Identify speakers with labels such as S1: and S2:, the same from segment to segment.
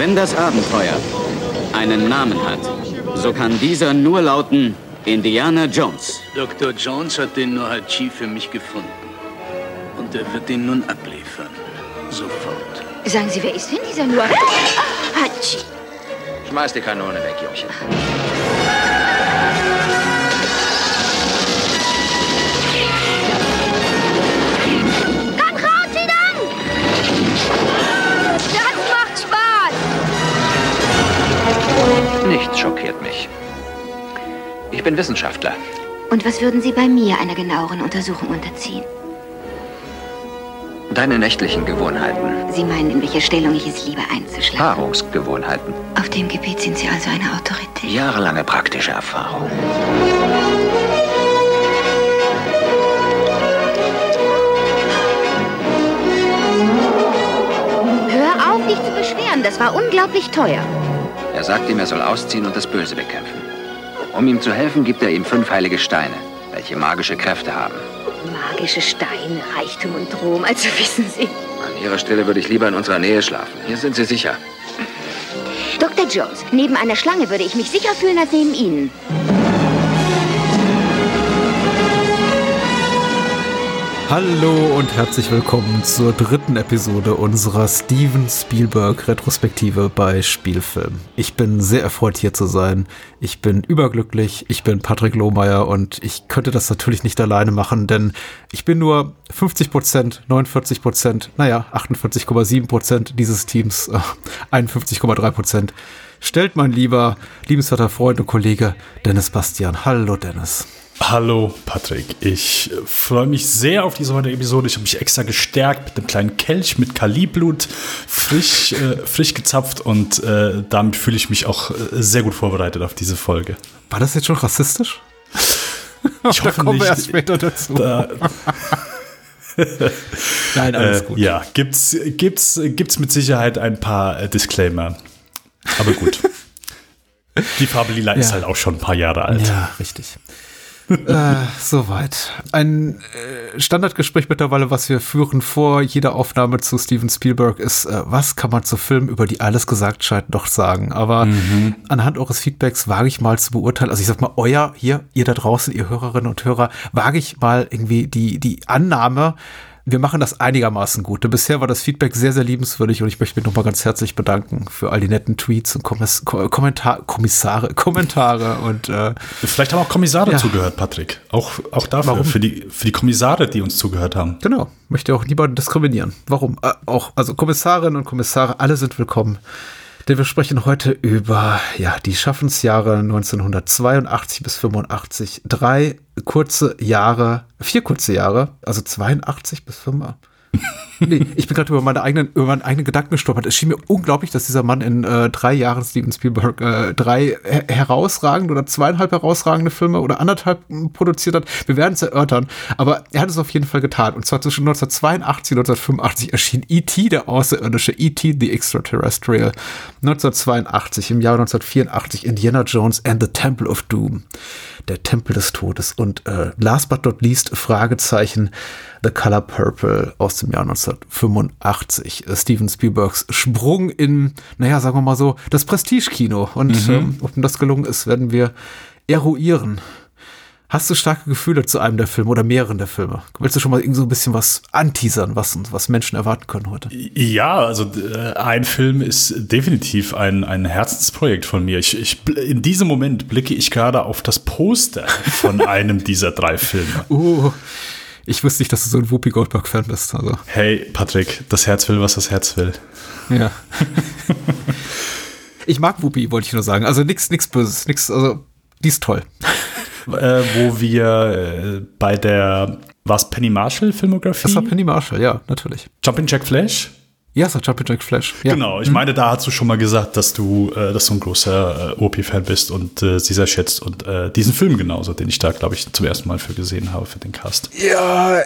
S1: Wenn das Abenteuer einen Namen hat, so kann dieser nur lauten Indiana Jones.
S2: Dr. Jones hat den Nohachi für mich gefunden. Und er wird ihn nun abliefern. Sofort.
S3: Sagen Sie, wer ist denn dieser nur? Hatschi.
S4: Schmeiß die Kanone weg, Jungchen. Nichts schockiert mich. Ich bin Wissenschaftler.
S3: Und was würden Sie bei mir einer genaueren Untersuchung unterziehen?
S4: Deine nächtlichen Gewohnheiten,
S3: Sie meinen, in welcher Stellung ich es liebe einzuschlafen?
S4: Paarungsgewohnheiten,
S3: Auf dem Gebiet sind Sie also eine Autorität.
S4: jahrelange praktische Erfahrung.
S3: Hör auf, dich zu beschweren. Das war unglaublich teuer.
S4: Er sagt ihm, er soll ausziehen und das Böse bekämpfen. Um ihm zu helfen, gibt er ihm fünf heilige Steine, welche magische Kräfte haben.
S3: Magische Steine, Reichtum und Ruhm, also wissen Sie.
S4: An ihrer Stelle würde ich lieber in unserer Nähe schlafen. Hier sind sie sicher.
S3: Dr. Jones, neben einer Schlange würde ich mich sicher fühlen als neben Ihnen.
S5: Hallo und herzlich willkommen zur dritten Episode unserer Steven Spielberg Retrospektive bei Spielfilm. Ich bin sehr erfreut hier zu sein. Ich bin überglücklich. Ich bin Patrick Lohmeier und ich könnte das natürlich nicht alleine machen, denn ich bin nur 50 Prozent, 49 Prozent, naja, 48,7 Prozent dieses Teams, äh, 51,3 Prozent. Stellt mein lieber, liebenswerter Freund und Kollege Dennis Bastian. Hallo Dennis.
S6: Hallo Patrick, ich äh, freue mich sehr auf diese heutige Episode. Ich habe mich extra gestärkt mit einem kleinen Kelch mit Kaliblut, frisch, äh, frisch gezapft und äh, damit fühle ich mich auch äh, sehr gut vorbereitet auf diese Folge.
S5: War das jetzt schon rassistisch?
S6: Ich
S5: da kommen wir erst später dazu.
S6: Da,
S5: Nein, alles
S6: äh,
S5: gut.
S6: ja, gibt's, gibt's, gibt's mit Sicherheit ein paar äh, Disclaimer. Aber gut. Die Farbe Lila ist
S5: Ja.
S6: halt auch schon ein paar Jahre alt.
S5: Ja, richtig. Äh, soweit. Ein äh, Standardgespräch mittlerweile, was wir führen vor jeder Aufnahme zu Steven Spielberg, ist, äh, was kann man zu Filmen, über die alles gesagt scheint, doch sagen. Aber anhand eures Feedbacks wage ich mal zu beurteilen, also ich sag mal, euer, hier, ihr da draußen, ihr Hörerinnen und Hörer, wage ich mal irgendwie die, die Annahme, wir machen das einigermaßen gut. Denn bisher war das Feedback sehr, sehr liebenswürdig und ich möchte mich nochmal ganz herzlich bedanken für all die netten Tweets und Kommiss Ko Kommentar Kommissare, Kommentare und äh,
S6: Vielleicht haben auch Kommissare
S5: Ja.
S6: zugehört, Patrick. Auch, auch dafür,
S5: Warum?
S6: für die, für die Kommissare, die uns zugehört haben.
S5: Genau, möchte auch niemanden diskriminieren. Warum? Äh, auch, also Kommissarinnen und Kommissare, alle sind willkommen. Denn wir sprechen heute über ja, die Schaffensjahre 1982 bis 85. Drei kurze Jahre, vier kurze Jahre, also 82 bis 85. Nee, ich bin gerade über meine eigenen, über meinen eigenen Gedanken gestolpert. Es schien mir unglaublich, dass dieser Mann in äh, drei Jahren Steven Spielberg äh, drei her herausragende oder zweieinhalb herausragende Filme oder anderthalb m, produziert hat. Wir werden es erörtern, aber er hat es auf jeden Fall getan. Und zwar zwischen 1982 und 1985 erschien E.T., der Außerirdische, E.T. the Extraterrestrial. 1982, im Jahr 1984 Indiana Jones and the Temple of Doom. Der Tempel des Todes. Und äh, last but not least, Fragezeichen, The Color Purple aus dem Jahr 1985. Äh, Steven Spielbergs Sprung in, naja, sagen wir mal so, das Prestige-Kino. Und ähm, ob ihm das gelungen ist, werden wir eruieren. Hast du starke Gefühle zu einem der Filme oder mehreren der Filme? Willst du schon mal irgend so ein bisschen was anteasern, was, was Menschen erwarten können heute?
S6: Ja, also äh, ein Film ist definitiv ein, ein Herzensprojekt von mir. Ich, ich, in diesem Moment blicke ich gerade auf das Poster von einem dieser drei Filme.
S5: Uh, ich wusste nicht, dass du so ein Whoopi Goldberg-Fan bist. Also,
S6: Hey, Patrick, das Herz will, was das Herz will.
S5: ja. ich mag Whoopi, wollte ich nur sagen. Also nichts nix Böses, nix, also die ist toll.
S6: Äh, wo wir äh, bei der, was Penny Marshall Filmografie?
S5: Das war Penny Marshall, ja, natürlich.
S6: Jumping Jack Flash?
S5: Ja, es war Jumping Jack Flash. Ja.
S6: Genau, ich meine, da hast du schon mal gesagt, dass du, äh, dass du ein großer äh, OP-Fan bist und äh, sie sehr schätzt und äh, diesen Film genauso, den ich da, glaube ich, zum ersten Mal für gesehen habe, für den Cast.
S5: Ja,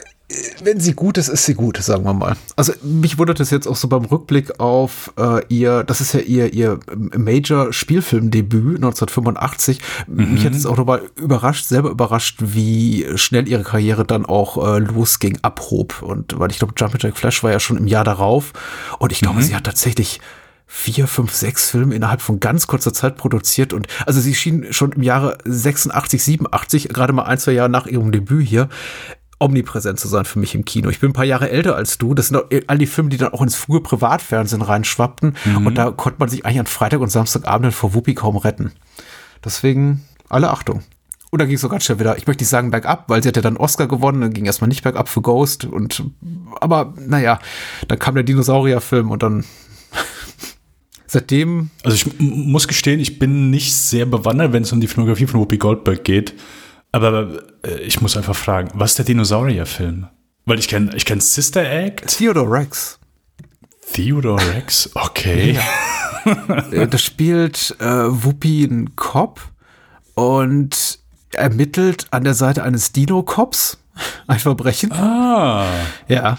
S5: wenn sie gut ist, ist sie gut, sagen wir mal. Also mich wundert es jetzt auch so beim Rückblick auf äh, ihr, das ist ja ihr, ihr Major-Spielfilmdebüt 1985. Mich hat es auch nochmal überrascht, selber überrascht, wie schnell ihre Karriere dann auch äh, losging, abhob. Und weil ich glaube, Jumping Jack Flash war ja schon im Jahr darauf. Und ich glaube, sie hat tatsächlich vier, fünf, sechs Filme innerhalb von ganz kurzer Zeit produziert und also sie schien schon im Jahre 86, 87, gerade mal ein, zwei Jahre nach ihrem Debüt hier, omnipräsent zu sein für mich im Kino. Ich bin ein paar Jahre älter als du. Das sind auch all die Filme, die dann auch ins frühe Privatfernsehen reinschwappten. Mhm. Und da konnte man sich eigentlich an Freitag und Samstagabend vor Wuppi kaum retten. Deswegen alle Achtung. Und dann ging es so ganz schnell wieder, ich möchte nicht sagen bergab, weil sie hat ja dann Oscar gewonnen, dann ging erstmal nicht bergab für Ghost und aber naja, dann kam der Dinosaurierfilm und dann seitdem.
S6: Also ich muss gestehen, ich bin nicht sehr bewandert, wenn es um die Filmografie von Whoopi Goldberg geht. Aber äh, ich muss einfach fragen, was ist der Dinosaurierfilm? Weil ich kenne ich kenn Sister Act.
S5: Theodore Rex.
S6: Theodore Rex? Okay.
S5: Ja. Äh, das spielt äh, Whoopi einen Cop und ermittelt an der Seite eines Dino-Cops ein Verbrechen.
S6: Ah.
S5: Ja.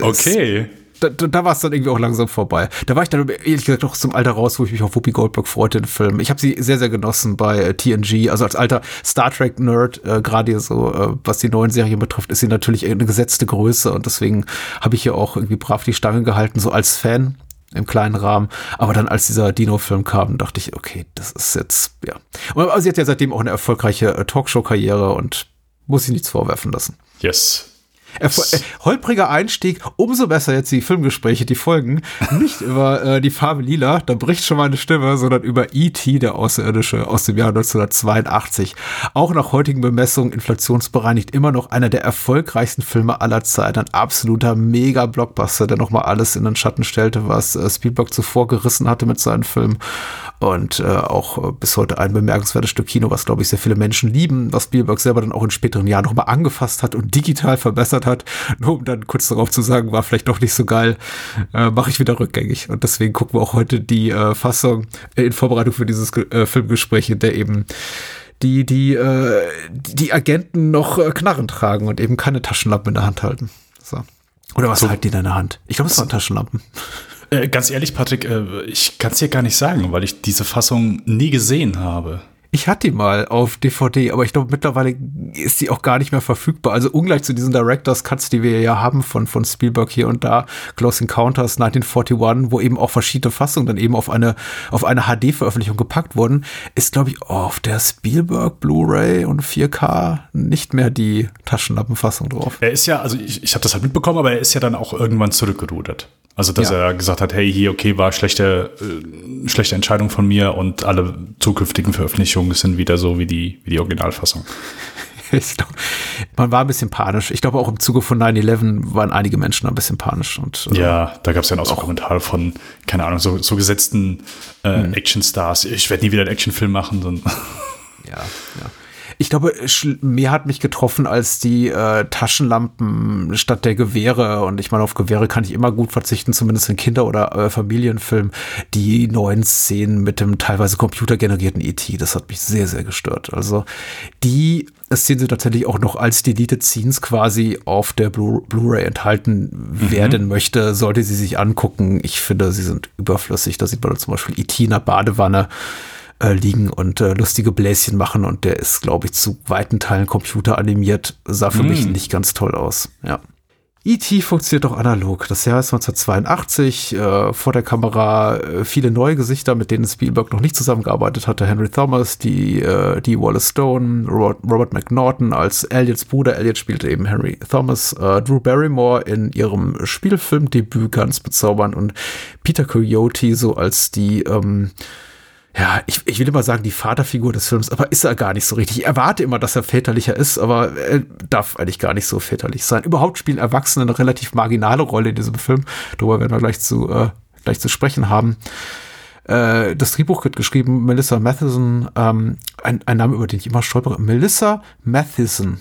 S6: okay
S5: da, da war es dann irgendwie auch langsam vorbei. Da war ich dann ehrlich gesagt noch zum Alter raus, wo ich mich auf Whoopi Goldberg freute, den Film. Ich habe sie sehr, sehr genossen bei äh, TNG. Also als alter Star Trek-Nerd, äh, gerade so, äh, was die neuen Serien betrifft, ist sie natürlich eine gesetzte Größe und deswegen habe ich hier auch irgendwie brav die Stange gehalten, so als Fan im kleinen Rahmen. Aber dann, als dieser Dino-Film kam, dachte ich, okay, das ist jetzt, ja. Aber sie hat ja seitdem auch eine erfolgreiche äh, Talkshow-Karriere und muss sich nichts vorwerfen lassen.
S6: Yes.
S5: Erfol äh, holpriger Einstieg, umso besser jetzt die Filmgespräche, die folgen. Nicht über äh, die Farbe Lila, da bricht schon meine Stimme, sondern über E.T., der Außerirdische aus dem Jahr 1982. Auch nach heutigen Bemessungen inflationsbereinigt immer noch einer der erfolgreichsten Filme aller Zeiten. Ein absoluter Mega-Blockbuster, der nochmal alles in den Schatten stellte, was äh, Spielberg zuvor gerissen hatte mit seinen Filmen. Und äh, auch äh, bis heute ein bemerkenswertes Stück Kino, was, glaube ich, sehr viele Menschen lieben, was Spielberg selber dann auch in späteren Jahren nochmal angefasst hat und digital verbessert hat. Nur um dann kurz darauf zu sagen, war vielleicht doch nicht so geil, äh, mache ich wieder rückgängig. Und deswegen gucken wir auch heute die äh, Fassung in Vorbereitung für dieses äh, Filmgespräch, in der eben die, die, äh, die Agenten noch äh, Knarren tragen und eben keine Taschenlampen in der Hand halten. So. Oder was so. halten die in der Hand? Ich glaube, es waren Taschenlampen.
S6: Äh, ganz ehrlich, Patrick, äh, ich kann es dir gar nicht sagen, weil ich diese Fassung nie gesehen habe.
S5: Ich hatte die mal auf DVD, aber ich glaube, mittlerweile ist die auch gar nicht mehr verfügbar. Also ungleich zu diesen Directors Cuts, die wir ja haben von, von Spielberg hier und da, Close Encounters 1941, wo eben auch verschiedene Fassungen dann eben auf eine, auf eine HD-Veröffentlichung gepackt wurden, ist, glaube ich, auf der Spielberg Blu-ray und 4K nicht mehr die Taschenlampenfassung drauf.
S6: Er ist ja, also ich, ich habe das halt mitbekommen, aber er ist ja dann auch irgendwann zurückgerudert. Also, dass ja. er gesagt hat, hey, hier, okay, war schlechte, äh, schlechte Entscheidung von mir und alle zukünftigen Veröffentlichungen sind wieder so wie die, wie die Originalfassung.
S5: Glaub, man war ein bisschen panisch. Ich glaube, auch im Zuge von 9-11 waren einige Menschen ein bisschen panisch. Und,
S6: äh, ja, da gab es ja auch so Kommentare von, keine Ahnung, so, so gesetzten äh, hm. Actionstars. Ich werde nie wieder einen Actionfilm machen.
S5: ja, ja ich glaube, mehr hat mich getroffen als die äh, Taschenlampen statt der Gewehre. Und ich meine, auf Gewehre kann ich immer gut verzichten, zumindest in Kinder- oder äh, Familienfilmen. Die neuen Szenen mit dem teilweise computergenerierten ET, das hat mich sehr, sehr gestört. Also die Szenen sind tatsächlich auch noch als Deleted Scenes quasi auf der Blu-ray Blu enthalten. Mhm. Wer denn möchte, sollte sie sich angucken. Ich finde, sie sind überflüssig. Da sieht man zum Beispiel ET in der Badewanne äh, liegen und äh, lustige Bläschen machen und der ist, glaube ich, zu weiten Teilen computeranimiert. Sah für mm. mich nicht ganz toll aus. Ja. E.T. funktioniert auch analog. Das Jahr ist 1982. Äh, vor der Kamera äh, viele neue Gesichter, mit denen Spielberg noch nicht zusammengearbeitet hatte. Henry Thomas, die, äh, die Wallace Stone, Robert, Robert McNaughton als Elliots Bruder. Elliot spielte eben Henry Thomas. Äh, Drew Barrymore in ihrem Spielfilmdebüt ganz bezaubernd und Peter Coyote so als die ähm, ja, ich, ich will immer sagen, die Vaterfigur des Films, aber ist er gar nicht so richtig. Ich erwarte immer, dass er väterlicher ist, aber er darf eigentlich gar nicht so väterlich sein. Überhaupt spielen Erwachsene eine relativ marginale Rolle in diesem Film. Darüber werden wir gleich zu, äh, gleich zu sprechen haben. Äh, das Drehbuch wird geschrieben, Melissa Matheson, ähm, ein, ein Name, über den ich immer stolpere. Melissa Matheson.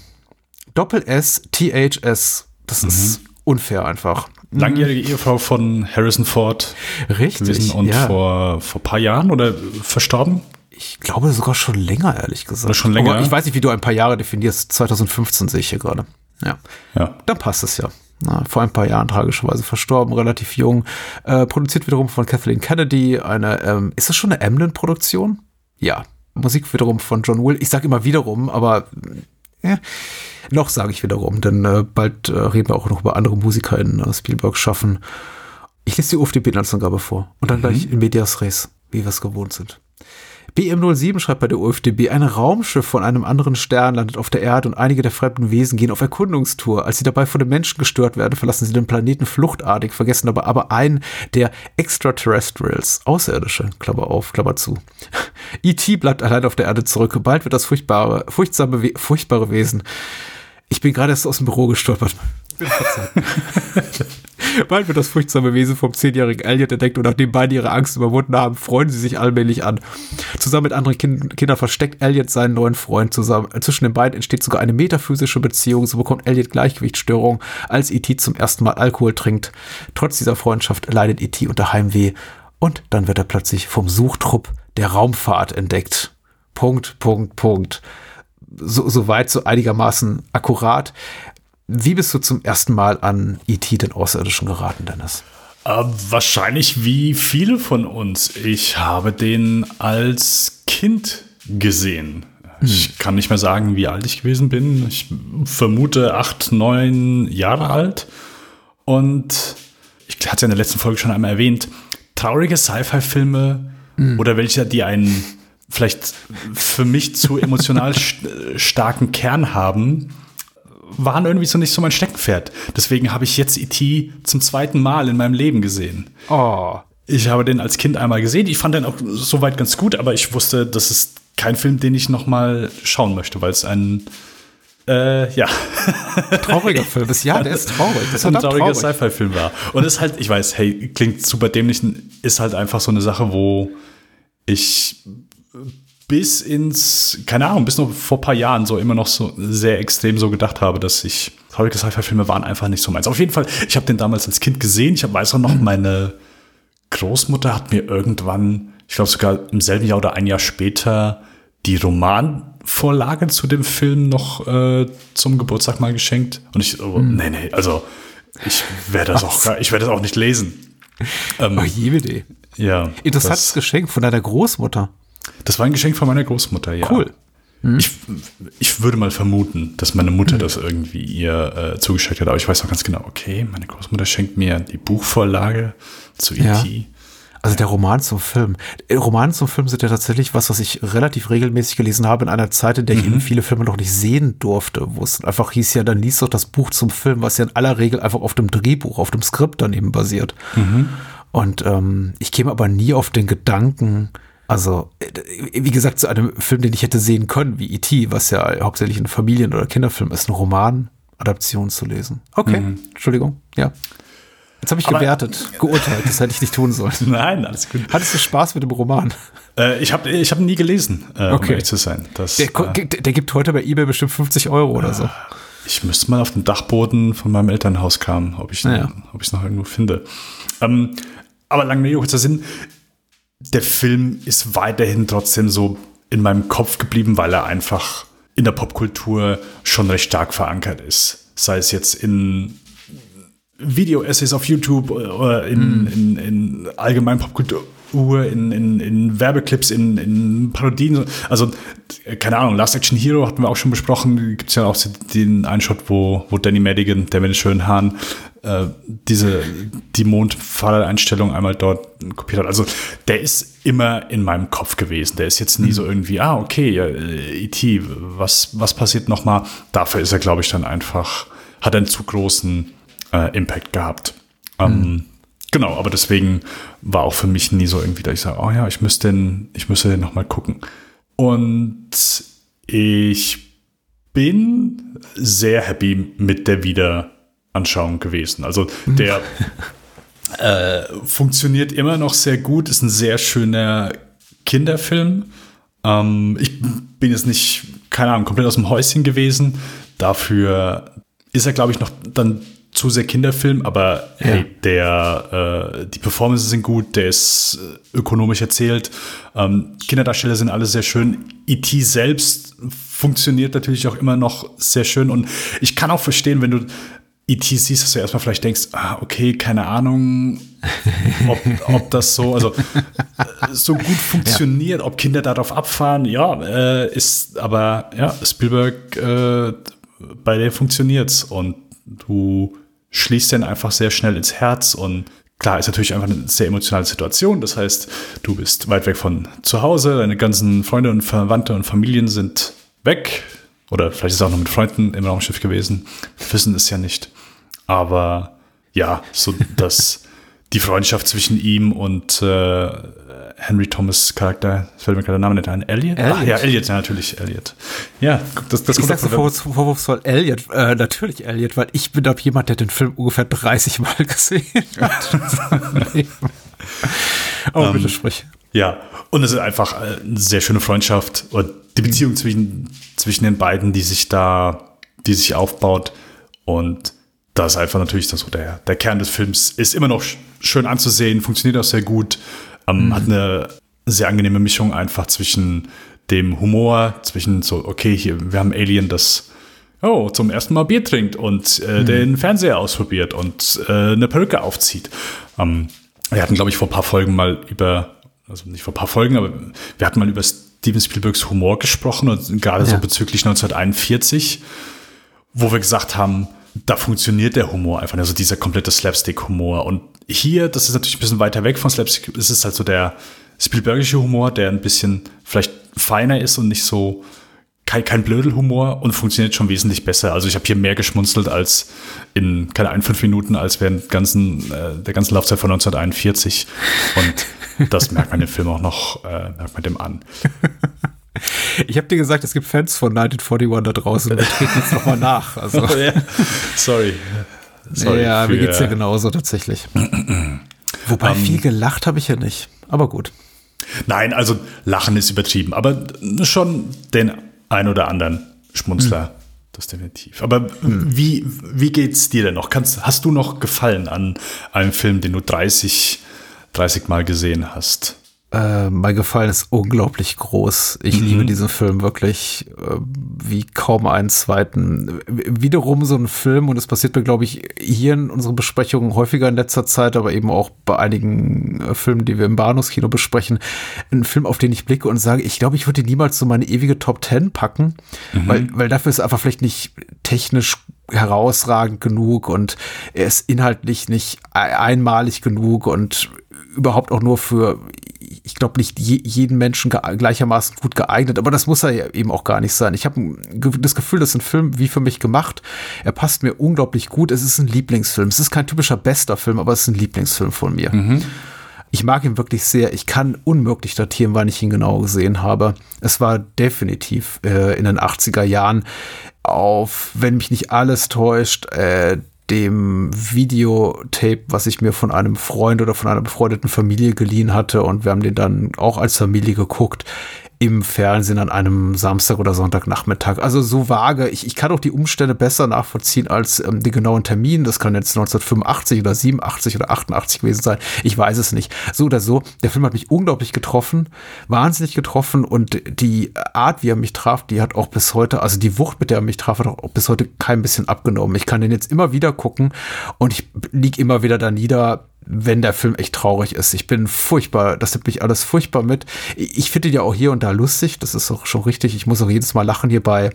S5: Doppel S, T-H-S. Das mhm. ist unfair einfach
S6: langjährige Ehefrau von Harrison Ford
S5: Richtig, gewesen
S6: und ja. vor, vor ein paar Jahren oder verstorben?
S5: Ich glaube sogar schon länger, ehrlich gesagt. Oder
S6: schon länger.
S5: Aber ich weiß nicht, wie du ein paar Jahre definierst. 2015 sehe ich hier gerade. Ja.
S6: ja.
S5: Dann passt es ja. Na, vor ein paar Jahren tragischerweise verstorben, relativ jung. Äh, produziert wiederum von Kathleen Kennedy. Eine, ähm, ist das schon eine Emlyn-Produktion? Ja. Musik wiederum von John Will. Ich sage immer wiederum, aber ja. Noch sage ich wiederum, denn äh, bald äh, reden wir auch noch über andere Musiker in äh, Spielberg schaffen. Ich lese die UFDB-Inhaltsangabe vor und dann
S6: Mhm.
S5: gleich in Medias Res, wie wir es gewohnt sind. BM07 schreibt bei der UFDB, ein Raumschiff von einem anderen Stern landet auf der Erde und einige der fremden Wesen gehen auf Erkundungstour. Als sie dabei von den Menschen gestört werden, verlassen sie den Planeten fluchtartig, vergessen aber, aber einen der Extraterrestrials, Außerirdische, Klammer auf, Klammer zu. E.T. bleibt allein auf der Erde zurück. Bald wird das furchtbare, furchtsame, furchtbare Wesen. Ich bin gerade erst aus dem Büro gestolpert. Bald wird das furchtsame Wesen vom zehnjährigen Elliot entdeckt und nachdem beide ihre Angst überwunden haben, freuen sie sich allmählich an. Zusammen mit anderen kind Kindern versteckt Elliot seinen neuen Freund zusammen. Zwischen den beiden entsteht sogar eine metaphysische Beziehung. So bekommt Elliot Gleichgewichtsstörung, als E.T. zum ersten Mal Alkohol trinkt. Trotz dieser Freundschaft leidet E.T. unter Heimweh und dann wird er plötzlich vom Suchtrupp der Raumfahrt entdeckt. Punkt, Punkt, Punkt. So, so weit, so einigermaßen akkurat. Wie bist du zum ersten Mal an E.T. den Außerirdischen geraten, Dennis?
S6: Äh, wahrscheinlich wie viele von uns. Ich habe den als Kind gesehen. Ich kann nicht mehr sagen, wie alt ich gewesen bin. Ich vermute acht, neun Jahre alt. Und ich hatte es ja in der letzten Folge schon einmal erwähnt, traurige Sci-Fi-Filme oder welche, die einen vielleicht für mich zu emotional st starken Kern haben, waren irgendwie so nicht so mein Steckenpferd. Deswegen habe ich jetzt E.T. zum zweiten Mal in meinem Leben gesehen.
S5: Oh,
S6: Ich habe den als Kind einmal gesehen. Ich fand den auch soweit ganz gut, aber ich wusste, das ist kein Film, den ich noch mal schauen möchte, weil es ein äh, ja,
S5: trauriger Film ist. Ja, der ist traurig. Das ist
S6: ein trauriger
S5: traurig.
S6: Sci-Fi-Film war. Und ist halt, ich weiß, hey, klingt super dämlich, ist halt einfach so eine Sache, wo ich bis ins, keine Ahnung, bis noch vor ein paar Jahren so immer noch so sehr extrem so gedacht habe, dass ich traurige Sci-Fi-Filme waren einfach nicht so meins. Auf jeden Fall, ich habe den damals als Kind gesehen. Ich weiß auch noch, meine Großmutter hat mir irgendwann, ich glaube sogar im selben Jahr oder ein Jahr später, die Romanvorlage zu dem Film noch äh, zum Geburtstag mal geschenkt. Und ich, oh, nee, nee, also ich werde das auch, ich werde das auch nicht lesen. Ähm,
S5: Oh, jede
S6: ja,
S5: Interessantes
S6: das,
S5: Geschenk von deiner Großmutter.
S6: das war ein Geschenk von meiner Großmutter, ja.
S5: Cool.
S6: Ich, ich würde mal vermuten, dass meine Mutter das irgendwie ihr äh, zugeschickt hat, aber ich weiß noch ganz genau, okay, meine Großmutter schenkt mir die Buchvorlage zu E
S5: Ja.
S6: E.T.
S5: Also der Roman zum Film. Äh, Romane zum Film sind ja tatsächlich was, was ich relativ regelmäßig gelesen habe in einer Zeit, in der ich eben viele Filme noch nicht sehen durfte, wo es einfach hieß ja, dann liest doch das Buch zum Film, was ja in aller Regel einfach auf dem Drehbuch, auf dem Skript daneben basiert. Und ähm, ich käme aber nie auf den Gedanken, also äh, wie gesagt, zu einem Film, den ich hätte sehen können, wie E.T., was ja hauptsächlich ein Familien- oder Kinderfilm ist, eine Romanadaption zu lesen. Okay, Entschuldigung, ja. Jetzt habe ich
S6: Aber-
S5: gewertet, geurteilt, das hätte ich nicht tun sollen.
S6: Nein, alles gut.
S5: Hattest du Spaß mit dem Roman?
S6: Äh, ich habe ich hab ihn nie gelesen, äh, um
S5: Okay.
S6: ehrlich zu sein. Das,
S5: Der,
S6: äh,
S5: der, gibt heute bei eBay bestimmt 50 Euro oder so.
S6: ich müsste mal auf den Dachboden von meinem Elternhaus kamen, ob ich es noch irgendwo finde. Ähm, aber lange Rede, kurzer Sinn. Der Film ist weiterhin trotzdem so in meinem Kopf geblieben, weil er einfach in der Popkultur schon recht stark verankert ist. Sei es jetzt in Video-Essays auf YouTube oder in, in, in allgemein Popkultur, in, in, in Werbeclips, in, in Parodien. Also, keine Ahnung, Last Action Hero hatten wir auch schon besprochen. Gibt es ja auch den einen Shot, wo, wo Danny Madigan, der mit den schönen Haaren, äh, diese, die Mondfahreinstellung einmal dort kopiert hat. Also, der ist immer in meinem Kopf gewesen. Der ist jetzt nie so irgendwie, ah, okay, äh, E.T., was, was passiert nochmal? Dafür ist er, glaube ich, dann einfach, hat einen zu großen äh, Impact gehabt. Ähm, Genau, aber deswegen war auch für mich nie so irgendwie, dass ich sage, oh ja, ich müsste den, ich müsste den nochmal gucken. Und ich bin sehr happy mit der Wiederanschauung gewesen. Also der äh, funktioniert immer noch sehr gut, ist ein sehr schöner Kinderfilm. Ähm, ich bin jetzt nicht, keine Ahnung, komplett aus dem Häuschen gewesen. Dafür ist er, glaube ich, noch dann zu sehr Kinderfilm, aber hey, der, äh, die Performances sind gut, der ist äh, ökonomisch erzählt. Ähm, Kinderdarsteller sind alle sehr schön. E.T. selbst funktioniert natürlich auch immer noch sehr schön und ich kann auch verstehen, wenn du E.T. siehst, dass du erstmal vielleicht denkst, ah, okay, keine Ahnung, ob, ob das so, also äh, so gut funktioniert, ob Kinder darauf abfahren, ja, äh, ist, aber ja, Spielberg, äh, bei dem funktioniert's und du schließt den einfach sehr schnell ins Herz und klar, ist natürlich einfach eine sehr emotionale Situation. Das heißt, du bist weit weg von zu Hause, deine ganzen Freunde und Verwandte und Familien sind weg. Oder vielleicht ist er auch noch mit Freunden im Raumschiff gewesen. Wir wissen es ja nicht. Aber ja, so dass die Freundschaft zwischen ihm und äh, Henry Thomas Charakter, fällt mir gerade der Name nicht ein, Elliot?
S5: Elliot.
S6: Ach, ja, Elliot, ja, natürlich, Elliot. Ja, das, das
S5: Ich
S6: kommt
S5: sag's vorwurfs- vorwurfsvoll Elliot, äh, natürlich Elliot, weil ich bin doch jemand, der den Film ungefähr 30 Mal gesehen hat. oh,
S6: Ähm,
S5: bitte sprich.
S6: Ja, und es ist einfach äh, eine sehr schöne Freundschaft und die Beziehung zwischen, zwischen den beiden, die sich da, die sich aufbaut. Und das ist einfach natürlich das so der, der Kern des Films. Ist immer noch sch- schön anzusehen, funktioniert auch sehr gut, ähm, hat eine sehr angenehme Mischung einfach zwischen dem Humor, zwischen so, okay, hier, wir haben Alien, das oh, zum ersten Mal Bier trinkt und äh, den Fernseher ausprobiert und äh, eine Perücke aufzieht. Ähm, wir hatten, glaube ich, vor ein paar Folgen mal über, also nicht vor ein paar Folgen, aber wir hatten mal über Steven Spielbergs Humor gesprochen und gerade so
S5: Ja.
S6: bezüglich 1941, wo wir gesagt haben, da funktioniert der Humor einfach, also dieser komplette Slapstick-Humor. Und hier, das ist natürlich ein bisschen weiter weg von Slapstick, es ist halt so der Spielbergische Humor, der ein bisschen vielleicht feiner ist und nicht so kein, kein Blödelhumor und funktioniert schon wesentlich besser. Also ich habe hier mehr geschmunzelt als in, keine Ahnung, fünf Minuten, als während ganzen, äh, der ganzen Laufzeit von 1941. Und das merkt man dem Film auch noch, äh, merkt man dem an.
S5: Ich habe dir gesagt, es gibt Fans von 1941 da draußen. Wir treten jetzt nochmal nach. Also,
S6: Sorry. Sorry
S5: ja, mir
S6: für-
S5: geht's ja genauso tatsächlich. Wobei
S6: Ähm,
S5: viel gelacht habe ich ja nicht. Aber gut.
S6: Nein, also Lachen ist übertrieben, aber schon den ein oder anderen Schmunzler. Das definitiv. Aber wie, wie geht's dir denn noch? Kannst, hast du noch Gefallen an einem Film, den du 30, 30 Mal gesehen hast?
S5: Äh, mein Gefallen ist unglaublich groß. Ich liebe diesen Film wirklich äh, wie kaum einen zweiten. Wiederum so ein Film, und es passiert mir, glaube ich, hier in unseren Besprechungen häufiger in letzter Zeit, aber eben auch bei einigen äh, Filmen, die wir im Bahnhofskino besprechen, ein Film, auf den ich blicke und sage, ich glaube, ich würde ihn niemals so meine ewige Top Ten packen, weil, weil dafür ist einfach vielleicht nicht technisch herausragend genug und er ist inhaltlich nicht ei- einmalig genug und überhaupt auch nur für, ich glaube nicht je, jeden Menschen gleichermaßen gut geeignet, aber das muss er ja eben auch gar nicht sein. Ich habe das Gefühl, das ist ein Film wie für mich gemacht. Er passt mir unglaublich gut. Es ist ein Lieblingsfilm. Es ist kein typischer bester Film, aber es ist ein Lieblingsfilm von mir. Ich mag ihn wirklich sehr. Ich kann unmöglich datieren, wann ich ihn genau gesehen habe. Es war definitiv äh, in den 80er Jahren auf, wenn mich nicht alles täuscht, äh, dem Videotape, was ich mir von einem Freund oder von einer befreundeten Familie geliehen hatte. Und wir haben den dann auch als Familie geguckt im Fernsehen an einem Samstag oder Sonntagnachmittag. Also so vage. Ich, ich kann auch die Umstände besser nachvollziehen als ähm, den genauen Termin. Das kann jetzt 1985 oder 87 oder 88 gewesen sein. Ich weiß es nicht. So oder so. Der Film hat mich unglaublich getroffen, wahnsinnig getroffen und die Art, wie er mich traf, die hat auch bis heute, also die Wucht, mit der er mich traf, hat auch bis heute kein bisschen abgenommen. Ich kann den jetzt immer wieder gucken und ich lieg immer wieder da nieder, wenn der Film echt traurig ist. Ich bin furchtbar, das nimmt mich alles furchtbar mit. Ich finde ihn ja auch hier und da lustig, das ist auch schon richtig. Ich muss auch jedes Mal lachen hier bei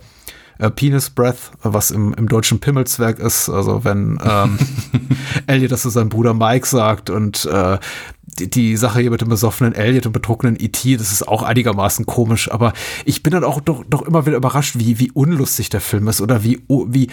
S5: äh, Penis Breath, was im, im deutschen Pimmelswerk ist. Also wenn ähm, Elliot das zu seinem Bruder Mike sagt und äh, die, die Sache hier mit dem besoffenen Elliot und betrunkenen E.T., das ist auch einigermaßen komisch, aber ich bin dann auch doch, doch immer wieder überrascht, wie, wie unlustig der Film ist oder wie, wie,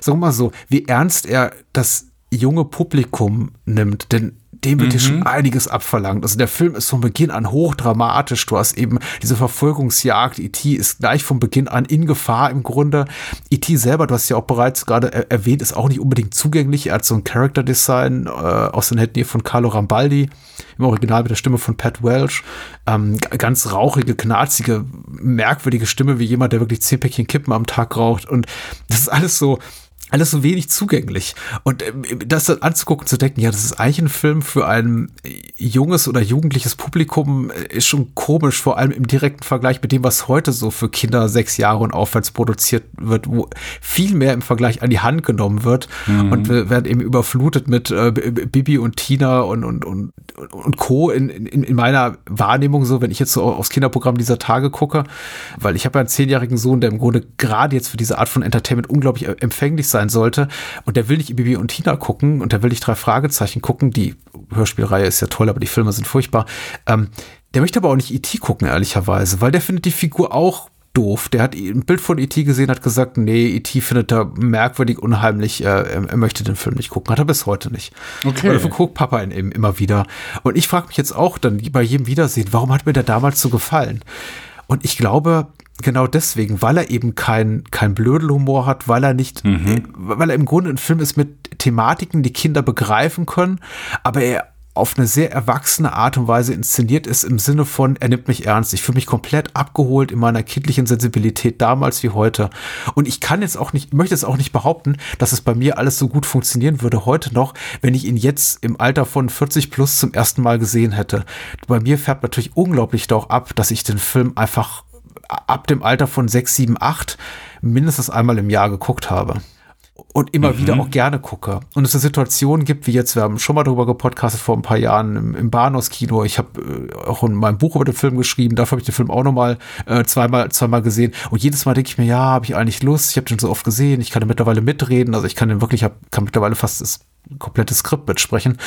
S5: sagen wir mal so, wie ernst er das junge Publikum nimmt, denn dem wird hier schon einiges abverlangt. Also der Film ist von Beginn an hochdramatisch. Du hast eben diese Verfolgungsjagd. E.T. ist gleich von Beginn an in Gefahr im Grunde. E.T. selber, du hast ja auch bereits gerade er erwähnt, ist auch nicht unbedingt zugänglich. Er hat so ein Character Design äh, aus den Händen hier von Carlo Rambaldi, im Original mit der Stimme von Pat Welch. Ähm, ganz rauchige, knarzige, merkwürdige Stimme, wie jemand, der wirklich zehn Päckchen Kippen am Tag raucht. Und das ist alles so, alles so wenig zugänglich. Und ähm, das dann anzugucken, zu denken, ja, das ist eigentlich ein Film für ein junges oder jugendliches Publikum, äh, ist schon komisch, vor allem im direkten Vergleich mit dem, was heute so für Kinder sechs Jahre und aufwärts produziert wird, wo viel mehr im Vergleich an die Hand genommen wird. Und wir werden eben überflutet mit äh, Bibi und Tina und, und, und, und Co. In, in, in meiner Wahrnehmung so, wenn ich jetzt so aufs Kinderprogramm dieser Tage gucke, weil ich habe ja einen zehnjährigen Sohn, der im Grunde gerade jetzt für diese Art von Entertainment unglaublich äh, empfänglich fertig sein sollte und der will nicht Bibi und Tina gucken und der will nicht drei Fragezeichen gucken. Die Hörspielreihe ist ja toll, aber die Filme sind furchtbar. Ähm, der möchte aber auch nicht E.T. gucken, ehrlicherweise, weil der findet die Figur auch doof. Der hat ein Bild von E.T. gesehen, hat gesagt, nee, E.T. findet er merkwürdig, unheimlich, äh, er möchte den Film nicht gucken. Hat er bis heute nicht.
S6: Okay.
S5: Und dafür guckt Papa ihn eben immer wieder. Und ich frage mich jetzt auch dann bei jedem Wiedersehen, warum hat mir der damals so gefallen? Und ich glaube, genau deswegen, weil er eben kein, kein Blödelhumor hat, weil er nicht, weil er im Grunde ein Film ist mit Thematiken, die Kinder begreifen können, aber er auf eine sehr erwachsene Art und Weise inszeniert ist im Sinne von, er nimmt mich ernst. Ich fühle mich komplett abgeholt in meiner kindlichen Sensibilität damals wie heute. Und ich kann jetzt auch nicht, möchte es auch nicht behaupten, dass es bei mir alles so gut funktionieren würde heute noch, wenn ich ihn jetzt im Alter von 40 plus zum ersten Mal gesehen hätte. Bei mir färbt natürlich unglaublich doch ab, dass ich den Film einfach ab dem Alter von 6, 7, 8 mindestens einmal im Jahr geguckt habe und immer mhm. wieder auch gerne gucke. Und es eine Situation gibt, wie jetzt, wir haben schon mal darüber gepodcastet vor ein paar Jahren im, im Bahnhofskino. Ich habe äh, auch in meinem Buch über den Film geschrieben, dafür habe ich den Film auch nochmal äh, zweimal, zweimal gesehen. Und jedes Mal denke ich mir, ja, habe ich eigentlich Lust, ich habe den so oft gesehen, ich kann den mittlerweile mitreden, also ich kann den wirklich, hab, kann mittlerweile fast das komplette Skript mitsprechen.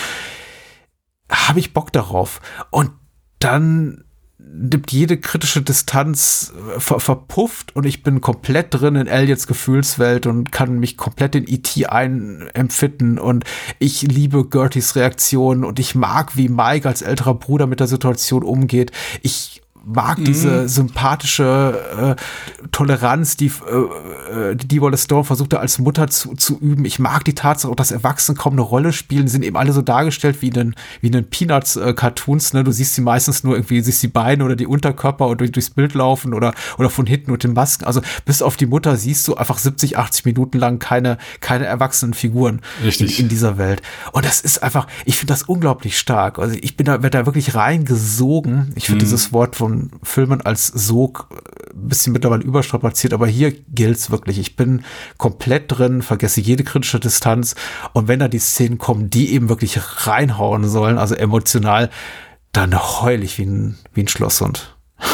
S5: Habe ich Bock darauf. Und dann nimmt jede kritische Distanz äh, ver verpufft und ich bin komplett drin in Elliots Gefühlswelt und kann mich komplett in E.T. einempfinden und ich liebe Gertys Reaktion und ich mag, wie Mike als älterer Bruder mit der Situation umgeht. Ich mag mhm. diese sympathische äh, Toleranz, die äh, die Wallace Storm versuchte als Mutter zu, zu üben. Ich mag die Tatsache, dass Erwachsene kaum eine Rolle spielen, die sind eben alle so dargestellt wie in den, wie in den Peanuts-Cartoons. Äh, ne? Du siehst sie meistens nur irgendwie, siehst die Beine oder die Unterkörper oder durch, durchs Bild laufen oder, oder von hinten und den Masken. Also bis auf die Mutter siehst du einfach 70, 80 Minuten lang keine, keine erwachsenen Figuren
S6: Richtig.
S5: In, in dieser Welt. Und das ist einfach, ich finde das unglaublich stark. Also ich bin da, werde da wirklich reingesogen. Ich finde mhm. dieses Wort von Filmen als Sog ein bisschen mittlerweile überstrapaziert, aber hier gilt's wirklich. Ich bin komplett drin, vergesse jede kritische Distanz und wenn da die Szenen kommen, die eben wirklich reinhauen sollen, also emotional, dann heul ich wie ein, wie ein Schlosshund.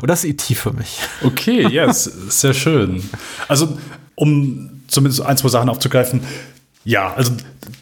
S5: Und das ist E.T. für mich.
S6: Okay, ja, yes, sehr schön. Also, um zumindest ein, zwei Sachen aufzugreifen. Ja, also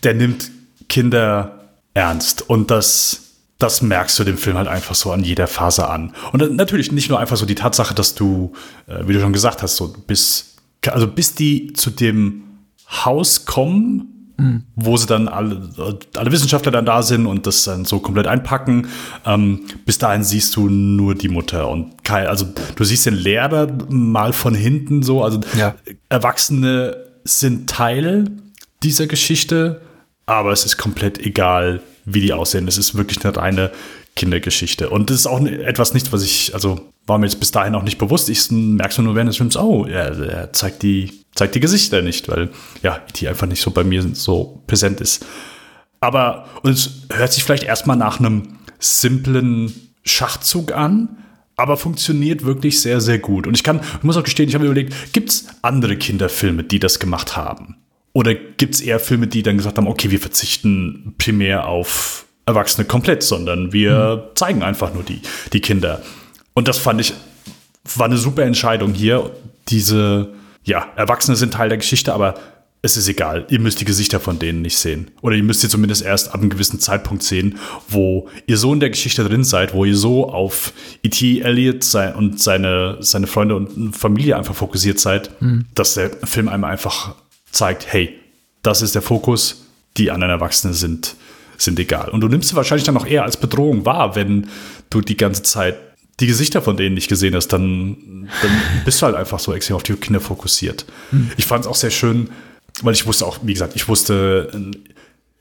S6: der nimmt Kinder ernst und das das merkst du dem Film halt einfach so an jeder Phase an. Und natürlich nicht nur einfach so die Tatsache, dass du, äh, wie du schon gesagt hast, so bis, also bis die zu dem Haus kommen, mhm. wo sie dann alle, alle Wissenschaftler dann da sind und das dann so komplett einpacken, ähm, bis dahin siehst du nur die Mutter und kein, also du siehst den Lehrer mal von hinten so, also ja. Erwachsene sind Teil dieser Geschichte, aber es ist komplett egal, wie die aussehen. Es ist wirklich eine reine Kindergeschichte. Und das ist auch etwas nicht, was ich, also war mir jetzt bis dahin auch nicht bewusst. Ich merke nur während des Films, oh, er, er, zeigt, die, zeigt die Gesichter nicht, weil ja, die einfach nicht so bei mir so präsent ist. Aber, es hört sich vielleicht erstmal nach einem simplen Schachzug an, aber funktioniert wirklich sehr, sehr gut. Und ich kann, ich muss auch gestehen, ich habe mir überlegt, gibt es andere Kinderfilme, die das gemacht haben? Oder gibt es eher Filme, die dann gesagt haben, okay, wir verzichten primär auf Erwachsene komplett, sondern wir mhm. zeigen einfach nur die, die Kinder. Und das fand ich, war eine super Entscheidung hier. Diese, ja, Erwachsene sind Teil der Geschichte, aber es ist egal. Ihr müsst die Gesichter von denen nicht sehen. Oder ihr müsst sie zumindest erst ab einem gewissen Zeitpunkt sehen, wo ihr so in der Geschichte drin seid, wo ihr so auf E.T. Elliot und seine, seine Freunde und Familie einfach fokussiert seid, mhm. dass der Film einem einfach zeigt, hey, das ist der Fokus, die anderen Erwachsenen sind, sind egal. Und du nimmst sie wahrscheinlich dann auch eher als Bedrohung wahr, wenn du die ganze Zeit die Gesichter von denen nicht gesehen hast, dann, dann bist du halt einfach so extrem auf die Kinder fokussiert. Hm. Ich fand es auch sehr schön, weil ich wusste auch, wie gesagt, ich wusste,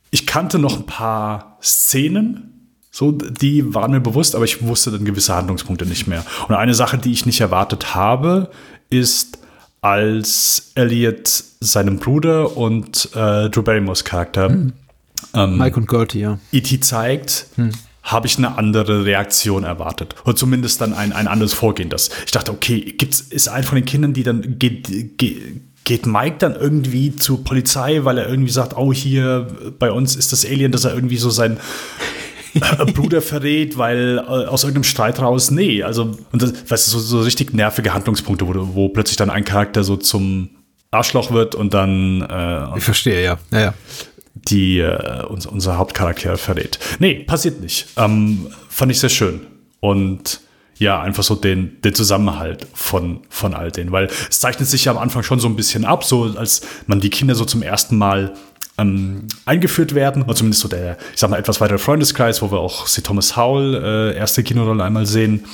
S6: ich kannte noch ein paar Szenen, so, die waren mir bewusst, aber ich wusste dann gewisse Handlungspunkte nicht mehr. Und eine Sache, die ich nicht erwartet habe, ist, als Elliot seinem Bruder und äh, Drew Barrymores Charakter hm.
S5: ähm, Mike und Gertie, ja.
S6: E.T. zeigt, hm. habe ich eine andere Reaktion erwartet. Oder zumindest dann ein, ein anderes Vorgehen. Das, ich dachte, okay, gibt's, ist ein von den Kindern, die dann geht, geht, geht Mike dann irgendwie zur Polizei, weil er irgendwie sagt, oh, hier bei uns ist das Alien, dass er irgendwie so sein Bruder verrät, weil äh, aus irgendeinem Streit raus, nee, also, und das, weißt du, so, so richtig nervige Handlungspunkte, wo, wo plötzlich dann ein Charakter so zum, Arschloch wird und dann äh,
S5: Ich verstehe, ja. ja, ja.
S6: die äh, unser, unser Hauptcharakter verrät. Nee, passiert nicht. Ähm, fand ich sehr schön. Und ja, einfach so den, den Zusammenhalt von, von all denen. Weil es zeichnet sich ja am Anfang schon so ein bisschen ab, so als man die Kinder so zum ersten Mal ähm, eingeführt werden, oder zumindest so der, ich sag mal, etwas weitere Freundeskreis, wo wir auch C. Thomas Howell, äh, erste Kinorolle einmal sehen,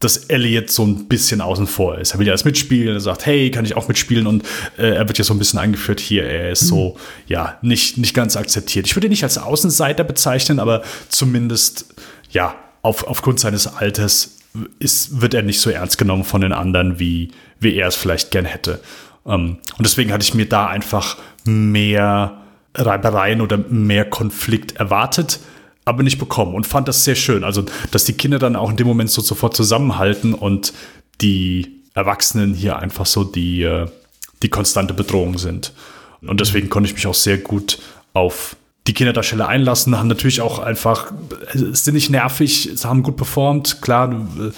S6: dass Elliot so ein bisschen außen vor ist. Er will ja erst mitspielen, er sagt, hey, kann ich auch mitspielen und äh, er wird ja so ein bisschen eingeführt hier. Er ist so, ja, nicht, nicht ganz akzeptiert. Ich würde ihn nicht als Außenseiter bezeichnen, aber zumindest, ja, auf, aufgrund seines Alters ist, wird er nicht so ernst genommen von den anderen, wie, wie er es vielleicht gern hätte. Ähm, und deswegen hatte ich mir da einfach mehr Reibereien oder mehr Konflikt erwartet, aber nicht bekommen und fand das sehr schön. Also, dass die Kinder dann auch in dem Moment so sofort zusammenhalten und die Erwachsenen hier einfach so die, äh, die konstante Bedrohung sind. Und deswegen konnte ich mich auch sehr gut auf die Kinderdarsteller einlassen, haben natürlich auch einfach, sind nicht nervig, sie haben gut performt. Klar, äh,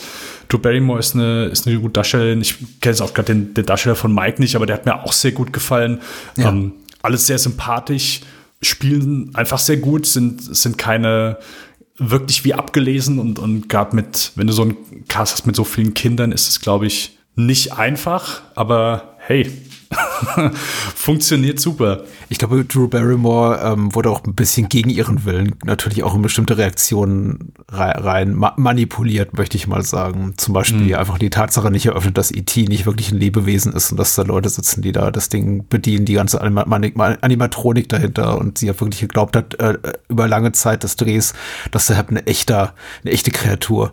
S6: Drew Barrymore ist eine, ist eine gute Darstellerin. Ich kenne jetzt auch gerade den, den Darsteller von Mike nicht, aber der hat mir auch sehr gut gefallen.
S5: Ja.
S6: Ähm, alles sehr sympathisch, spielen einfach sehr gut, sind, sind keine wirklich wie abgelesen und, und gerade mit, wenn du so einen Cast hast mit so vielen Kindern, ist es, glaube ich, nicht einfach, aber hey, funktioniert super.
S5: Ich glaube, Drew Barrymore ähm, wurde auch ein bisschen gegen ihren Willen natürlich auch in bestimmte Reaktionen rein, ma manipuliert, möchte ich mal sagen. Zum Beispiel
S6: Mhm.
S5: einfach die Tatsache nicht eröffnet, dass E.T. nicht wirklich ein Lebewesen ist und dass da Leute sitzen, die da das Ding bedienen, die ganze Anima Animatronik dahinter und sie ja wirklich geglaubt hat, äh, über lange Zeit des Drehs, dass der halt eine echte, eine echte Kreatur.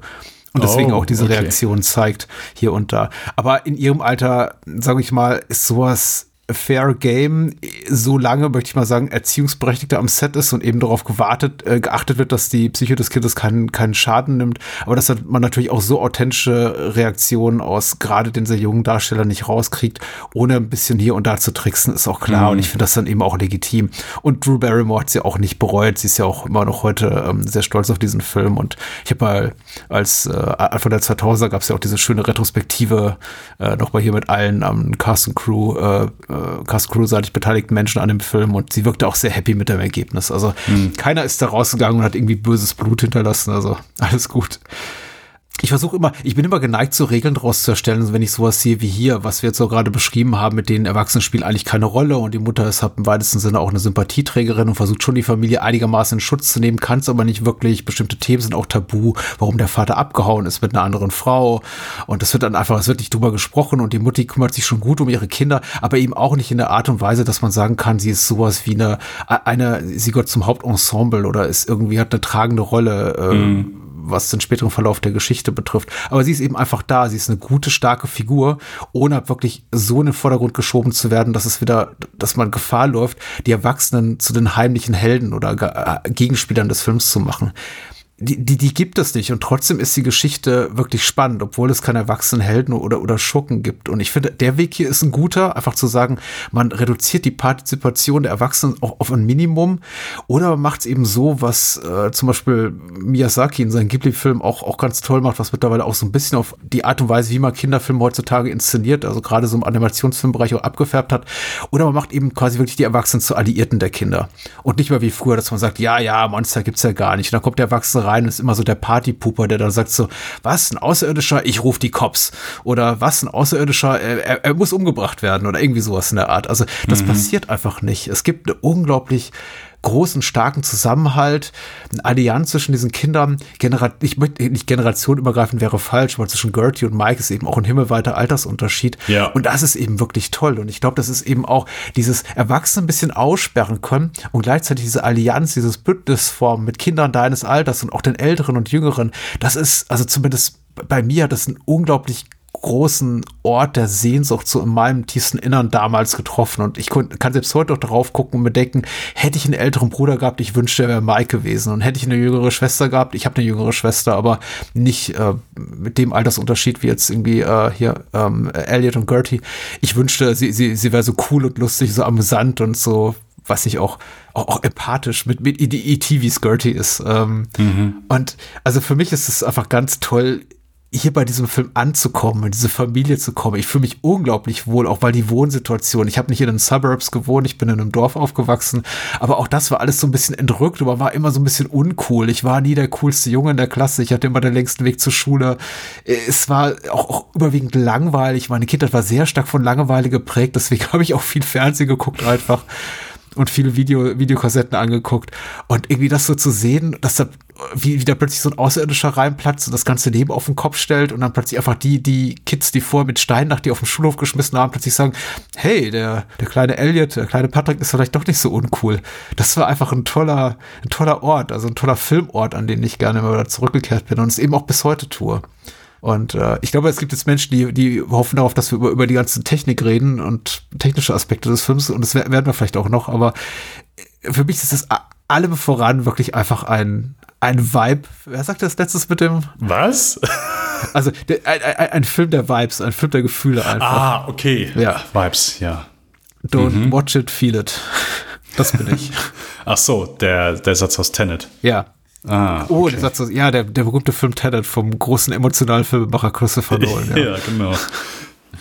S5: Und deswegen
S6: Oh,
S5: auch diese
S6: okay.
S5: Reaktion zeigt hier und da. Aber in ihrem Alter, sage ich mal, ist sowas Fair Game, solange, möchte ich mal sagen, Erziehungsberechtigter am Set ist und eben darauf gewartet, äh, geachtet wird, dass die Psyche des Kindes keinen, keinen Schaden nimmt. Aber dass man natürlich auch so authentische Reaktionen aus gerade den sehr jungen Darstellern nicht rauskriegt, ohne ein bisschen hier und da zu tricksen, ist auch klar. Und ich finde das dann eben auch legitim. Und Drew Barrymore hat sie auch nicht bereut. Sie ist ja auch immer noch heute ähm, sehr stolz auf diesen Film. Und ich habe mal als äh, Anfang der 2000er gab es ja auch diese schöne Retrospektive äh, nochmal hier mit allen am Cast und Crew, äh, äh, Cast und Crew-seitig beteiligten Menschen an dem Film und sie wirkte auch sehr happy mit dem Ergebnis. Also keiner ist da rausgegangen und hat irgendwie böses Blut hinterlassen. Also alles gut. Ich versuche immer, ich bin immer geneigt, so Regeln draus zu erstellen, wenn ich sowas sehe wie hier, was wir jetzt so gerade beschrieben haben, mit denen Erwachsenen spielen eigentlich keine Rolle und die Mutter ist halt im weitesten Sinne auch eine Sympathieträgerin und versucht schon die Familie einigermaßen in Schutz zu nehmen, kann es aber nicht wirklich. Bestimmte Themen sind auch tabu, warum der Vater abgehauen ist mit einer anderen Frau und das wird dann einfach, es wird nicht drüber gesprochen und die Mutti kümmert sich schon gut um ihre Kinder, aber eben auch nicht in der Art und Weise, dass man sagen kann, sie ist sowas wie eine, eine, sie gehört zum Hauptensemble oder ist irgendwie hat eine tragende Rolle. Ähm, was den späteren Verlauf der Geschichte betrifft. Aber sie ist eben einfach da. Sie ist eine gute, starke Figur, ohne wirklich so in den Vordergrund geschoben zu werden, dass es wieder, dass man Gefahr läuft, die Erwachsenen zu den heimlichen Helden oder äh, Gegenspielern des Films zu machen. Die, die, die gibt es nicht und trotzdem ist die Geschichte wirklich spannend, obwohl es keine erwachsenen Helden oder, oder Schurken gibt. Und ich finde, der Weg hier ist ein guter, einfach zu sagen, man reduziert die Partizipation der Erwachsenen auch auf ein Minimum oder man macht es eben so, was äh, zum Beispiel Miyazaki in seinen Ghibli-Filmen auch, auch ganz toll macht, was mittlerweile auch so ein bisschen auf die Art und Weise, wie man Kinderfilme heutzutage inszeniert, also gerade so im Animationsfilmbereich auch abgefärbt hat. Oder man macht eben quasi wirklich die Erwachsenen zu Alliierten der Kinder. Und nicht mehr wie früher, dass man sagt, ja, ja, Monster gibt's ja gar nicht. Und dann kommt der Erwachsene rein und ist immer so der Partypuper, der dann sagt so, was, ein Außerirdischer? Ich rufe die Cops. Oder was, ein Außerirdischer? Er, er, er muss umgebracht werden oder irgendwie sowas in der Art. Also das passiert einfach nicht. Es gibt eine unglaublich großen, starken Zusammenhalt, eine Allianz zwischen diesen Kindern, Genera ich möchte nicht generationenübergreifend wäre falsch, weil zwischen Gertie und Mike ist eben auch ein himmelweiter Altersunterschied.
S6: Ja.
S5: Und das ist eben wirklich toll. Und ich glaube, das ist eben auch dieses Erwachsene ein bisschen aussperren können und gleichzeitig diese Allianz, dieses Bündnis formen mit Kindern deines Alters und auch den Älteren und Jüngeren. Das ist, also zumindest bei mir, das ist ein unglaublich großen Ort der Sehnsucht so in meinem tiefsten Innern damals getroffen. Und ich kann selbst heute noch drauf gucken und mir denken, hätte ich einen älteren Bruder gehabt, ich wünschte, er wäre Mike gewesen. Und hätte ich eine jüngere Schwester gehabt, ich habe eine jüngere Schwester, aber nicht äh, mit dem Altersunterschied wie jetzt irgendwie äh, hier ähm, Elliot und Gertie. Ich wünschte, sie, sie, sie wäre so cool und lustig, so amüsant und so was ich auch, auch, auch empathisch mit, mit E.T. wie Skirty ist. Ähm, Und also für mich ist es einfach ganz toll, hier bei diesem Film anzukommen, in diese Familie zu kommen. Ich fühle mich unglaublich wohl, auch weil die Wohnsituation, ich habe nicht in den Suburbs gewohnt, ich bin in einem Dorf aufgewachsen, aber auch das war alles so ein bisschen entrückt, aber war immer so ein bisschen uncool. Ich war nie der coolste Junge in der Klasse, ich hatte immer den längsten Weg zur Schule. Es war auch, auch überwiegend langweilig. Meine Kindheit war sehr stark von Langeweile geprägt, deswegen habe ich auch viel Fernsehen geguckt einfach und viele Video, Videokassetten angeguckt. Und irgendwie das so zu sehen, dass da wie, wie da plötzlich so ein Außerirdischer reinplatzt und das ganze Leben auf den Kopf stellt und dann plötzlich einfach die, die Kids, die vorher mit Steinen nach die auf den Schulhof geschmissen haben, plötzlich sagen, hey, der, der kleine Elliot, der kleine Patrick ist vielleicht doch nicht so uncool. Das war einfach ein toller, ein toller Ort, also ein toller Filmort, an den ich gerne immer wieder zurückgekehrt bin und es eben auch bis heute tue. Und äh, ich glaube, es gibt jetzt Menschen, die, die hoffen darauf, dass wir über, über die ganze Technik reden und technische Aspekte des Films und das werden wir vielleicht auch noch, aber für mich ist es allem voran wirklich einfach ein, ein Vibe. Wer sagt das letztes mit dem?
S6: Was?
S5: Also der, ein, ein, ein, Film der Vibes, ein Film der Gefühle einfach.
S6: Ah, okay.
S5: Ja.
S6: Vibes, ja.
S5: Don't mhm. watch it, feel it. Das bin ich.
S6: Ach so, der, der Satz aus Tenet.
S5: Ja.
S6: Ah,
S5: okay. Oh, der Satz aus, ja, der, der berühmte Film Tenet vom großen emotionalen Filmemacher Christopher Nolan.
S6: Ja, ja genau.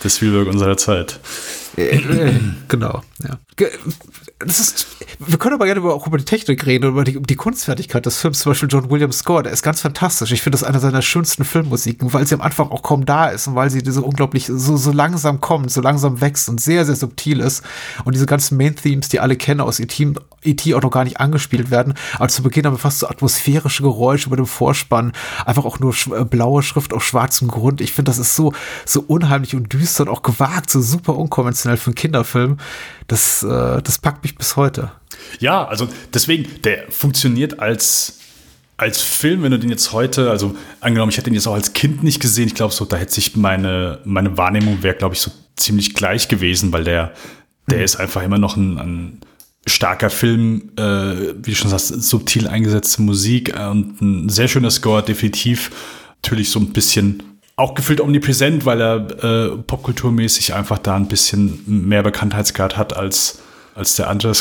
S6: Der Spielberg unserer Zeit.
S5: Äh, äh, genau, ja das ist, wir können aber gerne auch über die Technik reden, über die, die Kunstfertigkeit des Films, zum Beispiel John Williams Score, der ist ganz fantastisch. Ich finde das einer seiner schönsten Filmmusiken, weil sie am Anfang auch kaum da ist und weil sie so unglaublich, so, so langsam kommt, so langsam wächst und sehr, sehr subtil ist. Und diese ganzen Main-Themes, die alle kennen aus E.T. E auch noch gar nicht angespielt werden, aber zu Beginn haben wir fast so atmosphärische Geräusche über dem Vorspann, einfach auch nur sch äh, blaue Schrift auf schwarzem Grund. Ich finde, das ist so, so unheimlich und düster und auch gewagt, so super unkonventionell für einen Kinderfilm. Das, äh, das packt mich bis heute.
S6: Ja, also deswegen, der funktioniert als, als Film, wenn du den jetzt heute, also angenommen, ich hätte ihn jetzt auch als Kind nicht gesehen, ich glaube so, da hätte sich meine, meine Wahrnehmung wäre, glaube ich, so ziemlich gleich gewesen, weil der, der mhm. ist einfach immer noch ein, ein starker Film, äh, wie du schon sagst, subtil eingesetzte Musik äh, und ein sehr schöner Score, definitiv. Natürlich so ein bisschen auch gefühlt omnipräsent, weil er äh, popkulturmäßig einfach da ein bisschen mehr Bekanntheitsgrad hat als, als der andere,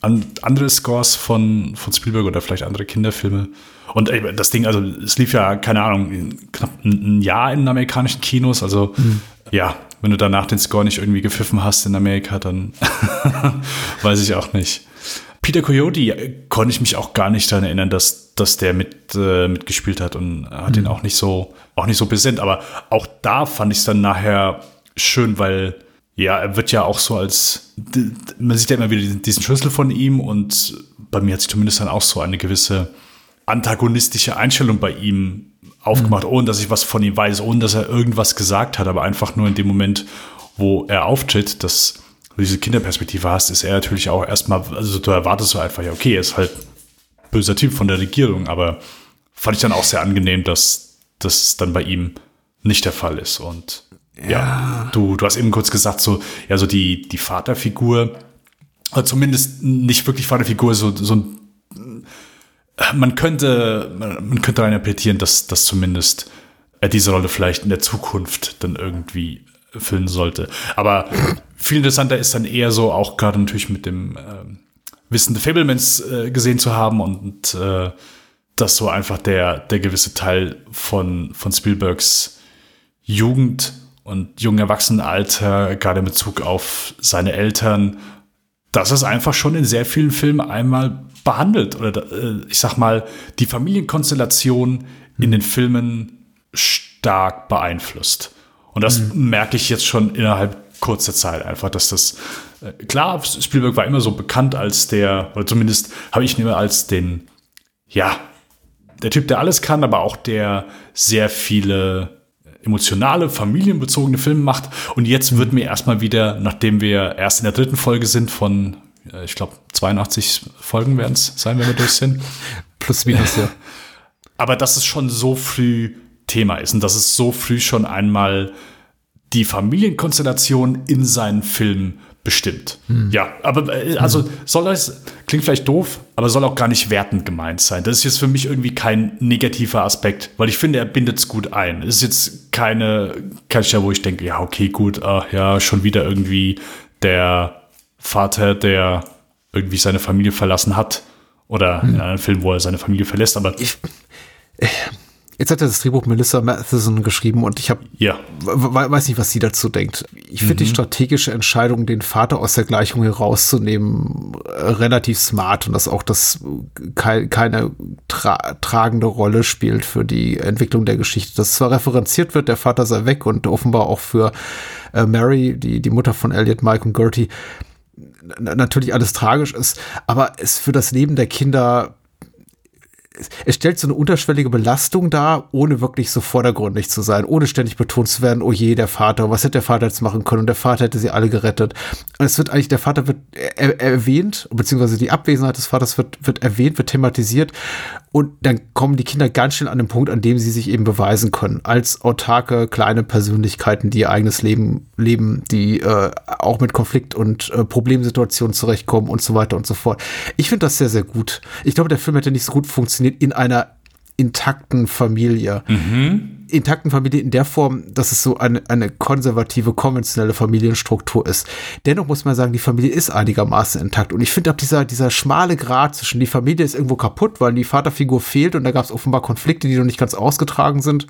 S6: an, andere Scores von, von Spielberg oder vielleicht andere Kinderfilme. Und ey, das Ding, also es lief ja, keine Ahnung, knapp ein Jahr in amerikanischen Kinos. Also mhm. ja, wenn du danach den Score nicht irgendwie gepfiffen hast in Amerika, dann weiß ich auch nicht. Peter Coyote äh, konnte ich mich auch gar nicht daran erinnern, dass, dass der mit, äh, mitgespielt hat und hat mhm. ihn auch nicht so, auch nicht so präsent. Aber auch da fand ich es dann nachher schön, weil ja, er wird ja auch so als, man sieht ja immer wieder diesen Schlüssel von ihm und bei mir hat sich zumindest dann auch so eine gewisse antagonistische Einstellung bei ihm aufgemacht, mhm. ohne dass ich was von ihm weiß, ohne dass er irgendwas gesagt hat, aber einfach nur in dem Moment, wo er auftritt, dass du diese Kinderperspektive hast, ist er natürlich auch erstmal, also du erwartest so einfach, ja, okay, er ist halt böser Typ von der Regierung, aber fand ich dann auch sehr angenehm, dass das dann bei ihm nicht der Fall ist. Und ja, ja du, du hast eben kurz gesagt, so, ja, so die, die Vaterfigur, zumindest nicht wirklich Vaterfigur, so, so ein, man könnte, man könnte rein interpretieren, dass, dass zumindest er diese Rolle vielleicht in der Zukunft dann irgendwie füllen sollte. Aber viel interessanter ist dann eher so, auch gerade natürlich mit dem äh, Wissen der Fablemans äh, gesehen zu haben und äh, dass so einfach der, der gewisse Teil von, von Spielbergs Jugend und jungen Erwachsenenalter, gerade in Bezug auf seine Eltern, dass es einfach schon in sehr vielen Filmen einmal behandelt. Oder äh, ich sag mal, die Familienkonstellation in den Filmen stark beeinflusst. Und das mhm. merke ich jetzt schon innerhalb kurzer Zeit einfach, dass das klar, Spielberg war immer so bekannt als der, oder zumindest habe ich ihn immer als den, ja, der Typ, der alles kann, aber auch der sehr viele emotionale, familienbezogene Filme macht. Und jetzt wird mir erstmal wieder, nachdem wir erst in der dritten Folge sind von, äh, ich glaube, 82 Folgen werden es sein, wenn wir durch sind.
S5: Plus minus, ja.
S6: Aber dass es schon so früh Thema ist und dass es so früh schon einmal die Familienkonstellation in seinen Film bestimmt. Hm. Ja, aber äh, also soll das, klingt vielleicht doof, aber soll auch gar nicht wertend gemeint sein. Das ist jetzt für mich irgendwie kein negativer Aspekt, weil ich finde, er bindet es gut ein. Es ist jetzt keine, kein Stelle, wo ich denke, ja, okay, gut, ach, ja, schon wieder irgendwie der Vater, der irgendwie seine Familie verlassen hat. Oder hm. in einem Film, wo er seine Familie verlässt, aber.
S5: Ich, Jetzt hat er das Drehbuch Melissa Matheson geschrieben und ich habe
S6: Ja.
S5: weiß nicht, was sie dazu denkt. Ich finde die strategische Entscheidung, den Vater aus der Gleichung herauszunehmen, äh, relativ smart und dass auch das kei keine tra tragende Rolle spielt für die Entwicklung der Geschichte. Dass zwar referenziert wird, der Vater sei weg und offenbar auch für äh, Mary, die, die Mutter von Elliot, Mike und Gertie, na- natürlich alles tragisch ist, aber es für das Leben der Kinder es stellt so eine unterschwellige Belastung dar, ohne wirklich so vordergründig zu sein, ohne ständig betont zu werden, oh je, der Vater, was hätte der Vater jetzt machen können und der Vater hätte sie alle gerettet. Und es wird eigentlich, der Vater wird er erwähnt, beziehungsweise die Abwesenheit des Vaters wird, wird erwähnt, wird thematisiert und dann kommen die Kinder ganz schnell an den Punkt, an dem sie sich eben beweisen können, als autarke, kleine Persönlichkeiten, die ihr eigenes Leben leben, die äh, auch mit Konflikt- und äh, Problemsituationen zurechtkommen und so weiter und so fort. Ich finde das sehr, sehr gut. Ich glaube, der Film hätte nicht so gut funktioniert in einer intakten Familie. Intakten Familie in der Form, dass es so eine, eine konservative, konventionelle Familienstruktur ist. Dennoch muss man sagen, die Familie ist einigermaßen intakt. Und ich finde auch dieser, dieser schmale Grat zwischen die Familie ist irgendwo kaputt, weil die Vaterfigur fehlt und da gab es offenbar Konflikte, die noch nicht ganz ausgetragen sind.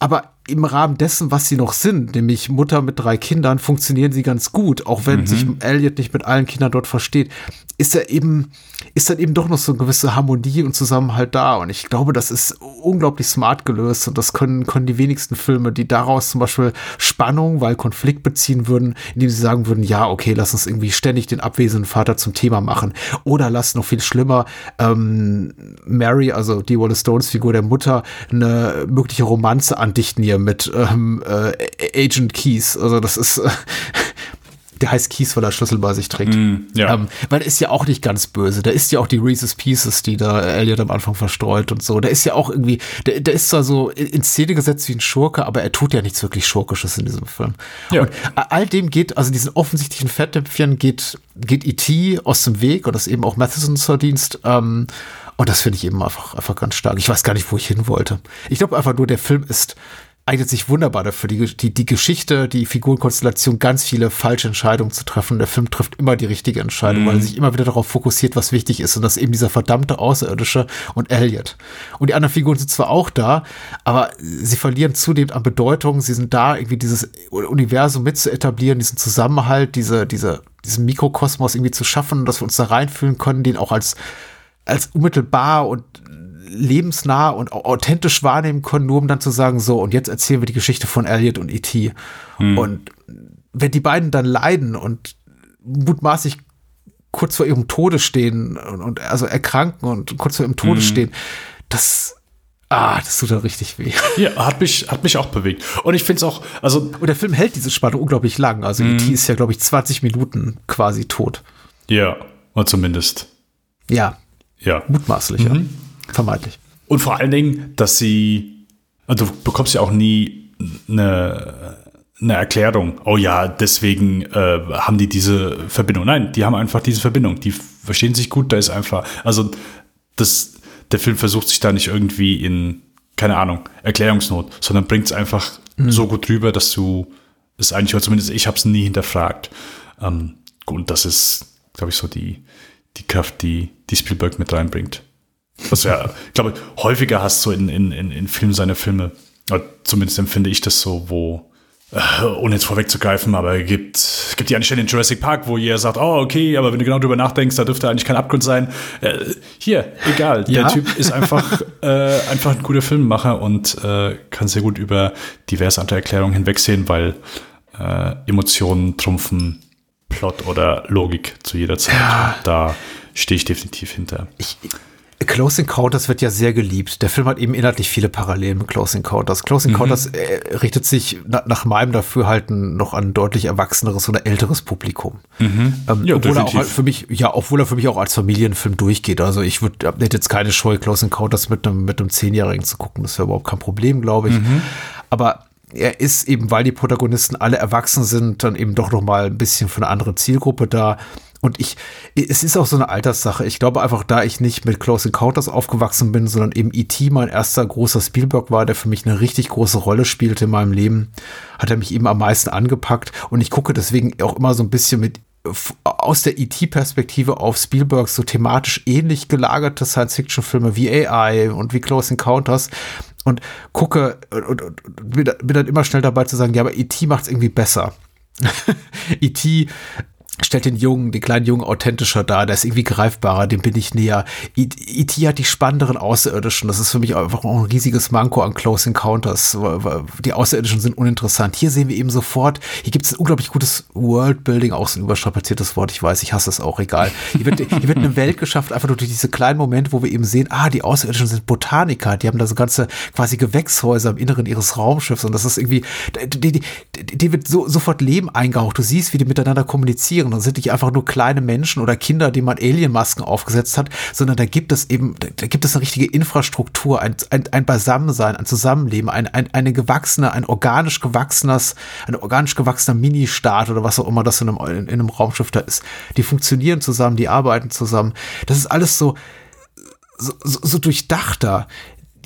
S5: Aber im Rahmen dessen, was sie noch sind, nämlich Mutter mit drei Kindern, funktionieren sie ganz gut, auch wenn sich Elliot nicht mit allen Kindern dort versteht, ist er eben, ist dann eben doch noch so eine gewisse Harmonie und Zusammenhalt da. Und ich glaube, das ist unglaublich smart gelöst und das können, können die wenigsten Filme, die daraus zum Beispiel Spannung, weil Konflikt beziehen würden, indem sie sagen würden, ja, okay, lass uns irgendwie ständig den abwesenden Vater zum Thema machen. Oder lass noch viel schlimmer, ähm, Mary, also die Wallace Stones Figur der Mutter, eine mögliche Romanze andichten hier mit ähm, äh, Agent Keys. Also das ist, äh, der heißt Keys, weil er Schlüssel bei sich trägt.
S6: ja.
S5: Ähm, weil er ist ja auch nicht ganz böse. Da ist ja auch die Reese's Pieces, die da Elliot am Anfang verstreut und so. Der ist ja auch irgendwie, der, der ist zwar so in in Szene gesetzt wie ein Schurke, aber er tut ja nichts wirklich Schurkisches in diesem Film.
S6: Ja.
S5: Und all dem geht, also diesen offensichtlichen Fettnäpfchen geht, geht E.T. aus dem Weg und das eben auch Mathesons Verdienst. Ähm, und das finde ich eben einfach, einfach ganz stark. Ich weiß gar nicht, wo ich hin wollte. Ich glaube einfach nur, der Film ist, eignet sich wunderbar dafür, die, die, die Geschichte, die Figurenkonstellation, ganz viele falsche Entscheidungen zu treffen. Der Film trifft immer die richtige Entscheidung, weil er sich immer wieder darauf fokussiert, was wichtig ist. Und das ist eben dieser verdammte Außerirdische und Elliot. Und die anderen Figuren sind zwar auch da, aber sie verlieren zunehmend an Bedeutung. Sie sind da, irgendwie dieses Universum mit zu etablieren, diesen Zusammenhalt, diese, diese, diesen Mikrokosmos irgendwie zu schaffen, dass wir uns da reinfühlen können, den auch als, als unmittelbar und lebensnah und au- authentisch wahrnehmen können, nur um dann zu sagen, so, und jetzt erzählen wir die Geschichte von Elliot und E.T. Und wenn die beiden dann leiden und mutmaßlich kurz vor ihrem Tode stehen und, und also erkranken und kurz vor ihrem Tode stehen, das, ah, das tut dann richtig weh.
S6: Ja, hat mich, hat mich auch bewegt. Und ich finde es auch, also,
S5: Und der Film hält diese Spannung unglaublich lang. Also E.T. ist ja, glaube ich, 20 Minuten quasi tot.
S6: ja, oder zumindest.
S5: Ja,
S6: Ja.
S5: mutmaßlich, ja. Vermeintlich.
S6: Und vor allen Dingen, dass sie, also du bekommst ja auch nie eine, eine Erklärung. Oh ja, deswegen äh, haben die diese Verbindung. Nein, die haben einfach diese Verbindung. Die verstehen sich gut. Da ist einfach, also das, der Film versucht sich da nicht irgendwie in, keine Ahnung, Erklärungsnot, sondern bringt es einfach so gut rüber, dass du es eigentlich, oder zumindest ich habe es nie hinterfragt. Ähm, und das ist, glaube ich, so die, die Kraft, die, die Spielberg mit reinbringt. Was ja, ich glaube, häufiger hast du in, in, in, in Filmen seine Filme, oder zumindest empfinde ich das so, wo, äh, ohne jetzt vorwegzugreifen, aber es gibt, gibt die eine Stelle in Jurassic Park, wo jeder sagt, oh, okay, aber wenn du genau drüber nachdenkst, da dürfte eigentlich kein Abgrund sein. Äh, hier, egal.
S5: Ja.
S6: Der Typ ist einfach, äh, einfach ein guter Filmemacher und äh, kann sehr gut über diverse andere Erklärungen hinwegsehen, weil äh, Emotionen trumpfen Plot oder Logik zu jeder Zeit. Da stehe ich definitiv hinter.
S5: Close Encounters wird ja sehr geliebt. Der Film hat eben inhaltlich viele Parallelen mit Close Encounters. Close Encounters äh, richtet sich na, nach meinem Dafürhalten noch an ein deutlich erwachseneres oder älteres Publikum. Ähm,
S6: Ja,
S5: obwohl er auch
S6: definitiv.
S5: halt für mich, ja, obwohl er für mich auch als Familienfilm durchgeht. Also ich würde hätte jetzt keine Scheu, Close Encounters mit einem mit einem Zehnjährigen zu gucken. Das wäre überhaupt kein Problem, glaube ich. Aber er ist eben, weil die Protagonisten alle erwachsen sind, dann eben doch noch mal ein bisschen für eine andere Zielgruppe da. Und ich, es ist auch so eine Alterssache. Ich glaube einfach, da ich nicht mit Close Encounters aufgewachsen bin, sondern eben E.T. mein erster großer Spielberg war, der für mich eine richtig große Rolle spielte in meinem Leben, hat er mich eben am meisten angepackt. Und ich gucke deswegen auch immer so ein bisschen mit aus der ET-Perspektive auf Spielberg so thematisch ähnlich gelagerte Science-Fiction-Filme wie AI und wie Close Encounters und gucke und, und, und bin dann immer schnell dabei zu sagen, ja, aber ET macht es irgendwie besser. ET stellt den Jungen, den kleinen Jungen authentischer dar, der ist irgendwie greifbarer, dem bin ich näher. E.T. hat die spannenderen Außerirdischen, das ist für mich einfach ein riesiges Manko an Close Encounters. Die Außerirdischen sind uninteressant. Hier sehen wir eben sofort, hier gibt es ein unglaublich gutes Worldbuilding, auch so ein überstrapaziertes Wort, ich weiß, ich hasse es auch, egal. Hier wird, hier wird eine Welt geschafft, einfach durch diese kleinen Momente, wo wir eben sehen, ah, die Außerirdischen sind Botaniker, die haben da so ganze quasi Gewächshäuser im Inneren ihres Raumschiffs und das ist irgendwie, die, die, die wird so, sofort Leben eingehaucht. Du siehst, wie die miteinander kommunizieren Charakteren. Das sind nicht einfach nur kleine Menschen oder Kinder, die man Alienmasken aufgesetzt hat, sondern da gibt es eben, da gibt es eine richtige Infrastruktur, ein, ein, ein Beisammensein, ein Zusammenleben, ein, ein, eine gewachsene, ein organisch gewachsenes, ein organisch gewachsener Mini-Staat oder was auch immer das in einem, in, in einem Raumschiff da ist. Die funktionieren zusammen, die arbeiten zusammen. Das ist alles so, so, so durchdachter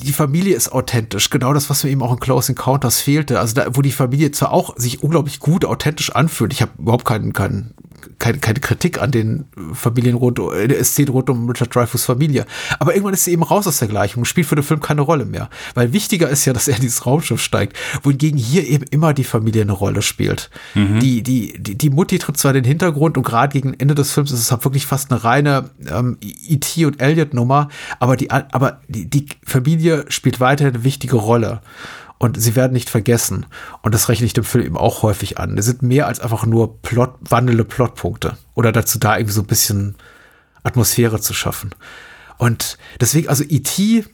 S5: die Familie ist authentisch. Genau das, was mir eben auch in Close Encounters fehlte. Also da, wo die Familie zwar auch sich unglaublich gut authentisch anfühlt. Ich habe überhaupt keinen, keinen keine, keine Kritik an den Familien rund, äh, der Szene rund um Richard Dreyfuss Familie. Aber irgendwann ist sie eben raus aus der Gleichung und spielt für den Film keine Rolle mehr. Weil wichtiger ist ja, dass er in dieses Raumschiff steigt, wohingegen hier eben immer die Familie eine Rolle spielt. Mhm. Die, die, die, die Mutti tritt zwar in den Hintergrund und gerade gegen Ende des Films ist es halt wirklich fast eine reine ähm, E.T. und Elliot-Nummer, aber die, aber die, die Familie spielt weiterhin eine wichtige Rolle und sie werden nicht vergessen. Und das rechne ich dem Film eben auch häufig an. Es sind mehr als einfach nur Plot, wandelnde Plotpunkte oder dazu da, irgendwie so ein bisschen Atmosphäre zu schaffen. Und deswegen, also E.T.,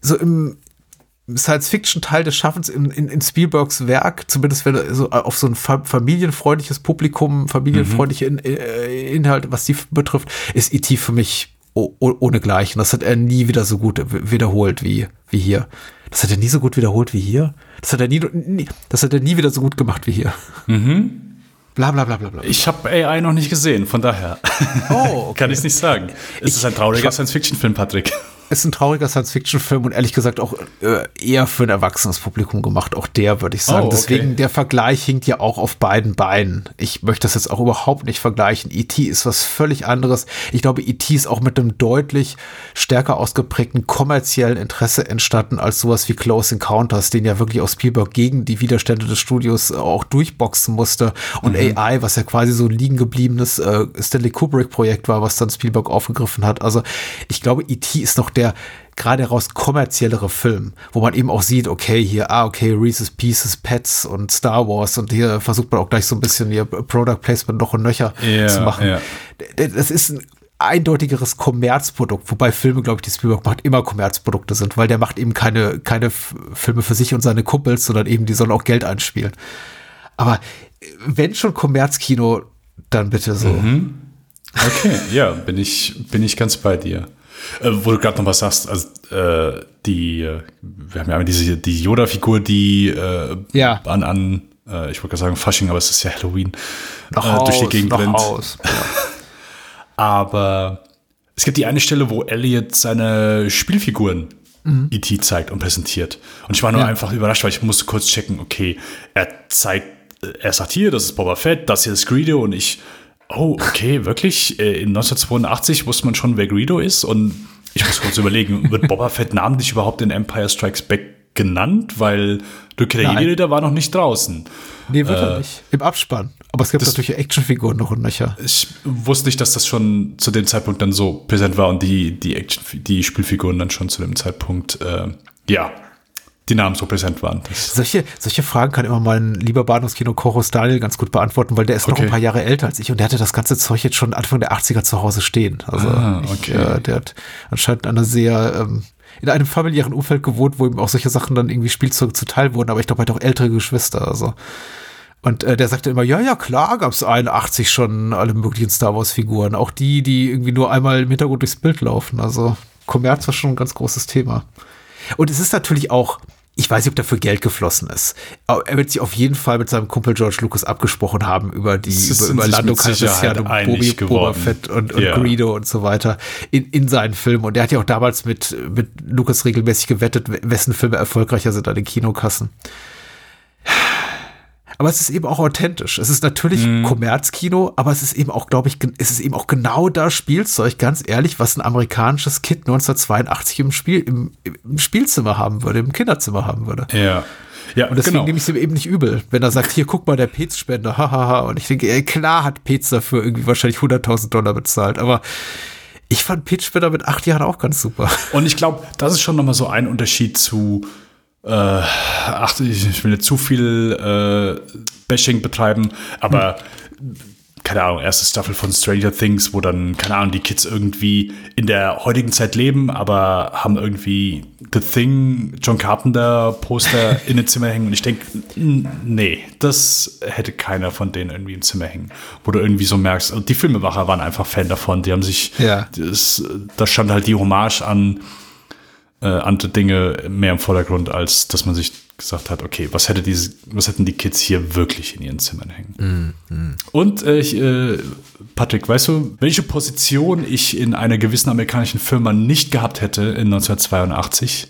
S5: so im Science-Fiction-Teil des Schaffens in, in, in, Spielbergs Werk, zumindest wenn er so auf so ein familienfreundliches Publikum, familienfreundliche in, äh, Inhalte, was die betrifft, ist E.T. für mich ohne Gleichen. Das hat er nie wieder so gut wiederholt wie, wie hier. Das hat er nie so gut wiederholt wie hier. Das hat er nie, nie das hat er nie wieder so gut gemacht wie hier. Mhm.
S6: Bla bla bla bla bla. Ich habe AI noch nicht gesehen, von daher oh, okay. kann ich es nicht sagen. Es ich, ist ein trauriger Science-Fiction-Film, Patrick
S5: ist ein trauriger Science-Fiction-Film und ehrlich gesagt auch äh, eher für ein erwachsenes Publikum gemacht. Auch der, würde ich sagen. Oh, okay. Deswegen, der Vergleich hinkt ja auch auf beiden Beinen. Ich möchte das jetzt auch überhaupt nicht vergleichen. E.T. ist was völlig anderes. Ich glaube, E.T. ist auch mit einem deutlich stärker ausgeprägten kommerziellen Interesse entstanden als sowas wie Close Encounters, den ja wirklich auch Spielberg gegen die Widerstände des Studios auch durchboxen musste. Und mhm. AI, was ja quasi so ein liegen gebliebenes äh, Stanley Kubrick-Projekt war, was dann Spielberg aufgegriffen hat. Also ich glaube, E.T. ist noch der der gerade raus kommerziellere Film, wo man eben auch sieht, okay, hier, ah, okay, Reese's Pieces, Pets und Star Wars und hier versucht man auch gleich so ein bisschen hier Product Placement noch und nöcher yeah, zu machen. Yeah. Das ist ein eindeutigeres Kommerzprodukt, wobei Filme, glaube ich, die Spielberg macht, immer Kommerzprodukte sind, weil der macht eben keine, keine Filme für sich und seine Kumpels, sondern eben, die sollen auch Geld einspielen. Aber wenn schon Kommerzkino, dann bitte so. Mhm.
S6: Okay, ja, bin ich, bin ich ganz bei dir. Äh, wo du gerade noch was sagst, also äh, die, äh, wir haben ja diese die Yoda-Figur, die äh, ja. an, an äh, ich wollte gerade sagen Fasching, aber es ist ja Halloween,
S5: äh, durch die Gegend rennt. Ja.
S6: aber es gibt die eine Stelle, wo Elliot seine Spielfiguren mhm. E.T. zeigt und präsentiert. Und ich war nur ja. einfach überrascht, weil ich musste kurz checken, okay, er zeigt, er sagt hier, das ist Boba Fett, das hier ist Greedo und ich Oh, okay, wirklich? Äh, in 1982 wusste man schon, wer Greedo ist. Und ich muss kurz überlegen, wird Boba Fett namentlich überhaupt in Empire Strikes Back genannt? Weil Rückkehr der Jedi war noch nicht draußen.
S5: Nee, wird äh, er nicht. Im Abspann. Aber es gibt das, natürlich Actionfiguren noch und nöcher.
S6: Ich wusste nicht, dass das schon zu dem Zeitpunkt dann so präsent war und die, die, Action, die Spielfiguren dann schon zu dem Zeitpunkt, äh, ja, die Namen so präsent waren.
S5: solche, solche Fragen kann immer mein lieber Bahnhofskino Chorus Daniel ganz gut beantworten, weil der ist okay. noch ein paar Jahre älter als ich und der hatte das ganze Zeug jetzt schon Anfang der 80er zu Hause stehen. Also ah, okay. ich, äh, der hat anscheinend eine sehr ähm, in einem familiären Umfeld gewohnt, wo ihm auch solche Sachen dann irgendwie Spielzeug zuteil wurden, aber ich glaube, er hat auch ältere Geschwister. Also und äh, der sagte immer, ja, ja, klar gab es 81 schon alle möglichen Star Wars-Figuren. Auch die, die irgendwie nur einmal im Hintergrund durchs Bild laufen. Also Kommerz war schon ein ganz großes Thema. Und es ist natürlich auch, ich weiß nicht, ob dafür Geld geflossen ist. Er wird sich auf jeden Fall mit seinem Kumpel George Lucas abgesprochen haben über die über, über Lando Calrissian und Bobby Boba Fett und, und ja. Greedo und so weiter in, in seinen Filmen. Und er hat ja auch damals mit, mit Lucas regelmäßig gewettet, wessen Filme erfolgreicher sind an den Kinokassen. Aber es ist eben auch authentisch. Es ist natürlich mhm. Kommerzkino, aber es ist eben auch, glaube ich, es ist eben auch genau das Spielzeug, ganz ehrlich, was ein amerikanisches Kind 1982 im Spiel, im, im Spielzimmer haben würde, im Kinderzimmer haben würde.
S6: Ja.
S5: Ja, und deswegen genau. nehme ich es ihm eben nicht übel, wenn er sagt, hier, guck mal, der Pez-Spender, hahaha. Und ich denke, ey, klar hat Pez dafür irgendwie wahrscheinlich 100.000 Dollar bezahlt, aber ich fand Pez-Spender mit acht Jahren auch ganz super.
S6: Und ich glaube, das ist schon nochmal so ein Unterschied zu, äh, ach, ich will nicht zu viel äh, Bashing betreiben, aber hm keine Ahnung, erste Staffel von Stranger Things, wo dann, keine Ahnung, die Kids irgendwie in der heutigen Zeit leben, aber haben irgendwie The Thing, John Carpenter Poster in den Zimmer hängen. Und ich denke, nee, das hätte keiner von denen irgendwie im Zimmer hängen. Wo du irgendwie so merkst, die Filmemacher waren einfach Fan davon. Die haben sich,
S5: ja.
S6: das, da stand halt die Hommage an äh, andere Dinge mehr im Vordergrund, als dass man sich gesagt hat, okay, was, hätte diese, was hätten die Kids hier wirklich in ihren Zimmern hängen? Mm, mm. Und äh, ich, äh, Patrick, weißt du, welche Position ich in einer gewissen amerikanischen Firma nicht gehabt hätte in 1982?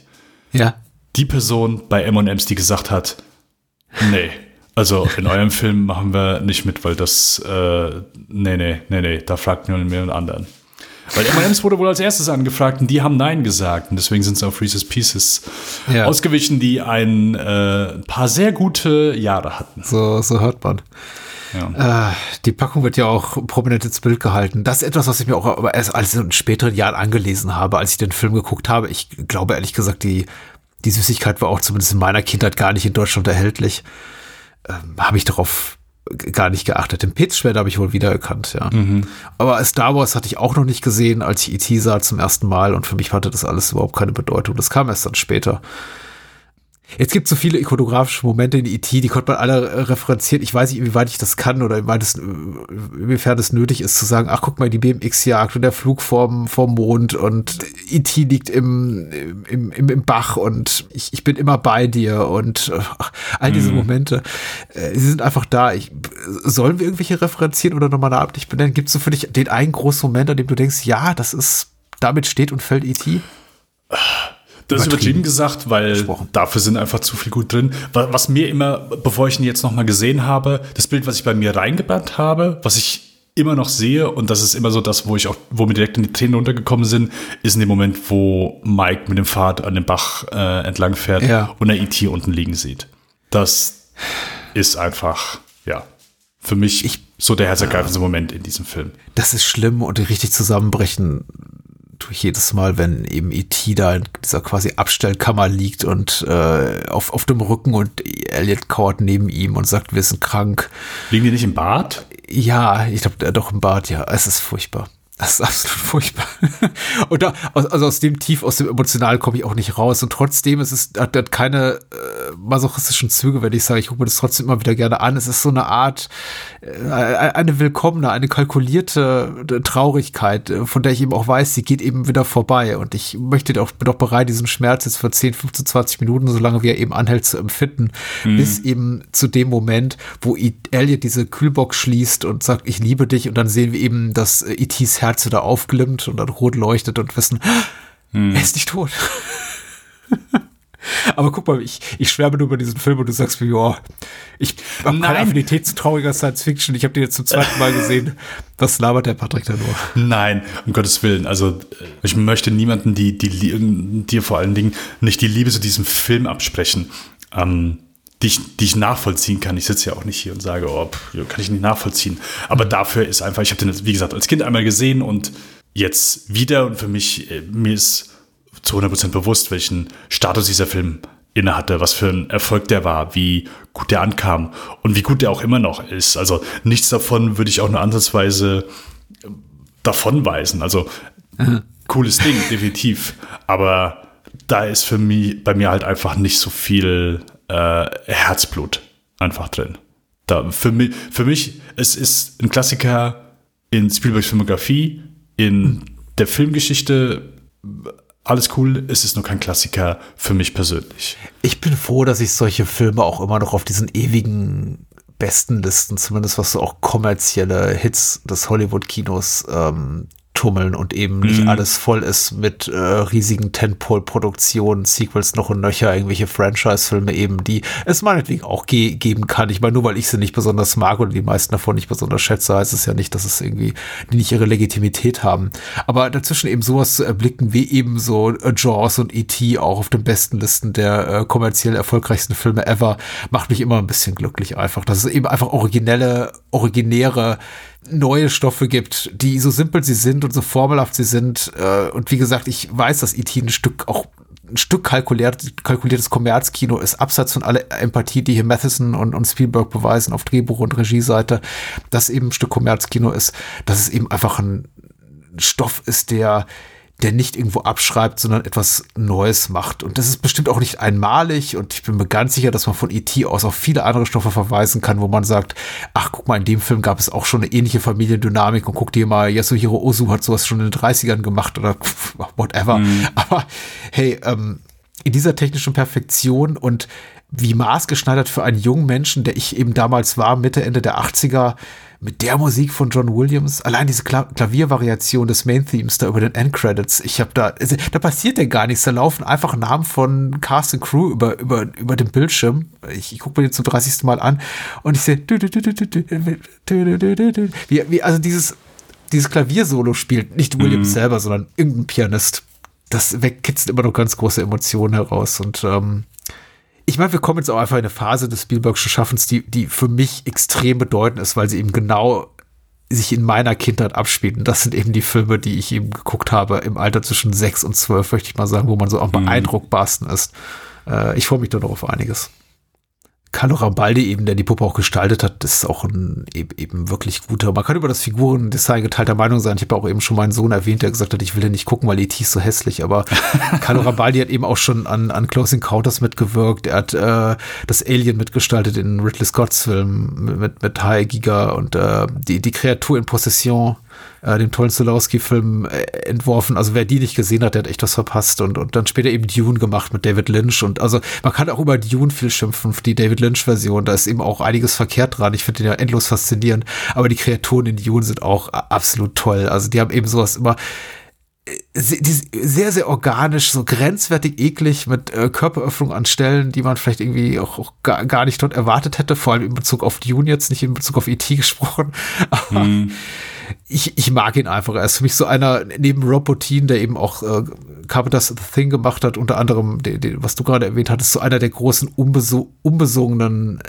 S5: Ja.
S6: Die Person bei M&M's, die gesagt hat, nee, also in eurem Film machen wir nicht mit, weil das, äh, nee, nee, nee, nee, da fragt nur einen anderen. Weil M&M's wurde wohl als erstes angefragt und die haben Nein gesagt. Und deswegen sind sie auf Reese's Pieces ja. ausgewichen, die ein äh, paar sehr gute Jahre hatten.
S5: So, so hört man. Ja. Äh, die Packung wird ja auch prominent ins Bild gehalten. Das ist etwas, was ich mir auch erst als in späteren Jahren angelesen habe, als ich den Film geguckt habe. Ich glaube ehrlich gesagt, die, die Süßigkeit war auch zumindest in meiner Kindheit gar nicht in Deutschland erhältlich. Ähm, habe ich darauf gar nicht geachtet. Den Pitzschwert habe ich wohl wiedererkannt, ja. Mhm. Aber Star Wars hatte ich auch noch nicht gesehen, als ich E.T. sah zum ersten Mal und für mich hatte das alles überhaupt keine Bedeutung. Das kam erst dann später. Jetzt gibt es so viele ikonografische Momente in E.T., die konnte man alle äh, referenzieren. Ich weiß nicht, inwieweit ich das kann oder inwieweit es, inwiefern es nötig ist zu sagen, ach guck mal, die BMX-Jagd und der Flug vorm, vorm Mond und E.T. liegt im, im, im, im Bach und ich, ich bin immer bei dir und ach, all diese mhm. Momente, äh, sie sind einfach da. Ich, sollen wir irgendwelche referenzieren oder nochmal namentlich benennen? Gibt es so für dich den einen großen Moment, an dem du denkst, ja, das ist, damit steht und fällt E.T.?
S6: Das ist übertrieben gesagt, weil dafür sind einfach zu viel gut drin. Was mir immer, bevor ich ihn jetzt nochmal gesehen habe, das Bild, was ich bei mir reingebrannt habe, was ich immer noch sehe, und das ist immer so das, wo ich auch, wo mir direkt in die Tränen runtergekommen sind, ist in dem Moment, wo Mike mit dem Fahrrad an dem Bach äh, entlang fährt ja. und er E.T. unten liegen sieht. Das ist einfach, ja, für mich ich, so der herzergreifendste ja. Moment in diesem Film.
S5: Das ist schlimm und richtig zusammenbrechen tue ich jedes Mal, wenn eben E.T. da in dieser quasi Abstellkammer liegt und äh, auf, auf dem Rücken und Elliot kauert neben ihm und sagt, wir sind krank.
S6: Liegen die nicht im Bad?
S5: Ja, ich glaube, doch im Bad, ja. Es ist furchtbar. Das ist absolut furchtbar. Und da, also aus dem Tief, aus dem Emotionalen komme ich auch nicht raus. Und trotzdem ist es, hat, hat keine äh, masochistischen Züge, wenn ich sage, ich gucke mir das trotzdem immer wieder gerne an. Es ist so eine Art, äh, eine willkommene, eine kalkulierte äh, Traurigkeit, äh, von der ich eben auch weiß, sie geht eben wieder vorbei. Und ich möchte auch, bin auch bereit, diesen Schmerz jetzt für 10, 15, 20 Minuten, solange wie er eben anhält, zu empfinden. Mhm. Bis eben zu dem Moment, wo Elliot diese Kühlbox schließt und sagt, ich liebe dich. Und dann sehen wir eben, dass E.T.s Herz wieder aufglimmt und dann rot leuchtet und wissen, hm. er ist nicht tot. Aber guck mal, ich, ich schwärme nur über diesen Film und du sagst mir, ja, ich habe keine Affinität zu trauriger Science Fiction. Ich habe den jetzt zum zweiten Mal gesehen. Was labert der Patrick da nur?
S6: Nein, um Gottes Willen. Also ich möchte niemanden, die, die dir vor allen Dingen nicht die Liebe zu diesem Film absprechen. Ähm, die ich, die ich nachvollziehen kann. Ich sitze ja auch nicht hier und sage, oh, pff, kann ich nicht nachvollziehen. Aber dafür ist einfach, ich habe den, wie gesagt, als Kind einmal gesehen und jetzt wieder und für mich, äh, mir ist zu 100% bewusst, welchen Status dieser Film innehatte, was für ein Erfolg der war, wie gut der ankam und wie gut der auch immer noch ist. Also nichts davon würde ich auch nur ansatzweise davonweisen. Also mhm. cooles Ding, definitiv. Aber da ist für mich, bei mir halt einfach nicht so viel äh, Herzblut einfach drin. Da, für, mich, für mich, es ist ein Klassiker in Spielbergs Filmografie, in der Filmgeschichte, alles cool, es ist nur kein Klassiker für mich persönlich.
S5: Ich bin froh, dass ich solche Filme auch immer noch auf diesen ewigen besten Listen, zumindest was so auch kommerzielle Hits des Hollywood-Kinos ähm, rumtummeln und eben nicht alles voll ist mit äh, riesigen Tentpole-Produktionen, Sequels noch und nöcher, irgendwelche Franchise-Filme eben, die es meinetwegen auch ge geben kann. Ich meine, nur weil ich sie nicht besonders mag oder die meisten davon nicht besonders schätze, heißt es ja nicht, dass es irgendwie die nicht ihre Legitimität haben. Aber dazwischen eben sowas zu erblicken wie eben so äh, Jaws und E.T. auch auf den besten Listen der äh, kommerziell erfolgreichsten Filme ever, macht mich immer ein bisschen glücklich einfach. Dass es eben einfach originelle, originäre neue Stoffe gibt, die so simpel sie sind und so formelhaft sie sind. Äh, und wie gesagt, ich weiß, dass E.T. ein Stück auch ein Stück kalkuliert, kalkuliertes Kommerzkino ist, abseits von aller Empathie, die hier Matheson und, und Spielberg beweisen auf Drehbuch- und Regieseite, dass eben ein Stück Kommerzkino ist, dass es eben einfach ein Stoff ist, der der nicht irgendwo abschreibt, sondern etwas Neues macht. Und das ist bestimmt auch nicht einmalig. Und ich bin mir ganz sicher, dass man von E.T. aus auf viele andere Stoffe verweisen kann, wo man sagt, ach, guck mal, in dem Film gab es auch schon eine ähnliche Familiendynamik und guck dir mal, Yasuhiro Ozu hat sowas schon in den 30ern gemacht oder whatever. Mhm. Aber hey, ähm, in dieser technischen Perfektion und wie maßgeschneidert für einen jungen Menschen, der ich eben damals war, Mitte, Ende der 80er, mit der Musik von John Williams, allein diese Kla Klaviervariation des Main-Themes da über den Endcredits, ich habe da, also, da passiert ja gar nichts, da laufen einfach Namen von Cast and Crew über, über, über den Bildschirm. Ich, ich gucke mir den zum 30. Mal an und ich sehe, wie, wie, also dieses, dieses Klaviersolo spielt nicht Williams mm. selber, sondern irgendein Pianist. Das wegkitzelt immer noch ganz große Emotionen heraus und ähm, ich meine, wir kommen jetzt auch einfach in eine Phase des Spielbergschen Schaffens, die, die für mich extrem bedeutend ist, weil sie eben genau sich in meiner Kindheit abspielt. Und das sind eben die Filme, die ich eben geguckt habe im Alter zwischen sechs und zwölf, möchte ich mal sagen, wo man so am mhm. beeindruckbarsten ist. Äh, ich freue mich da noch auf einiges. Carlo Rambaldi eben, der die Puppe auch gestaltet hat, ist auch ein eben, wirklich guter. Man kann über das Figurendesign geteilter Meinung sein. Ich habe auch eben schon meinen Sohn erwähnt, der gesagt hat, ich will den nicht gucken, weil E.T. ist so hässlich. Aber Carlo Rambaldi hat eben auch schon an, an Close Encounters mitgewirkt. Er hat äh, das Alien mitgestaltet in Ridley Scotts Film mit, mit, mit High Giga und äh, die, die Kreatur in Possession äh, dem tollen Solowski-Film äh, entworfen. Also wer die nicht gesehen hat, der hat echt was verpasst. Und, und dann später eben Dune gemacht mit David Lynch. Und also man kann auch über Dune viel schimpfen, die David Lynch-Version. Da ist eben auch einiges verkehrt dran. Ich finde den ja endlos faszinierend. Aber die Kreaturen in Dune sind auch absolut toll. Also die haben eben sowas immer äh, sehr, sehr organisch, so grenzwertig eklig mit äh, Körperöffnung an Stellen, die man vielleicht irgendwie auch, auch gar, nicht dort erwartet hätte, vor allem in Bezug auf Dune jetzt, nicht in Bezug auf E.T. gesprochen. Hm ich, ich mag ihn einfach. Er ist für mich so einer, neben Rob Bottin, der eben auch äh, Carpenter's The Thing gemacht hat, unter anderem, die, die, was du gerade erwähnt hattest, so einer der großen unbeso unbesungenen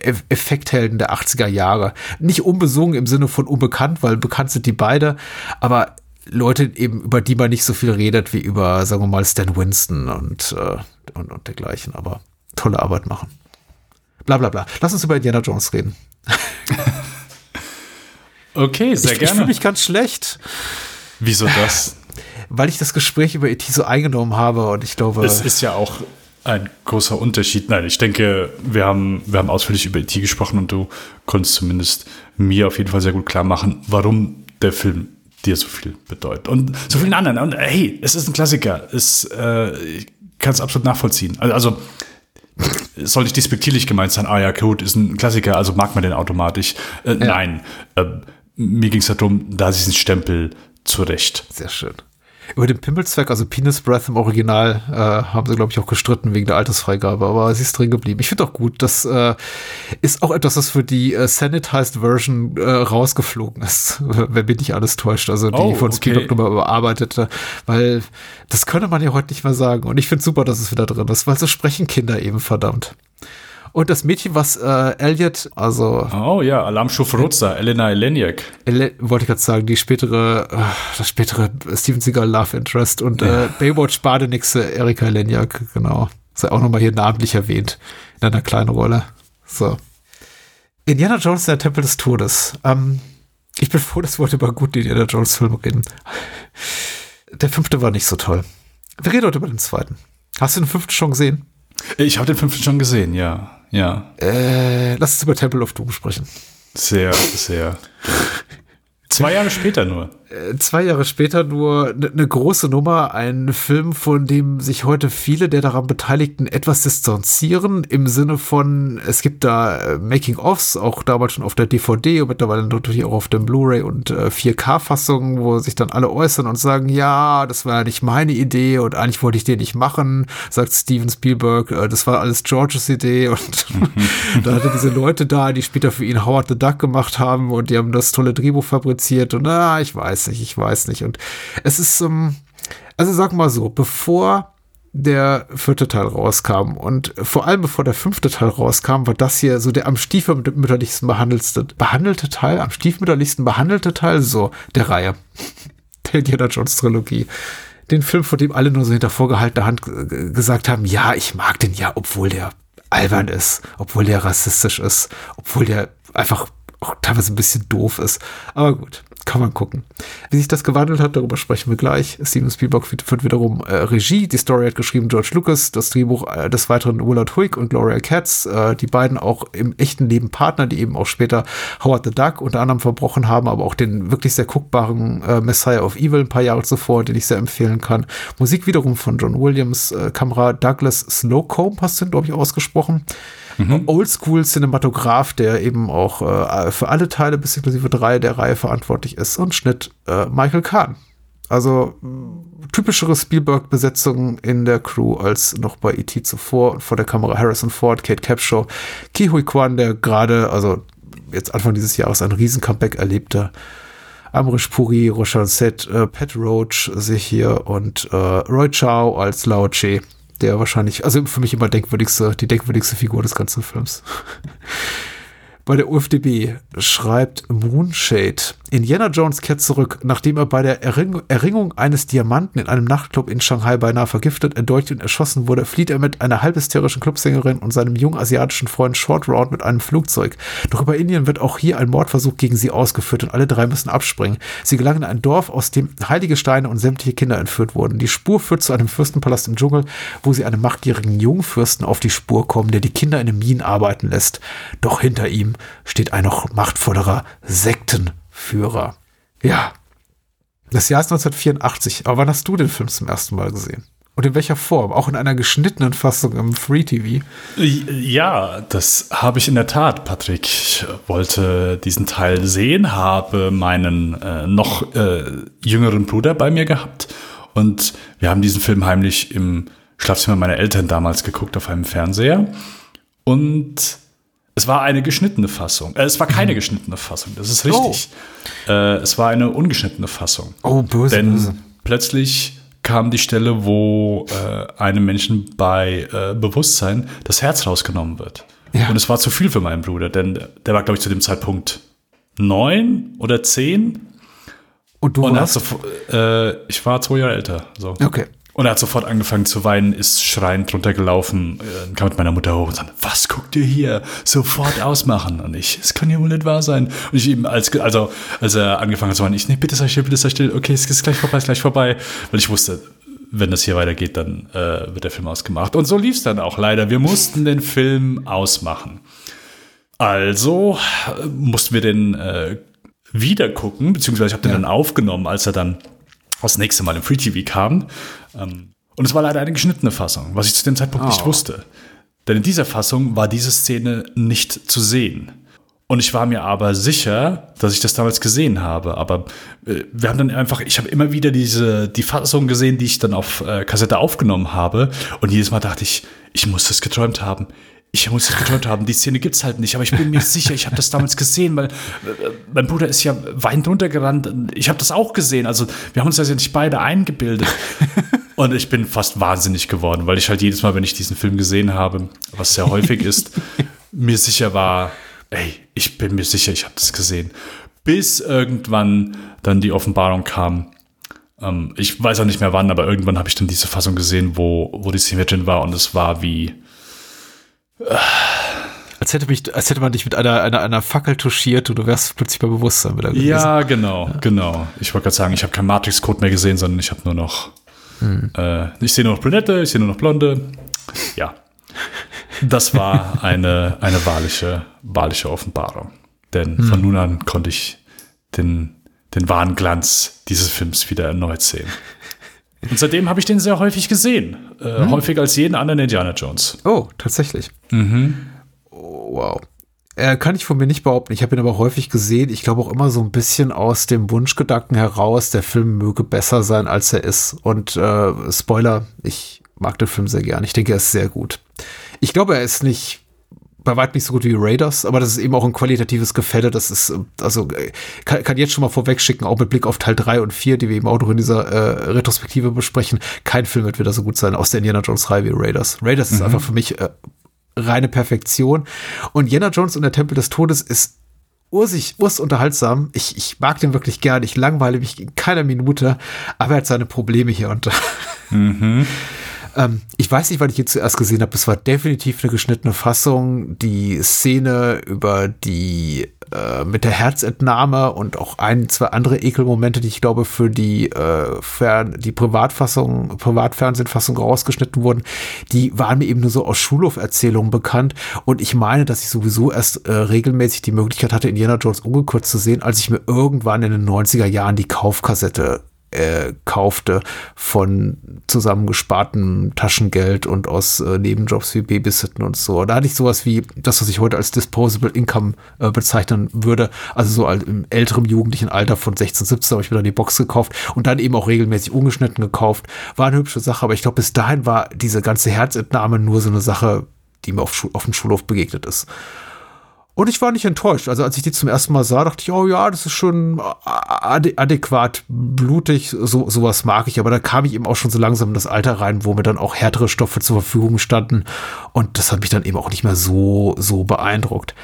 S5: äh, Effekthelden der 80er Jahre. Nicht unbesungen im Sinne von unbekannt, weil bekannt sind die beide, aber Leute eben, über die man nicht so viel redet, wie über, sagen wir mal, Stan Winston und, äh, und, und dergleichen, aber tolle Arbeit machen. Bla bla bla. Lass uns über Indiana Jones reden.
S6: Okay, sehr
S5: ich,
S6: gerne.
S5: Ich fühle mich ganz schlecht.
S6: Wieso das?
S5: Weil ich das Gespräch über ET so eingenommen habe und ich glaube.
S6: Es ist ja auch ein großer Unterschied. Nein, ich denke, wir haben, wir haben ausführlich über ET gesprochen und du konntest zumindest mir auf jeden Fall sehr gut klar machen, warum der Film dir so viel bedeutet. Und so vielen anderen. Und hey, es ist ein Klassiker. Es, äh, ich kann es absolut nachvollziehen. Also, also soll nicht despektierlich gemeint sein, ah ja, Code ist ein Klassiker, also mag man den automatisch. Äh, ja. Nein. Äh, mir ging es darum, da ist ein Stempel zurecht.
S5: Sehr schön. Über den Pimmelzweck, also Penis Breath im Original, äh, haben sie, glaube ich, auch gestritten wegen der Altersfreigabe, aber sie ist drin geblieben. Ich finde auch gut, das äh, ist auch etwas, das für die äh, Sanitized Version äh, rausgeflogen ist, wenn mich nicht alles täuscht, also die oh, von okay. nochmal überarbeitete, weil das könnte man ja heute nicht mehr sagen und ich finde super, dass es wieder drin ist, weil so sprechen Kinder eben verdammt. Und das Mädchen, was äh, Elliot, also.
S6: Oh ja, Alarmstufe Rotzer, Elena Eleniak.
S5: Ele wollte ich gerade sagen, die spätere, äh, das spätere Steven Seagal Love Interest und ja. äh, Baywatch Badenixe Erika Eleniak, genau. Sei auch nochmal hier namentlich erwähnt. In einer kleinen Rolle. So. Indiana Jones, der Tempel des Todes. Ähm, ich bin froh, dass wir heute über guten Indiana Jones Film reden. Der fünfte war nicht so toll. Wir reden heute über den zweiten. Hast du den fünften schon gesehen?
S6: Ich habe den fünften schon gesehen, ja. Ja.
S5: Äh, lass uns über Temple of Doom sprechen.
S6: Sehr, sehr. Zwei Jahre später nur.
S5: Äh, zwei Jahre später nur eine ne große Nummer, ein Film, von dem sich heute viele der daran Beteiligten etwas distanzieren, im Sinne von, es gibt da äh, Making-ofs, auch damals schon auf der DVD und mittlerweile natürlich auch auf dem Blu-ray und äh, 4K-Fassungen, wo sich dann alle äußern und sagen, ja, das war ja nicht meine Idee und eigentlich wollte ich den nicht machen, sagt Steven Spielberg, äh, das war alles Georges Idee und da hatte diese Leute da, die später für ihn Howard the Duck gemacht haben und die haben das tolle Drehbuch fabriziert und na, ah, ich weiß weiß nicht, ich weiß nicht. Und es ist, ähm, also sag mal so, bevor der vierte Teil rauskam und vor allem bevor der fünfte Teil rauskam, war das hier so der am stiefmütterlichsten behandelte, behandelte Teil, am stiefmütterlichsten behandelte Teil so der Reihe. der Indiana Jones Trilogie. Den Film, von dem alle nur so hinter vorgehaltener Hand gesagt haben, ja, ich mag den ja, obwohl der albern ist, obwohl der rassistisch ist, obwohl der einfach auch teilweise ein bisschen doof ist. Aber gut kann man gucken. Wie sich das gewandelt hat, darüber sprechen wir gleich. Steven Spielberg führt wiederum äh, Regie. Die Story hat geschrieben George Lucas, das Drehbuch äh, des weiteren Willard Huyck und Gloria Katz. Äh, die beiden auch im echten Leben Partner, die eben auch später Howard the Duck unter anderem verbrochen haben, aber auch den wirklich sehr guckbaren äh, Messiah of Evil ein paar Jahre zuvor, den ich sehr empfehlen kann. Musik wiederum von John Williams, äh, Kamera Douglas Slocombe, hast du, glaube ich, ausgesprochen mhm. Oldschool-Cinematograph, der eben auch äh, für alle Teile bis inklusive drei der Reihe verantwortlich ist und Schnitt äh, Michael Kahn. Also typischere Spielberg-Besetzung in der Crew als noch bei E.T. zuvor und vor der Kamera Harrison Ford, Kate Capshaw, Ki Hui Kwan, der gerade, also jetzt Anfang dieses Jahres ein Riesen-Comeback erlebte. Amrish Puri, Roshan Set, äh, Pat Roach sich hier und äh, Roy Chow als Lao Che der wahrscheinlich, also für mich immer denkwürdigste, die denkwürdigste Figur des ganzen Films. Bei der UFDB schreibt Moonshade, Indiana Jones kehrt zurück, nachdem er bei der Erring Erringung eines Diamanten in einem Nachtclub in Shanghai beinahe vergiftet, erdolcht und erschossen wurde, flieht er mit einer halbhysterischen Clubsängerin und seinem jungen asiatischen Freund Short Round mit einem Flugzeug. Doch über Indien wird auch hier ein Mordversuch gegen sie ausgeführt und alle drei müssen abspringen. Sie gelangen in ein Dorf, aus dem heilige Steine und sämtliche Kinder entführt wurden. Die Spur führt zu einem Fürstenpalast im Dschungel, wo sie einem machtgierigen Jungfürsten auf die Spur kommen, der die Kinder in den Minen arbeiten lässt. Doch hinter ihm steht ein noch machtvollerer Sekten Führer. Ja. Das Jahr ist 1984. Aber wann hast du den Film zum ersten Mal gesehen? Und in welcher Form? Auch in einer geschnittenen Fassung im Free TV?
S6: Ja, das habe ich in der Tat, Patrick. Ich wollte diesen Teil sehen, habe meinen äh, noch äh, jüngeren Bruder bei mir gehabt und wir haben diesen Film heimlich im Schlafzimmer meiner Eltern damals geguckt auf einem Fernseher. Und es war eine geschnittene Fassung. Äh, es war keine mhm. geschnittene Fassung, das ist richtig. Oh. Äh, es war eine ungeschnittene Fassung.
S5: Oh, böse.
S6: Denn
S5: böse.
S6: plötzlich kam die Stelle, wo äh, einem Menschen bei äh, Bewusstsein das Herz rausgenommen wird. Ja. Und es war zu viel für meinen Bruder, denn der war, glaube ich, zu dem Zeitpunkt neun oder zehn.
S5: Und du
S6: und warst? So, äh, ich war zwei Jahre älter. So.
S5: Okay.
S6: Und er hat sofort angefangen zu weinen, ist schreiend runtergelaufen, äh, kam mit meiner Mutter hoch und sagte, was guckt ihr hier? Sofort ausmachen. Und ich, es kann ja wohl nicht wahr sein. Und ich ihm, als, also, als er angefangen hat zu weinen, ich, nee, bitte sei still, bitte sei still, okay, es ist gleich vorbei, es ist gleich vorbei. Weil ich wusste, wenn das hier weitergeht, dann äh, wird der Film ausgemacht. Und so lief es dann auch leider. Wir mussten den Film ausmachen. Also äh, mussten wir den äh, wieder gucken, beziehungsweise ich habe den ja. dann aufgenommen, als er dann das nächste Mal im Free TV kam. Ähm, und es war leider eine geschnittene Fassung, was ich zu dem Zeitpunkt oh. nicht wusste. Denn in dieser Fassung war diese Szene nicht zu sehen. Und ich war mir aber sicher, dass ich das damals gesehen habe. Aber äh, wir haben dann einfach, ich habe immer wieder diese, die Fassung gesehen, die ich dann auf äh, Kassette aufgenommen habe. Und jedes Mal dachte ich, ich muss das geträumt haben ich muss es geträumt haben, die Szene gibt's halt nicht, aber ich bin mir sicher, ich habe das damals gesehen, weil äh, mein Bruder ist ja weinend runtergerannt. Ich habe das auch gesehen. Also wir haben uns das ja nicht beide eingebildet. Und ich bin fast wahnsinnig geworden, weil ich halt jedes Mal, wenn ich diesen Film gesehen habe, was sehr häufig ist, mir sicher war, ey, ich bin mir sicher, ich habe das gesehen. Bis irgendwann dann die Offenbarung kam. Ähm, ich weiß auch nicht mehr wann, aber irgendwann habe ich dann diese Fassung gesehen, wo, wo die Szene drin war und es war wie
S5: als hätte, mich, als hätte man dich mit einer, einer, einer Fackel touchiert und du wärst plötzlich bei Bewusstsein wieder
S6: gewesen. Ja, genau, ja. genau. Ich wollte gerade sagen, ich habe keinen Matrix-Code mehr gesehen, sondern ich habe nur noch, hm. äh, ich sehe nur noch Brünette, ich sehe nur noch Blonde. Ja. Das war eine, eine wahrliche, wahrliche Offenbarung. Denn hm. von nun an konnte ich den den wahren Glanz dieses Films wieder erneut sehen. Und seitdem habe ich den sehr häufig gesehen. Äh, hm? Häufiger als jeden anderen Indiana Jones.
S5: Oh, tatsächlich. Mhm. Oh, wow. Äh, kann ich von mir nicht behaupten. Ich habe ihn aber häufig gesehen. Ich glaube auch immer so ein bisschen aus dem Wunschgedanken heraus, der Film möge besser sein, als er ist. Und äh, Spoiler, ich mag den Film sehr gern. Ich denke, er ist sehr gut. Ich glaube, er ist nicht bei weitem nicht so gut wie Raiders, aber das ist eben auch ein qualitatives Gefälle. Das ist, also kann, kann jetzt schon mal vorwegschicken, auch mit Blick auf Teil 3 und 4, die wir eben auch noch in dieser äh, Retrospektive besprechen. Kein Film wird wieder so gut sein aus der Indiana Jones Reihe wie Raiders. Raiders mhm. ist einfach für mich äh, reine Perfektion. Und Jenna Jones und der Tempel des Todes ist ursig, urs unterhaltsam. Ich, ich mag den wirklich gern. Ich langweile mich in keiner Minute, aber er hat seine Probleme hier und da. Mhm. Ähm, ich weiß nicht, wann ich ihn zuerst gesehen habe. Es war definitiv eine geschnittene Fassung. Die Szene über die äh, mit der Herzentnahme und auch ein, zwei andere Ekelmomente, die ich glaube für die äh, Fern die Privatfassung, Privatfernsehfassung rausgeschnitten wurden, die waren mir eben nur so aus Schulhoferzählungen bekannt. Und ich meine, dass ich sowieso erst äh, regelmäßig die Möglichkeit hatte, Indiana Jones ungekürzt zu sehen, als ich mir irgendwann in den 90er Jahren die Kaufkassette äh, kaufte von zusammengespartem Taschengeld und aus äh, Nebenjobs wie Babysitten und so. Da hatte ich sowas wie das, was ich heute als Disposable Income äh, bezeichnen würde. Also so im älteren jugendlichen Alter von 16, 17 habe ich mir dann die Box gekauft und dann eben auch regelmäßig ungeschnitten gekauft. War eine hübsche Sache, aber ich glaube, bis dahin war diese ganze Herzentnahme nur so eine Sache, die mir auf, auf dem Schulhof begegnet ist. Und ich war nicht enttäuscht. Also als ich die zum ersten Mal sah, dachte ich, oh ja, das ist schon ade adäquat blutig. So, sowas mag ich. Aber da kam ich eben auch schon so langsam in das Alter rein, wo mir dann auch härtere Stoffe zur Verfügung standen. Und das hat mich dann eben auch nicht mehr so, so beeindruckt.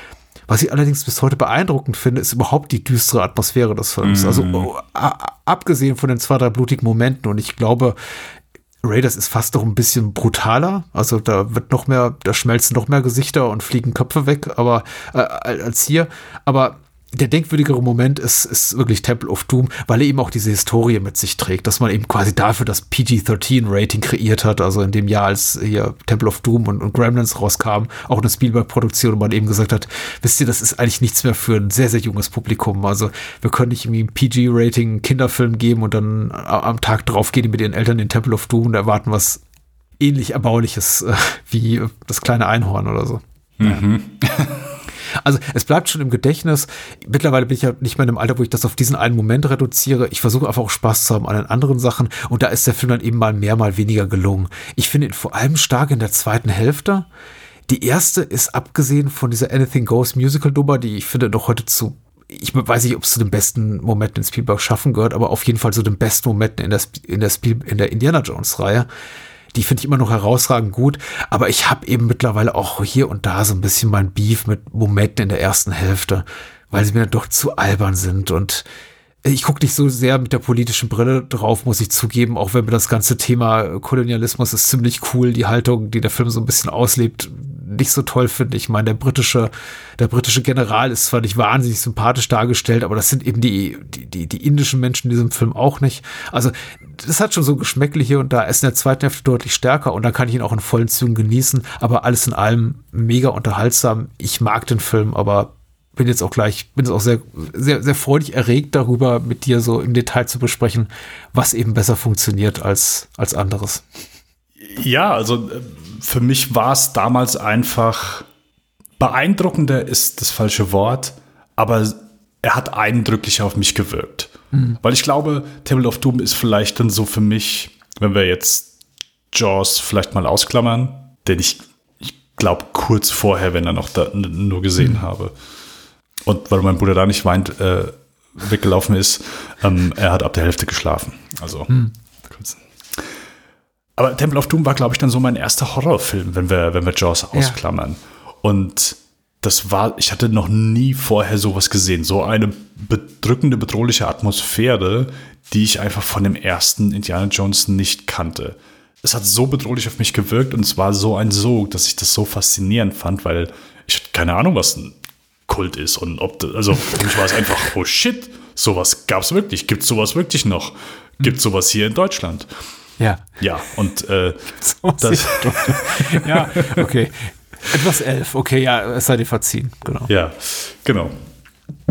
S5: Was ich allerdings bis heute beeindruckend finde, ist überhaupt die düstere Atmosphäre des Films. Also, mhm. Also abgesehen von den zwei, drei blutigen Momenten. Und ich glaube, Raiders ist fast noch ein bisschen brutaler. Also da wird noch mehr, da schmelzen noch mehr Gesichter und fliegen Köpfe weg, aber äh, als hier. Aber der denkwürdigere Moment ist, ist wirklich Temple of Doom, weil er eben auch diese Historie mit sich trägt, dass man eben quasi dafür das PG-13-Rating kreiert hat, also in dem Jahr, als hier Temple of Doom und, und Gremlins rauskamen, auch eine Spielberg-Produktion, wo man eben gesagt hat, wisst ihr, das ist eigentlich nichts mehr für ein sehr, sehr junges Publikum. Also wir können nicht irgendwie ein PG-Rating Kinderfilm geben und dann am Tag drauf gehen die mit ihren Eltern in Temple of Doom und erwarten was ähnlich Erbauliches äh, wie das kleine Einhorn oder so. Mhm. Ja. Also es bleibt schon im Gedächtnis. Mittlerweile bin ich ja nicht mehr in einem Alter, wo ich das auf diesen einen Moment reduziere. Ich versuche einfach auch Spaß zu haben an den anderen Sachen. Und da ist der Film dann eben mal mehr, mal weniger gelungen. Ich finde ihn vor allem stark in der zweiten Hälfte. Die erste ist abgesehen von dieser Anything Goes Musical Nummer, die ich finde noch heute zu ich weiß nicht, ob es zu den besten Momenten in Spielberg schaffen gehört, aber auf jeden Fall zu den besten Momenten in der, in der, Spiel, in der Indiana Jones Reihe. Die finde ich immer noch herausragend gut, aber ich habe eben mittlerweile auch hier und da so ein bisschen mein Beef mit Momenten in der ersten Hälfte, weil sie mir dann doch zu albern sind und ich gucke nicht so sehr mit der politischen Brille drauf, muss ich zugeben, auch wenn mir das ganze Thema Kolonialismus ist ziemlich cool, die Haltung, die der Film so ein bisschen auslebt, nicht so toll finde. Ich meine, der britische, der britische General ist zwar nicht wahnsinnig sympathisch dargestellt, aber das sind eben die, die, die, die indischen Menschen in diesem Film auch nicht. Also, das hat schon so Geschmäckle hier und da. ist in der zweiten Hälfte deutlich stärker und dann kann ich ihn auch in vollen Zügen genießen. Aber alles in allem mega unterhaltsam. Ich mag den Film, aber bin jetzt auch gleich, bin jetzt auch sehr, sehr, sehr freudig erregt darüber, mit dir so im Detail zu besprechen, was eben besser funktioniert als, als anderes.
S6: Ja, also äh, für mich war es damals einfach beeindruckender ist das falsche Wort, aber er hat eindrücklicher auf mich gewirkt. Mhm. Weil ich glaube, Table of Doom ist vielleicht dann so für mich, wenn wir jetzt Jaws vielleicht mal ausklammern, den ich, ich glaube, kurz vorher, wenn er noch da nur gesehen mhm. habe. Und weil mein Bruder da nicht weint, äh, weggelaufen ist, ähm, er hat ab der Hälfte geschlafen. Also, kurz. Aber Temple of Doom war, glaube ich, dann so mein erster Horrorfilm, wenn wir, wenn wir Jaws ausklammern. Ja. Und das war, ich hatte noch nie vorher sowas gesehen. So eine bedrückende, bedrohliche Atmosphäre, die ich einfach von dem ersten Indiana Jones nicht kannte. Es hat so bedrohlich auf mich gewirkt und es war so ein Sog, dass ich das so faszinierend fand, weil ich hatte keine Ahnung, was ein Kult ist und ob, also für mich war es einfach, oh shit, sowas gab es wirklich, gibt es sowas wirklich noch? Gibt es sowas hier in Deutschland?
S5: Ja.
S6: Ja, und äh, das.
S5: ja, okay. Etwas elf, okay, ja, es sei dir verziehen, genau.
S6: Ja, genau.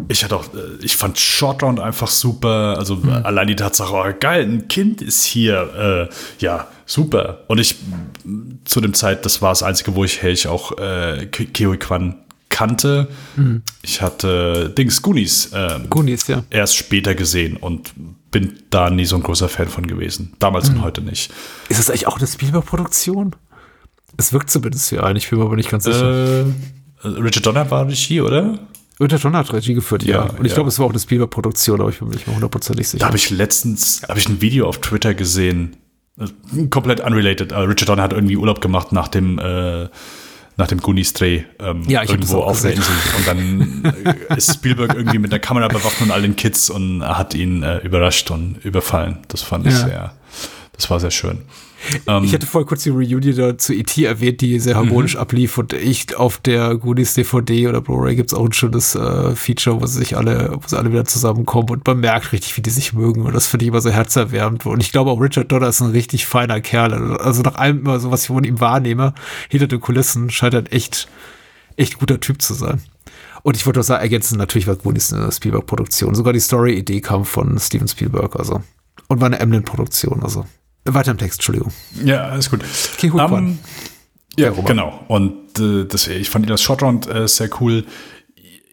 S6: ich hatte auch, äh, ich fand Short Round einfach super. Also
S5: Mhm.
S6: allein die Tatsache, oh geil, ein Kind ist hier. Äh, ja, super. Und ich zu dem Zeit, das war das Einzige, wo ich, hey, ich auch äh, Kiwi Kwan kannte. Ich hatte Dings Goonies ähm,
S5: Goonies, ja.
S6: erst später gesehen und bin da nie so ein großer Fan von gewesen. Damals
S5: Mhm.
S6: und heute nicht.
S5: Ist das eigentlich auch eine Spielberg-Produktion? Es wirkt zumindest für einen, ich bin mir aber nicht ganz sicher.
S6: Äh, Richard Donner war Regie, oder?
S5: Unter John hat Regie geführt, ja.
S6: Ja,
S5: Und ich
S6: ja.
S5: glaube, es war auch eine Spielberg-Produktion, aber ich bin mir nicht mal hundertprozentig sicher.
S6: Da habe ich letztens habe ich ein Video auf Twitter gesehen, äh, komplett unrelated. Äh, Richard Donner hat irgendwie Urlaub gemacht nach dem äh, nach dem Goonies-Dreh ähm,
S5: Ja,
S6: irgendwo auf der. Insel. Und dann äh, ist Spielberg irgendwie mit der Kamera bewaffnet und all den Kids und hat ihn äh, überrascht und überfallen. Das fand ich
S5: Ja.
S6: sehr, das war sehr schön.
S5: Ich hatte vorher kurz die Reunion da zu E.T. erwähnt, die sehr harmonisch ablief. Und ich auf der Goonies DVD oder Blu-ray gibt's auch ein schönes äh, Feature, wo sie sich alle, wo sie alle wieder zusammenkommen und man merkt richtig, wie die sich mögen und das finde ich immer so herzerwärmend. Und ich glaube auch Richard Donner ist ein richtig feiner Kerl, also nach allem immer so, was ich von ihm wahrnehme, hinter den Kulissen scheint er ein echt, echt guter Typ zu sein. Und ich wollte auch sagen, ergänzen, natürlich war Goonies eine Spielberg-Produktion, sogar die Story-Idee kam von Steven Spielberg, also. Und war eine Emlyn-Produktion, also weiter im Text, Entschuldigung.
S6: Ja, alles gut.
S5: Ki Hu Kwan.
S6: Ähm, ja,
S5: Der Roman.
S6: genau. Und äh, das, ich fand ihn als Shotround äh, sehr cool.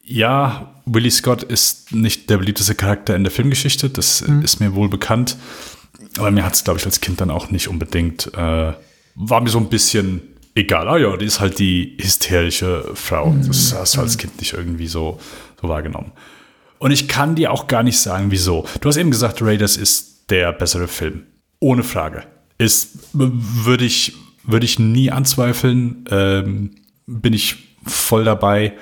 S6: Ja, Willie Scott ist nicht der beliebteste Charakter in der Filmgeschichte, das
S5: Mhm.
S6: ist mir wohl bekannt. Aber mir hat es, glaube ich, als Kind dann auch nicht unbedingt, äh, war mir so ein bisschen egal. Ah ja, die ist halt die hysterische Frau.
S5: Mhm.
S6: Das hast du als Kind nicht irgendwie so, so wahrgenommen. Und ich kann dir auch gar nicht sagen, wieso. Du hast eben gesagt, Raiders ist der bessere Film. Ohne Frage. Ist, würde ich, würde ich nie anzweifeln. Ähm, bin ich voll dabei.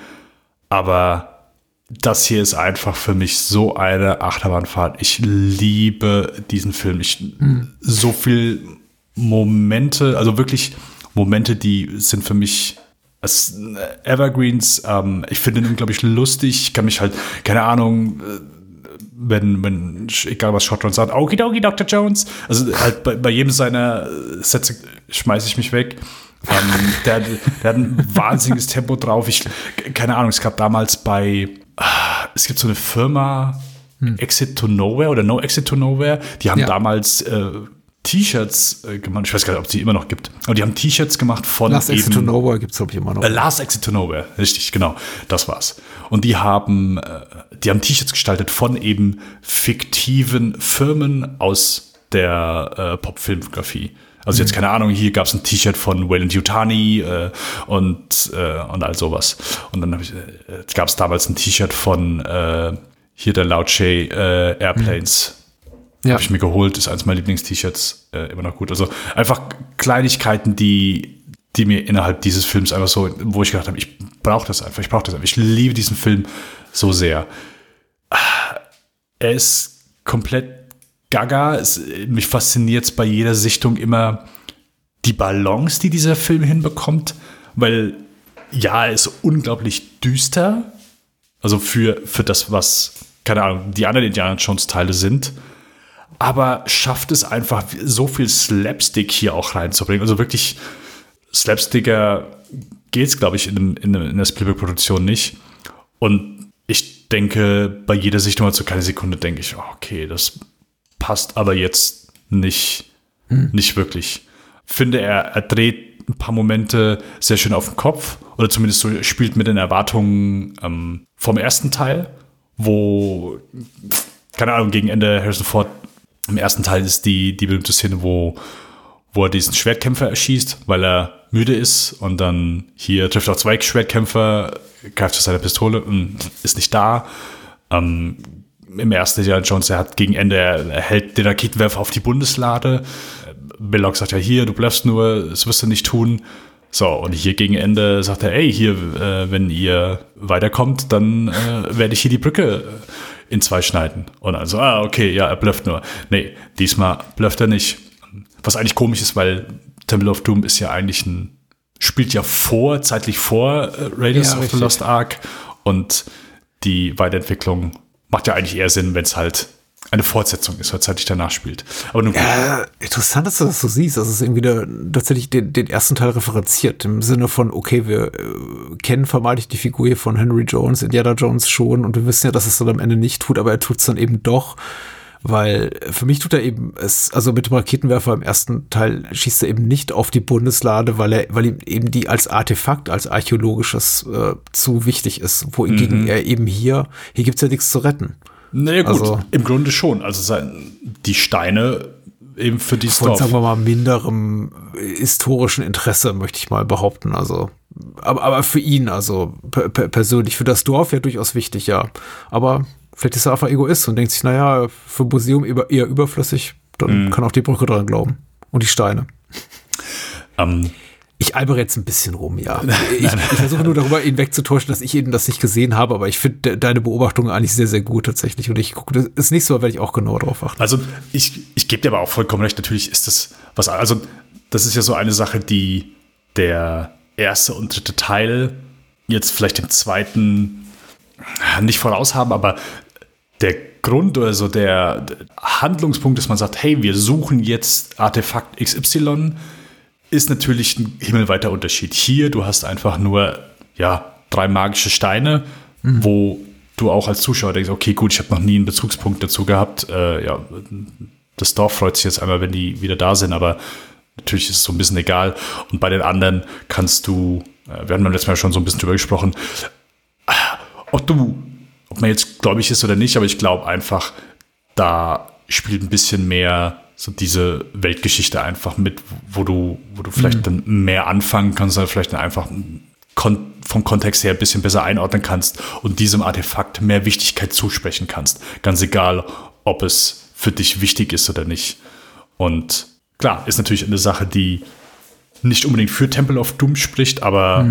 S6: Aber das hier ist einfach für mich so eine Achterbahnfahrt. Ich liebe diesen Film. Ich, So viel Momente, also wirklich Momente, die sind für mich als Evergreens. Ähm, ich finde ihn unglaublich lustig. Ich kann mich halt, keine Ahnung, äh, wenn, wenn, egal was Shotron sagt, okidoki, Dr. Jones. Also halt bei, bei jedem seiner äh, Sätze schmeiße ich mich weg. Ähm, der, der hat ein wahnsinniges Tempo drauf. Ich, keine Ahnung, es gab damals bei, ah, es gibt so eine Firma, Exit to Nowhere oder No Exit to Nowhere, die haben
S5: Ja.
S6: damals äh, T-Shirts äh, gemacht. Ich weiß gar nicht, ob es die immer noch gibt. Aber die haben T-Shirts gemacht von
S5: Last Exit to
S6: eben-
S5: Nowhere gibt's glaube ich, immer noch.
S6: äh, Last Exit to Nowhere, richtig, genau, das war's. Und die haben, äh, die haben T-Shirts gestaltet von eben fiktiven Firmen aus der äh, Popfilmografie. Also jetzt keine Ahnung, hier gab's ein T-Shirt von Wayland Yutani äh, und äh, und all sowas. Und dann äh, gab's damals ein T-Shirt von äh, hier der Shay äh, Airplanes.
S5: Ja.
S6: Habe ich mir geholt, ist eins meiner Lieblings-T-Shirts, äh, immer noch gut. Also einfach Kleinigkeiten, die, die mir innerhalb dieses Films einfach so, wo ich gedacht habe, ich brauche das einfach, ich brauche das einfach. Ich liebe diesen Film so sehr. Er ist komplett gaga. Es, mich fasziniert bei jeder Sichtung immer die Balance, die dieser Film hinbekommt, weil ja, er ist unglaublich düster. Also für, für das, was, keine Ahnung, die anderen Indiana Jones Teile sind aber schafft es einfach, so viel Slapstick hier auch reinzubringen. Also wirklich, Slapsticker geht es, glaube ich, in, in, in der Spielberg-Produktion nicht. Und denke, bei jeder Sichtung mal so keine Sekunde denke ich, oh, okay, das passt aber jetzt nicht, nicht wirklich. Finde er, er dreht ein paar Momente sehr schön auf den Kopf oder zumindest so spielt mit den Erwartungen ähm, vom ersten Teil, wo keine Ahnung, gegen Ende Harrison Ford im ersten Teil ist die, die berühmte Szene, wo, wo er diesen Schwertkämpfer erschießt, weil er müde ist und dann hier trifft er auch zwei Schwertkämpfer, greift zu seiner Pistole und ist nicht da. Ähm, Im ersten Jahr Jones, er hat gegen Ende, er, er hält den Raketenwerfer auf die Bundeslade. Belloc sagt ja hier, du bleibst nur, das wirst du nicht tun. So, und hier gegen Ende sagt er, ey, hier, äh, wenn ihr weiterkommt, dann äh, werde ich hier die Brücke äh, in zwei schneiden. Und also, ah, okay, ja, er blufft nur. Nee, diesmal blufft er nicht. Was eigentlich komisch ist, weil Temple of Doom ist ja eigentlich ein, spielt ja vor, zeitlich vor äh, Raiders
S5: Ja,
S6: of the. Lost Ark. Und die Weiterentwicklung macht ja eigentlich eher Sinn, wenn es halt eine Fortsetzung ist, weil zeitlich danach spielt. Aber nun,
S5: Ja, interessant, dass du das so siehst, dass es irgendwie da tatsächlich den, den ersten Teil referenziert, im Sinne von, okay, wir äh, kennen vermeintlich die Figur hier von Henry Jones, Indiana Jones schon und wir wissen ja, dass es dann am Ende nicht tut, aber er tut es dann eben doch, weil für mich tut er eben es, also mit dem Raketenwerfer im ersten Teil schießt er eben nicht auf die Bundeslade, weil er, weil ihm eben die als Artefakt, als archäologisches äh, zu wichtig ist, wohingegen er eben hier, hier gibt's ja nichts zu retten.
S6: naja gut,
S5: also-
S6: im Grunde schon. Also sein, die Steine eben für dieses
S5: von,
S6: Dorf.
S5: sagen wir mal, minderem äh, historischen Interesse, möchte ich mal behaupten. Also, aber, aber für ihn, also per, per, persönlich, für das Dorf ja durchaus wichtig, ja. Aber vielleicht ist er einfach Egoist und denkt sich, naja, für Museum eher, überflüssig, dann kann auch die Brücke dran glauben. Und die Steine.
S6: Ähm,
S5: Ich albere jetzt ein bisschen rum, ja. Ich, ich versuche nur darüber, ihn wegzutäuschen, dass ich eben das nicht gesehen habe, aber ich finde de deine Beobachtung eigentlich sehr, sehr gut tatsächlich. Und ich gucke, das ist nicht so, werde ich auch genau drauf achten.
S6: Also ich, ich gebe dir aber auch vollkommen recht, natürlich ist das was, also das ist ja so eine Sache, die der erste und dritte Teil jetzt vielleicht den zweiten nicht voraus haben, aber der Grund oder so der Handlungspunkt, dass man sagt, hey, wir suchen jetzt Artefakt XY, ist natürlich ein himmelweiter Unterschied. Hier, du hast einfach nur, ja, drei magische Steine, wo du auch als Zuschauer denkst, okay, gut, ich habe noch nie einen Bezugspunkt dazu gehabt. Äh, ja, das Dorf freut sich jetzt einmal, wenn die wieder da sind, aber natürlich ist es so ein bisschen egal. Und bei den anderen kannst du, äh, wir haben beim letzten Mal schon so ein bisschen drüber gesprochen, ob du, ob man jetzt gläubig ist oder nicht, aber ich glaube einfach, da spielt ein bisschen mehr so diese Weltgeschichte einfach mit, wo du, wo du vielleicht dann mehr anfangen kannst, oder vielleicht dann einfach kon vom Kontext her ein bisschen besser einordnen kannst und diesem Artefakt mehr Wichtigkeit zusprechen kannst. Ganz egal, ob es für dich wichtig ist oder nicht. Und klar, ist natürlich eine Sache, die nicht unbedingt für Temple of Doom spricht, aber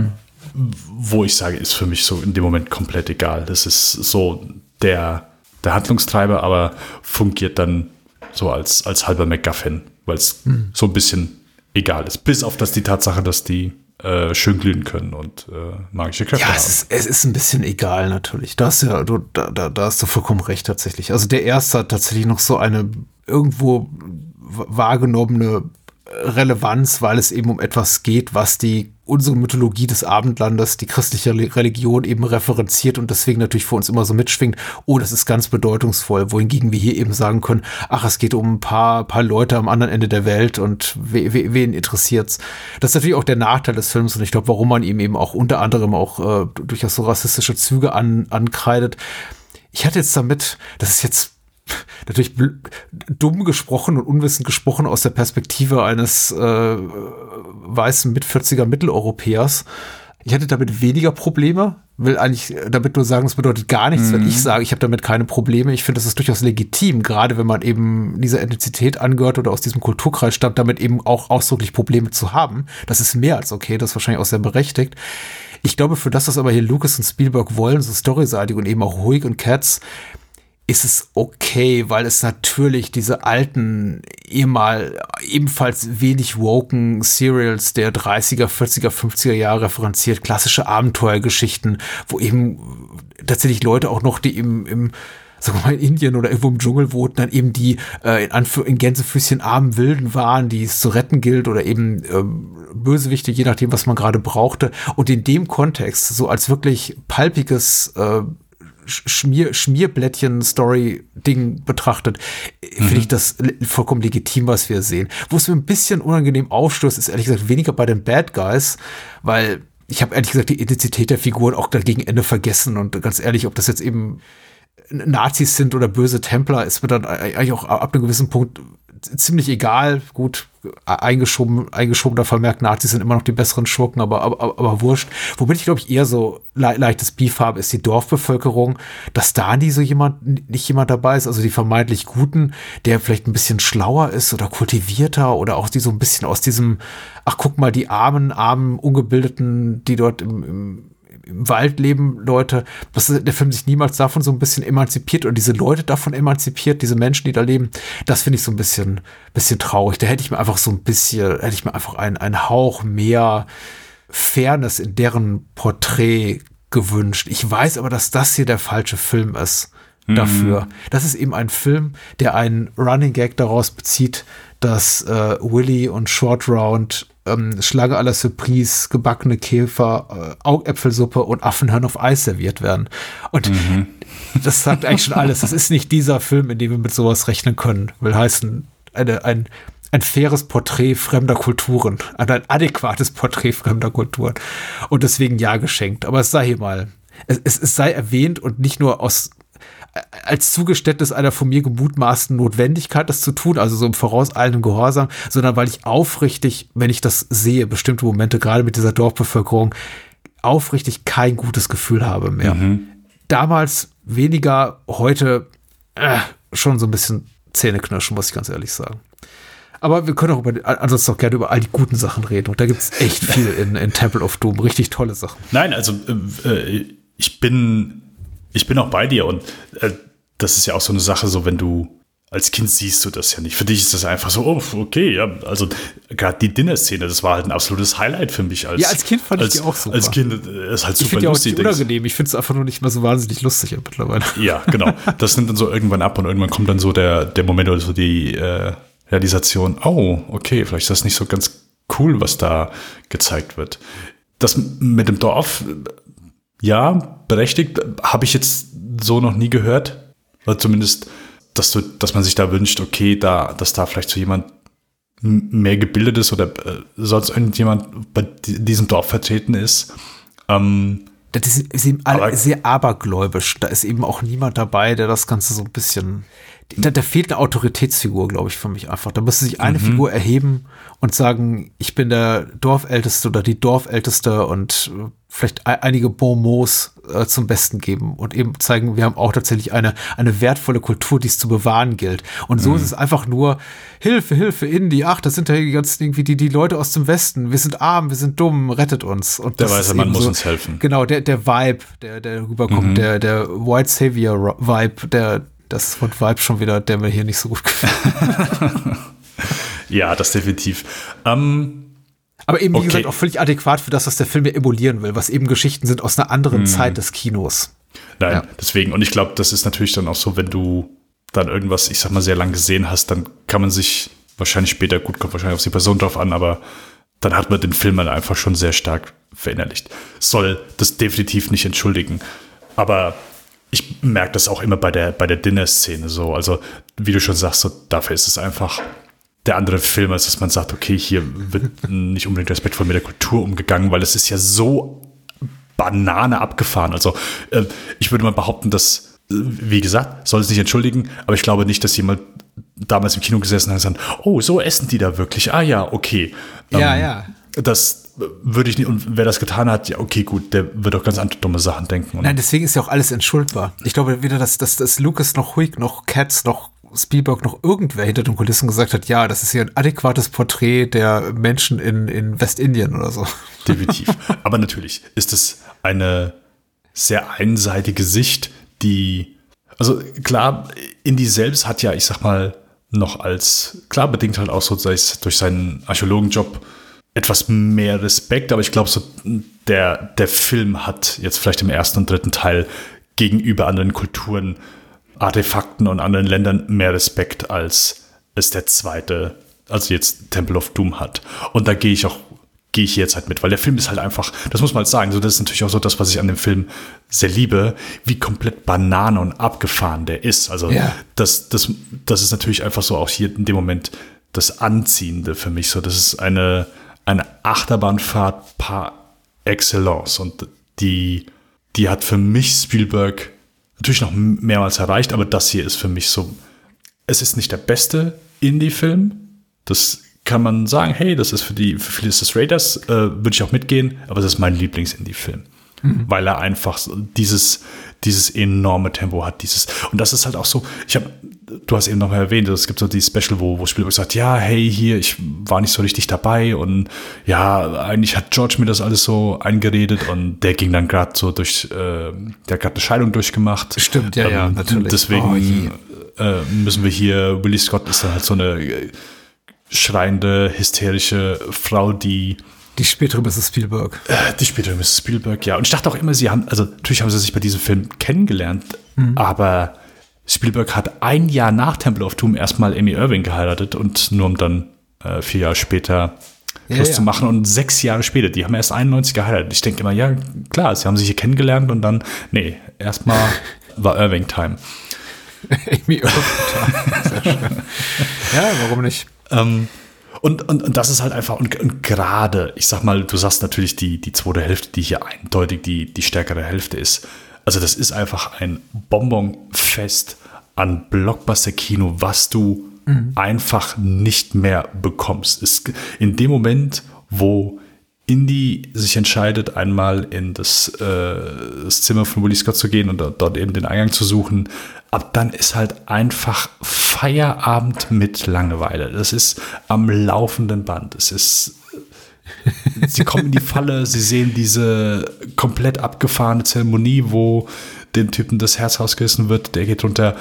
S6: wo ich sage, ist für mich so in dem Moment komplett egal. Das ist so der, der Handlungstreiber, aber fungiert dann so als, als halber MacGuffin, weil es so ein bisschen egal ist. Bis auf das die Tatsache, dass die äh, schön glühen können und äh, magische Kräfte
S5: Ja,
S6: haben.
S5: es ist, es ist ein bisschen egal natürlich. Da hast, ja, du, da, da, da hast du vollkommen recht tatsächlich. Also der erste hat tatsächlich noch so eine irgendwo wahrgenommene Relevanz, weil es eben um etwas geht, was die unsere Mythologie des Abendlandes, die christliche Religion eben referenziert und deswegen natürlich für uns immer so mitschwingt, oh, das ist ganz bedeutungsvoll, wohingegen wir hier eben sagen können, ach, es geht um ein paar, paar Leute am anderen Ende der Welt und we, we, wen interessiert's? Das ist natürlich auch der Nachteil des Films und ich glaube, warum man ihm eben auch unter anderem auch äh, durchaus so rassistische Züge an, ankreidet. Ich hatte jetzt damit, das ist jetzt natürlich dumm gesprochen und unwissend gesprochen aus der Perspektive eines äh, weißen Mit-40er Mitteleuropäers. Ich hatte damit weniger Probleme, will eigentlich damit nur sagen, es bedeutet gar nichts, wenn ich sage, ich habe damit keine Probleme. Ich finde, das ist durchaus legitim, gerade wenn man eben dieser Ethnizität angehört oder aus diesem Kulturkreis stammt, damit eben auch ausdrücklich Probleme zu haben. Das ist mehr als okay, das ist wahrscheinlich auch sehr berechtigt. Ich glaube, für das, was aber hier Lucas und Spielberg wollen, so storyseitig und eben auch ruhig und Cats, ist es okay, weil es natürlich diese alten, ehemal ebenfalls wenig woken Serials der 30er, 40er, 50er Jahre referenziert, klassische Abenteuergeschichten, wo eben tatsächlich Leute auch noch, die im, im sagen wir mal in Indien oder irgendwo im Dschungel wohnten, dann eben die äh, in, Anführ in Gänsefüßchen armen Wilden waren, die es zu retten gilt oder eben ähm, Bösewichte, je nachdem, was man gerade brauchte. Und in dem Kontext, so als wirklich palpiges äh, Schmier, Schmierblättchen-Story-Ding betrachtet, finde ich das vollkommen legitim, was wir sehen. Wo es mir ein bisschen unangenehm aufstößt, ist ehrlich gesagt weniger bei den Bad Guys, weil ich habe ehrlich gesagt die Identität der Figuren auch gegen Ende vergessen und ganz ehrlich, ob das jetzt eben Nazis sind oder böse Templer, ist mir dann eigentlich auch ab einem gewissen Punkt ziemlich egal. Gut, eingeschoben, eingeschobener Vermerk, Nazis sind immer noch die besseren Schurken, aber, aber, aber, aber wurscht. Womit ich, glaube ich, eher so le leichtes Beef habe, ist die Dorfbevölkerung, dass da nie so jemand, nicht jemand dabei ist, also die vermeintlich Guten, der vielleicht ein bisschen schlauer ist oder kultivierter oder auch die so ein bisschen aus diesem, ach guck mal, die armen, armen, ungebildeten, die dort im, im im Wald leben Leute, dass der Film sich niemals davon so ein bisschen emanzipiert und diese Leute davon emanzipiert, diese Menschen, die da leben, das finde ich so ein bisschen, bisschen traurig. Da hätte ich mir einfach so ein bisschen, hätte ich mir einfach einen, einen Hauch mehr Fairness in deren Porträt gewünscht. Ich weiß aber, dass das hier der falsche Film ist. dafür. Das ist eben ein Film, der einen Running Gag daraus bezieht, dass äh, Willy und Short Round ähm, Schlange à la Surprise, gebackene Käfer, äh, Augäpfelsuppe und Affenhirn auf Eis serviert werden. Und das sagt eigentlich schon alles. Das ist nicht dieser Film, in dem wir mit sowas rechnen können. Will heißen, eine, ein, ein faires Porträt fremder Kulturen, ein, ein adäquates Porträt fremder Kulturen. Und deswegen ja geschenkt. Aber es sei hier mal, es, es, es sei erwähnt und nicht nur aus als Zugeständnis einer von mir gemutmaßten Notwendigkeit, das zu tun, also so im vorauseilenden Gehorsam, sondern weil ich aufrichtig, wenn ich das sehe, bestimmte Momente, gerade mit dieser Dorfbevölkerung, aufrichtig kein gutes Gefühl habe mehr. Damals weniger, heute äh, schon so ein bisschen Zähneknirschen, muss ich ganz ehrlich sagen. Aber wir können auch über, ansonsten auch gerne über all die guten Sachen reden. Und da gibt es echt viel in, in Temple of Doom. Richtig tolle Sachen.
S6: Nein, also äh, ich bin ich bin auch bei dir und äh, das ist ja auch so eine Sache, so wenn du als Kind siehst du das ja nicht. Für dich ist das einfach so, oh, okay, ja, also gerade die Dinner-Szene, das war halt ein absolutes Highlight für mich. Als,
S5: Ja, als Kind fand ich
S6: als,
S5: die auch super.
S6: Als Kind äh, ist halt
S5: Ich
S6: super
S5: auch
S6: lustig.
S5: nicht unangenehm. Ich finde es einfach nur nicht mehr so wahnsinnig lustig mittlerweile.
S6: Ja, genau. Das nimmt dann so irgendwann ab und irgendwann kommt dann so der, der Moment oder so die äh, Realisation, oh, okay, vielleicht ist das nicht so ganz cool, was da gezeigt wird. Das mit dem Dorf, ja, berechtigt, habe ich jetzt so noch nie gehört. Oder zumindest, dass, du, dass man sich da wünscht, okay, da, dass da vielleicht so jemand mehr gebildet ist oder äh, sonst irgendjemand bei di- diesem Dorf vertreten ist. Ähm,
S5: Das ist, ist eben alle
S6: Aber-
S5: sehr abergläubisch. Da ist eben auch niemand dabei, der das Ganze so ein bisschen. Da, da fehlt eine Autoritätsfigur, glaube ich, für mich einfach. Da müsste sich eine
S6: Mhm.
S5: Figur erheben und sagen, ich bin der Dorfälteste oder die Dorfälteste und äh, vielleicht einige Bonmots äh, zum Besten geben und eben zeigen, wir haben auch tatsächlich eine, eine wertvolle Kultur, die es zu bewahren gilt. Und
S6: Mhm.
S5: so ist es einfach nur Hilfe, Hilfe, Indie. Ach, das sind ja die ganzen irgendwie die, die Leute aus dem Westen. Wir sind arm, wir sind dumm, rettet uns. Und
S6: Der weiße Mann muss uns helfen.
S5: Genau, der, der Vibe, der, der rüberkommt, der, der White Savior Vibe, der, das Wort Vibe schon wieder, der mir hier nicht so gut gefällt.
S6: ja, das definitiv. Ähm,
S5: Aber eben, wie
S6: Okay.
S5: gesagt, auch völlig adäquat für das, was der Film ja emulieren will, was eben Geschichten sind aus einer anderen Zeit des Kinos.
S6: Nein,
S5: Ja.
S6: deswegen. Und ich glaube, das ist natürlich dann auch so, wenn du dann irgendwas, ich sag mal, sehr lang gesehen hast, dann kann man sich wahrscheinlich später, gut, kommt wahrscheinlich auf die Person drauf an, aber dann hat man den Film dann einfach schon sehr stark verinnerlicht. Soll das definitiv nicht entschuldigen. Aber ich merke das auch immer bei der, bei der Dinner-Szene so. Also, wie du schon sagst, so, dafür ist es einfach der andere Film, als dass man sagt, okay, hier wird nicht unbedingt respektvoll mit der Kultur umgegangen, weil es ist ja so Banane abgefahren. Also äh, ich würde mal behaupten, dass, äh, wie gesagt, soll es nicht entschuldigen, aber ich glaube nicht, dass jemand damals im Kino gesessen hat und gesagt, oh, so essen die da wirklich. Ah ja, okay.
S5: Ja,
S6: Ähm,
S5: ja.
S6: Das äh, würde ich nicht, und wer das getan hat, ja, okay, gut, der wird auch ganz andere dumme Sachen denken. Und
S5: Nein, deswegen ist ja auch alles entschuldbar. Ich glaube weder, dass, dass, dass Lucas noch Huig noch Katz noch Spielberg noch irgendwer hinter den Kulissen gesagt hat, ja, das ist hier ein adäquates Porträt der Menschen in, in Westindien oder so.
S6: Definitiv. Aber natürlich ist es eine sehr einseitige Sicht, die, also klar, Indy selbst hat ja, ich sag mal, noch als, klar bedingt halt auch so durch seinen Archäologenjob etwas mehr Respekt, aber ich glaube, so der, der Film hat jetzt vielleicht im ersten und dritten Teil gegenüber anderen Kulturen, Artefakten und anderen Ländern mehr Respekt, als es der zweite, also jetzt Temple of Doom hat. Und da gehe ich auch, gehe ich jetzt halt mit, weil der Film ist halt einfach, das muss man halt sagen, so das ist natürlich auch so das, was ich an dem Film sehr liebe, wie komplett Banane und abgefahren der ist. Also
S5: Ja.
S6: das, das, das ist natürlich einfach so auch hier in dem Moment das Anziehende für mich. So, das ist eine, eine Achterbahnfahrt par excellence. Und die, die hat für mich Spielberg natürlich noch mehrmals erreicht, aber das hier ist für mich so, es ist nicht der beste Indie-Film. Das kann man sagen, hey, das ist für die, für viele ist das Raiders, äh, würde ich auch mitgehen, aber das ist mein Lieblings-Indie-Film. Weil er einfach dieses, dieses enorme Tempo hat, dieses, und das ist halt auch so, ich habe, du hast eben noch mal erwähnt, es gibt so die Special, wo, wo Spielberg sagt, ja, hey, hier, ich war nicht so richtig dabei und ja, eigentlich hat George mir das alles so eingeredet und der ging dann gerade so durch, äh, der hat gerade eine Scheidung durchgemacht.
S5: Stimmt, ja, ja, natürlich.
S6: Deswegen
S5: Oh,
S6: äh, müssen wir hier, Willie Scott ist dann halt so eine schreiende, hysterische Frau, die
S5: Die spätere Mrs. Spielberg.
S6: äh, die spätere Mrs. Spielberg, ja. Und ich dachte auch immer, sie haben, also natürlich haben sie sich bei diesem Film kennengelernt,
S5: Mhm.
S6: aber Spielberg hat ein Jahr nach Temple of Doom erstmal Amy Irving geheiratet und nur um dann äh, vier Jahre später Schluss
S5: ja.
S6: zu machen und sechs Jahre später, die haben erst 91 geheiratet. Ich denke immer, ja, klar, sie haben sich hier kennengelernt und dann, nee, erstmal war Irving Time.
S5: Amy Irving. Sehr schön. Ja, warum nicht?
S6: Ähm, und, und, und das ist halt einfach, und, und gerade, ich sag mal, du sagst natürlich die, die zweite Hälfte, die hier eindeutig die, die stärkere Hälfte ist. Also das ist einfach ein Bonbonfest an Blockbuster-Kino, was du einfach nicht mehr bekommst. Es, in dem Moment, wo Indy sich entscheidet, einmal in das, äh, das Zimmer von Willie Scott zu gehen und dort, dort eben den Eingang zu suchen, ab dann ist halt einfach Feierabend mit Langeweile. Das ist am laufenden Band. Es ist sie kommen in die Falle, sie sehen diese komplett abgefahrene Zeremonie, wo dem Typen das Herz rausgerissen wird, der geht runter.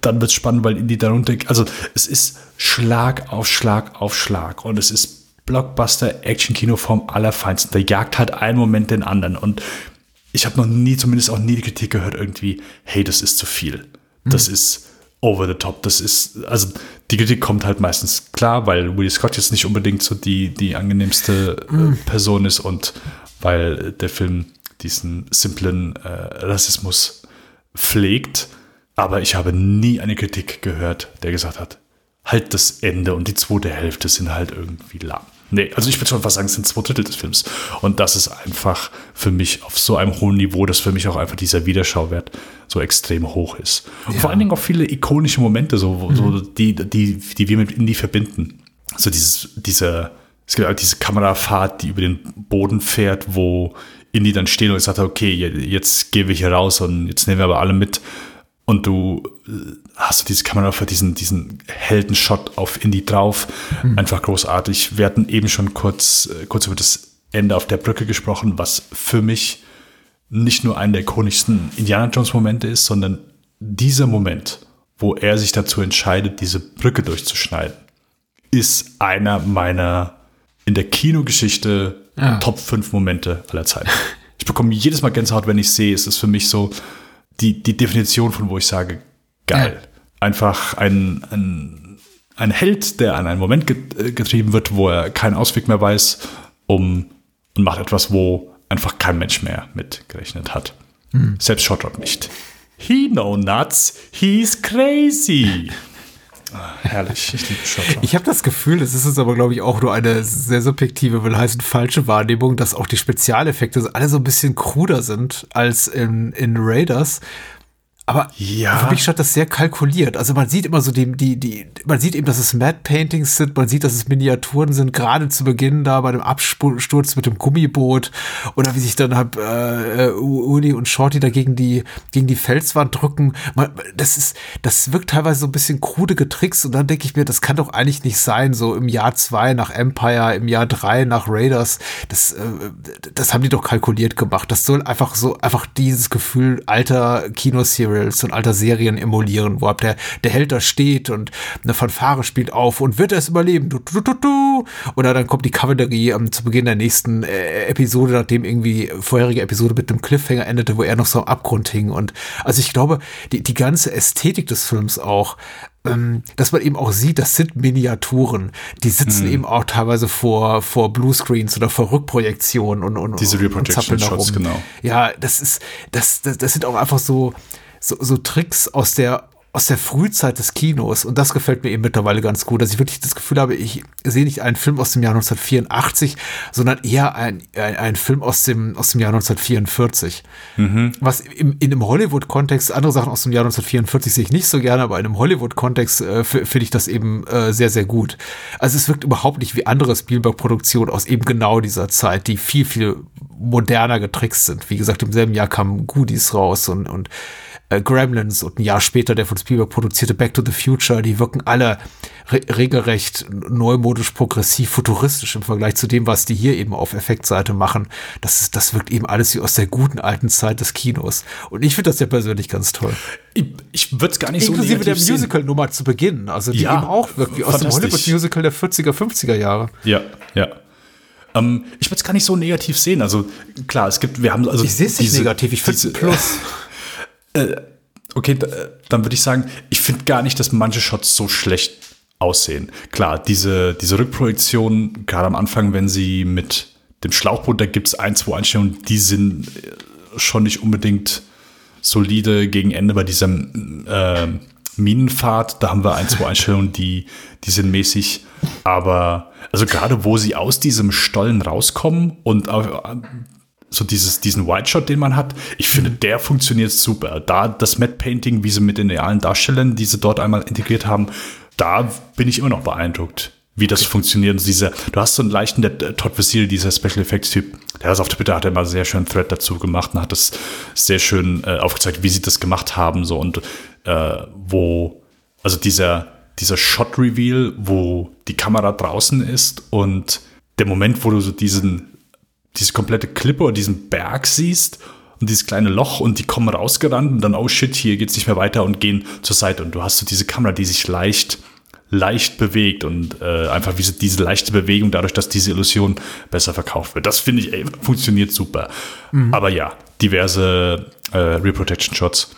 S6: Dann wird es spannend, weil Indy darunter. Also, es ist Schlag auf Schlag auf Schlag und es ist Blockbuster-Action-Kino vom Allerfeinsten. Der jagt halt einen Moment den anderen und ich habe noch nie, zumindest auch nie die Kritik gehört, irgendwie, hey, das ist zu viel. Das ist over the top. Das ist, also die Kritik kommt halt meistens klar, weil Willie Scott jetzt nicht unbedingt so die, die angenehmste äh, Person ist und weil der Film diesen simplen äh, Rassismus pflegt. Aber ich habe nie eine Kritik gehört, der gesagt hat, halt das Ende und die zweite Hälfte sind halt irgendwie lahm. Nee, also ich würde schon fast sagen, es sind zwei Drittel des Films. Und das ist einfach für mich auf so einem hohen Niveau, dass für mich auch einfach dieser Wiederschauwert so extrem hoch ist. Und vor allen Dingen auch viele ikonische Momente, so, so die, die, die wir mit Indie verbinden. So dieses, diese, es gibt halt diese Kamerafahrt, die über den Boden fährt, wo Indie dann steht und sagt, okay, je- jetzt gehen wir hier raus und jetzt nehmen wir aber alle mit. Und du äh, hast du diese Kamerafahrt, diesen, diesen Heldenshot auf Indie drauf. Einfach großartig. Wir hatten eben schon kurz, äh, kurz über das Ende auf der Brücke gesprochen, was für mich nicht nur einer der ikonischsten Indiana Jones Momente ist, sondern dieser Moment, wo er sich dazu entscheidet, diese Brücke durchzuschneiden, ist einer meiner in der Kinogeschichte
S5: Ja.
S6: Top 5 Momente aller Zeiten. Ich bekomme jedes Mal Gänsehaut, wenn ich sehe. Es ist für mich so die, die Definition von, wo ich sage, geil. Einfach ein, ein, ein Held, der an einen Moment äh, getrieben wird, wo er keinen Ausweg mehr weiß, um und macht etwas, wo einfach kein Mensch mehr mit gerechnet hat. Selbst Shotrod nicht. He no nuts, he's crazy. Ah, herrlich, ich liebe Shotrod.
S5: Ich habe das Gefühl, es ist jetzt aber, glaube ich, auch nur eine sehr subjektive, will heißen falsche Wahrnehmung, dass auch die Spezialeffekte alle so ein bisschen kruder sind als in, in Raiders. Aber
S6: Ja.
S5: für mich schaut das sehr kalkuliert. Also man sieht immer so die, die, die, man sieht eben, dass es Matte Paintings sind, man sieht, dass es Miniaturen sind, gerade zu Beginn da bei dem Absturz mit dem Gummiboot oder wie sich dann halt äh, äh, Uli und Shorty da gegen die, gegen die Felswand drücken. Man, das ist, das wirkt teilweise so ein bisschen krude getrickst und dann denke ich mir, das kann doch eigentlich nicht sein, so im Jahr zwei nach Empire, im Jahr drei nach Raiders. Das, äh, das haben die doch kalkuliert gemacht. Das soll einfach so, einfach dieses Gefühl alter Kinoserials und alter Serien emulieren, wo ab der, der Held da steht und eine Fanfare spielt auf und wird er es überleben. Du, du, du, du. Oder dann kommt die Kavallerie ähm, zu Beginn der nächsten äh, Episode, nachdem irgendwie vorherige Episode mit einem Cliffhanger endete, wo er noch so am Abgrund hing. Und also ich glaube, die, die ganze Ästhetik des Films auch, ähm, dass man eben auch sieht, das sind Miniaturen. Die sitzen
S6: Mhm.
S5: eben auch teilweise vor, vor Bluescreens oder vor Rückprojektionen und, und
S6: Diese
S5: und- und
S6: Reprojection
S5: zappeln da
S6: Shots, genau.
S5: Ja, das ist, das, das, das sind auch einfach so, so, so Tricks aus der, aus der Frühzeit des Kinos. Und das gefällt mir eben mittlerweile ganz gut, dass ich wirklich das Gefühl habe, ich sehe nicht einen Film aus dem Jahr 1984, sondern eher ein, ein, Film aus dem, aus dem Jahr 1944. Was im, in einem Hollywood-Kontext, andere Sachen aus dem Jahr 1944 sehe ich nicht so gerne, aber in einem Hollywood-Kontext äh, finde ich das eben äh, sehr, sehr gut. Also es wirkt überhaupt nicht wie andere Spielberg-Produktionen aus eben genau dieser Zeit, die viel, viel moderner getrickst sind. Wie gesagt, im selben Jahr kamen Goodies raus und, und äh, Gremlins und ein Jahr später der von Spielberg produzierte Back to the Future, die wirken alle re regelrecht neumodisch, progressiv, futuristisch im Vergleich zu dem, was die hier eben auf Effektseite machen. Das, ist, das wirkt eben alles wie aus der guten alten Zeit des Kinos. Und ich finde das ja persönlich ganz toll.
S6: Ich, ich würde es gar nicht
S5: Inklusive
S6: so
S5: der
S6: negativ sehen.
S5: Musical-Nummer zu Beginn, also die
S6: Ja,
S5: eben auch wirkt wie aus dem. Hollywood-Musical der 40er, 50er Jahre.
S6: Ja, ja. Ähm, ich würde es gar nicht so negativ sehen. Also klar, es gibt, wir haben also
S5: Ich sehe es nicht negativ, ich finde es ein Plus.
S6: Okay, da, dann würde ich sagen, ich finde gar nicht, dass manche Shots so schlecht aussehen. Klar, diese, diese Rückprojektion, gerade am Anfang, wenn sie mit dem Schlauchboot, da gibt es ein, zwei Einstellungen, die sind äh, schon nicht unbedingt solide gegen Ende bei diesem äh, Minenfahrt. Da haben wir ein, zwei Einstellungen, die, die sind mäßig. Aber also gerade wo sie aus diesem Stollen rauskommen und äh, so dieses, diesen White Shot, den man hat, ich finde, der funktioniert super. Da das Matte Painting, wie sie mit den realen Darstellern, die sie dort einmal integriert haben, da bin ich immer noch beeindruckt, wie das okay. funktioniert. Und diese, du hast so einen leichten der, Todd Vasile, dieser Special Effects Typ, der ist auf Twitter hat er mal sehr schön Thread dazu gemacht und hat das sehr schön äh, aufgezeigt, wie sie das gemacht haben, so und äh, wo, also dieser, dieser Shot Reveal, wo die Kamera draußen ist und der Moment, wo du so diesen, diese komplette Klippe oder diesen Berg siehst und dieses kleine Loch und die kommen rausgerannt und dann, oh shit, hier geht's nicht mehr weiter und gehen zur Seite. Und du hast so diese Kamera, die sich leicht, leicht bewegt und äh, einfach wie diese leichte Bewegung dadurch, dass diese Illusion besser verkauft wird. Das finde ich, ey, funktioniert super. Mhm. Aber ja, diverse äh, Reprotection Shots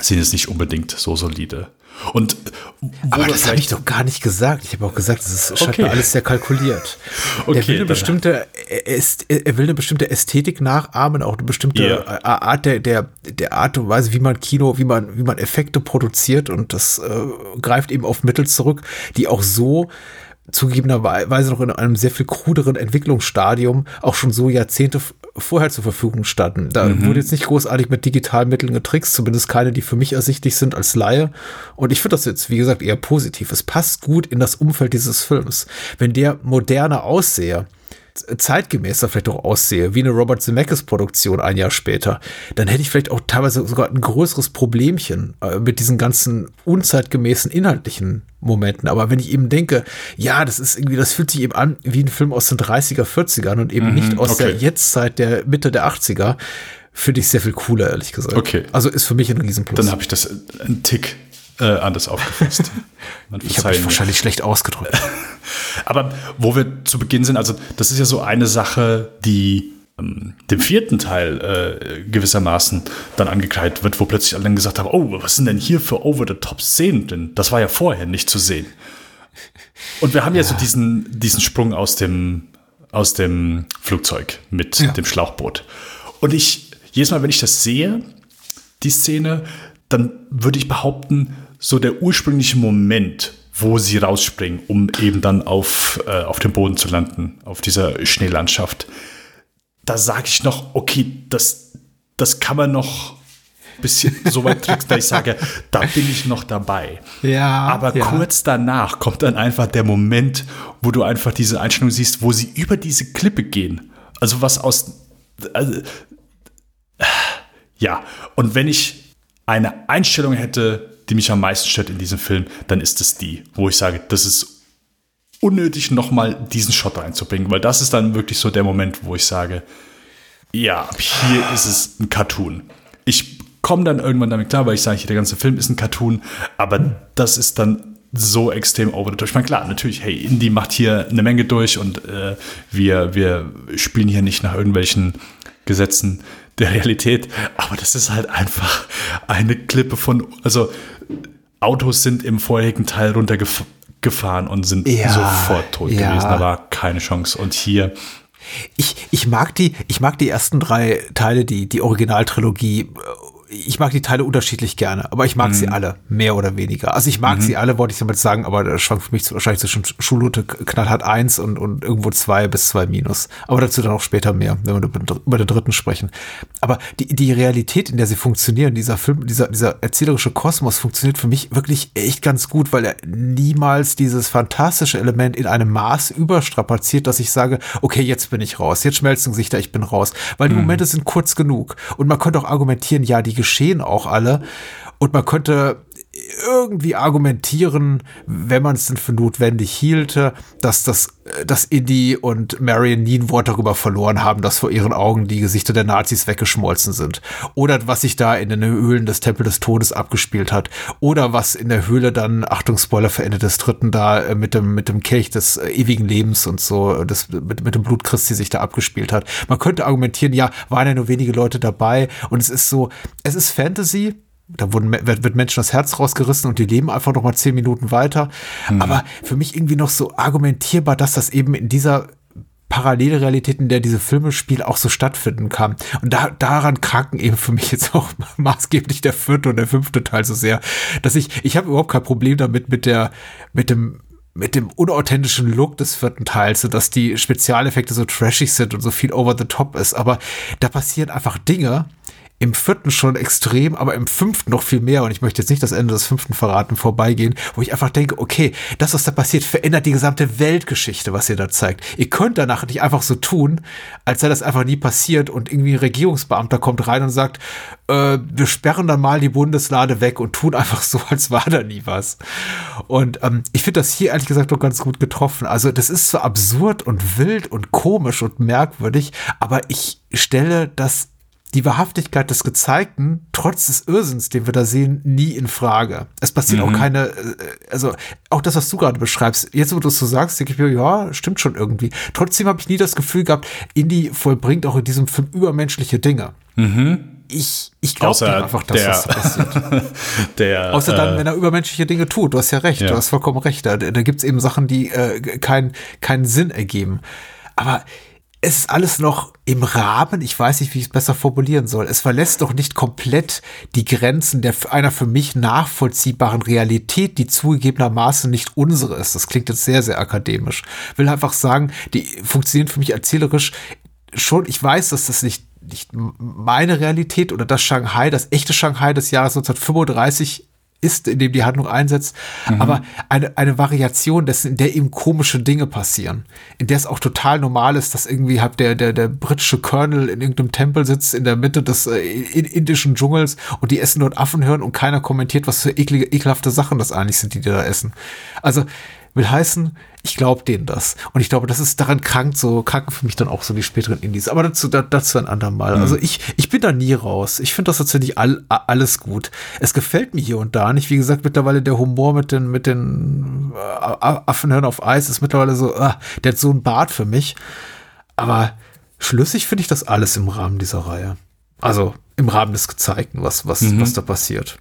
S6: sind jetzt nicht unbedingt so solide. Und
S5: aber das habe ich doch gar nicht gesagt. Ich habe auch gesagt, das ist okay. alles sehr kalkuliert. Okay, er will eine bestimmte, er will eine bestimmte Ästhetik nachahmen, auch eine bestimmte yeah. Art der, der, der Art und Weise, wie man Kino, wie man, wie man Effekte produziert und das äh, greift eben auf Mittel zurück, die auch so zugegebenerweise noch in einem sehr viel kruderen Entwicklungsstadium auch schon so Jahrzehnte vorher zur Verfügung standen. Da mhm. wurde jetzt nicht großartig mit digitalen Mitteln getrickst, zumindest keine, die für mich ersichtlich sind als Laie. Und ich finde das jetzt, wie gesagt, eher positiv. Es passt gut in das Umfeld dieses Films. Wenn der moderner aussehe, zeitgemäßer vielleicht auch aussehe, wie eine Robert Zemeckis Produktion ein Jahr später, dann hätte ich vielleicht auch teilweise sogar ein größeres Problemchen äh, mit diesen ganzen unzeitgemäßen inhaltlichen Momenten. Aber wenn ich eben denke, ja, das ist irgendwie, das fühlt sich eben an wie ein Film aus den 30er, 40ern und eben mhm, nicht aus okay. der Jetztzeit der Mitte der 80er, finde ich sehr viel cooler, ehrlich gesagt.
S6: Okay.
S5: Also ist für mich ein Riesenplus.
S6: Dann habe ich das ein Tick äh, anders aufgefasst.
S5: ich habe mich wahrscheinlich schlecht ausgedrückt.
S6: Aber wo wir zu Beginn sind, also das ist ja so eine Sache, die ähm, dem vierten Teil äh, gewissermaßen dann angekreidet wird, wo plötzlich alle dann gesagt haben, oh, was sind denn hier für Over-the-Top-Szenen? Denn das war ja vorher nicht zu sehen. Und wir haben ja, ja so diesen, diesen Sprung aus dem, aus dem Flugzeug mit ja. dem Schlauchboot. Und ich, jedes Mal, wenn ich das sehe, die Szene, dann würde ich behaupten, so der ursprüngliche Moment, wo sie rausspringen, um eben dann auf, äh, auf dem Boden zu landen, auf dieser Schneelandschaft. Da sage ich noch, okay, das, das kann man noch ein bisschen so weit tricksen, dass ich sage, da bin ich noch dabei.
S5: Ja.
S6: Aber
S5: ja.
S6: kurz danach kommt dann einfach der Moment, wo du einfach diese Einstellung siehst, wo sie über diese Klippe gehen. Also was aus. Also, ja, und wenn ich eine Einstellung hätte, die mich am meisten stört in diesem Film, dann ist es die, wo ich sage, das ist unnötig, nochmal diesen Shot reinzubringen, weil das ist dann wirklich so der Moment, wo ich sage, ja, hier ist es ein Cartoon. Ich komme dann irgendwann damit klar, weil ich sage, der ganze Film ist ein Cartoon, aber das ist dann so extrem over the top. Ich meine, klar, natürlich, hey, Indie macht hier eine Menge durch und äh, wir, wir spielen hier nicht nach irgendwelchen Gesetzen der Realität, aber das ist halt einfach eine Klippe von, also Autos sind im vorherigen Teil runtergefahren und sind ja, sofort tot ja. gewesen. Da war keine Chance. Und hier.
S5: Ich, ich mag die, ich mag die ersten drei Teile, die, die Originaltrilogie ich mag die Teile unterschiedlich gerne, aber ich mag mhm. sie alle, mehr oder weniger. Also ich mag mhm. sie alle, wollte ich damit sagen, aber das schwankt für mich wahrscheinlich zwischen Schulnote knallhart eins und, und irgendwo zwei bis zwei minus. Aber dazu dann auch später mehr, wenn wir über den dritten sprechen. Aber die, die Realität, in der sie funktionieren, dieser Film, dieser, dieser erzählerische Kosmos funktioniert für mich wirklich echt ganz gut, weil er niemals dieses fantastische Element in einem Maß überstrapaziert, dass ich sage, okay, jetzt bin ich raus, jetzt schmelzen Gesichter, ich bin raus. Weil die mhm. Momente sind kurz genug. Und man könnte auch argumentieren, ja, die geschehen auch alle. Und man könnte irgendwie argumentieren, wenn man es denn für notwendig hielte, dass das, dass Indy und Marion nie ein Wort darüber verloren haben, dass vor ihren Augen die Gesichter der Nazis weggeschmolzen sind. Oder was sich da in den Höhlen des Tempel des Todes abgespielt hat. Oder was in der Höhle dann, Achtung, Spoiler für Ende des Dritten, da äh, mit dem, mit dem Kelch des äh, ewigen Lebens und so, das, mit, mit dem Blut Christi sich da abgespielt hat. Man könnte argumentieren, ja, waren ja nur wenige Leute dabei und es ist so, es ist Fantasy, Da wurden, wird, wird Menschen das Herz rausgerissen und die leben einfach noch mal zehn Minuten weiter. Mhm. Aber für mich irgendwie noch so argumentierbar, dass das eben in dieser Parallelrealität, in der diese Filme spielen, auch so stattfinden kann. Und da, daran kranken eben für mich jetzt auch maßgeblich der vierte und der fünfte Teil so sehr, dass ich, ich habe überhaupt kein Problem damit mit der, mit dem, mit dem unauthentischen Look des vierten Teils, so dass die Spezialeffekte so trashig sind und so viel over the top ist. Aber da passieren einfach Dinge, im vierten schon extrem, aber im fünften noch viel mehr. Und ich möchte jetzt nicht das Ende des fünften verraten, vorbeigehen, wo ich einfach denke, okay, das, was da passiert, verändert die gesamte Weltgeschichte, was ihr da zeigt. Ihr könnt danach nicht einfach so tun, als sei das einfach nie passiert und irgendwie ein Regierungsbeamter kommt rein und sagt, äh, wir sperren dann mal die Bundeslade weg und tun einfach so, als war da nie was. Und ähm, ich finde das hier ehrlich gesagt doch ganz gut getroffen. Also das ist so absurd und wild und komisch und merkwürdig, aber ich stelle das die Wahrhaftigkeit des Gezeigten, trotz des Irrsinns, den wir da sehen, nie in Frage. Es passiert mhm. auch keine, äh, also auch das, was du gerade beschreibst, jetzt wo du es so sagst, denke ich mir, ja, stimmt schon irgendwie. Trotzdem habe ich nie das Gefühl gehabt, Indie vollbringt auch in diesem Film übermenschliche Dinge. Mhm. Ich, ich glaube einfach, dass der, das passiert. der, Außer dann, äh, wenn er übermenschliche Dinge tut. Du hast ja recht, ja. du hast vollkommen recht. Da, da gibt es eben Sachen, die äh, keinen keinen Sinn ergeben. Aber es ist alles noch im Rahmen. Ich weiß nicht, wie ich es besser formulieren soll. Es verlässt doch nicht komplett die Grenzen der einer für mich nachvollziehbaren Realität, die zugegebenermaßen nicht unsere ist. Das klingt jetzt sehr, sehr akademisch. Will einfach sagen, die funktionieren für mich erzählerisch schon. Ich weiß, dass das nicht nicht meine Realität oder das Shanghai, das echte Shanghai des Jahres 1935 ist, in dem die Handlung einsetzt, mhm. aber eine, eine Variation dessen, in der eben komische Dinge passieren, in der es auch total normal ist, dass irgendwie halt der, der, der britische Colonel in irgendeinem Tempel sitzt in der Mitte des äh, indischen Dschungels und die essen dort Affen hören und keiner kommentiert, was für eklige, ekelhafte Sachen das eigentlich sind, die die da essen. Also will heißen, ich glaube denen das. Und ich glaube, das ist daran krank, so kranken für mich dann auch so die späteren Indies. Aber dazu, dazu ein andermal. Mhm. Also ich, ich bin da nie raus. Ich finde das tatsächlich all, alles gut. Es gefällt mir hier und da nicht. Wie gesagt, mittlerweile der Humor mit den, mit den äh, Affenhören auf Eis ist mittlerweile so, äh, der hat so ein Bart für mich. Aber schlüssig finde ich das alles im Rahmen dieser Reihe. Also im Rahmen des Gezeigten, was, was, mhm. was da passiert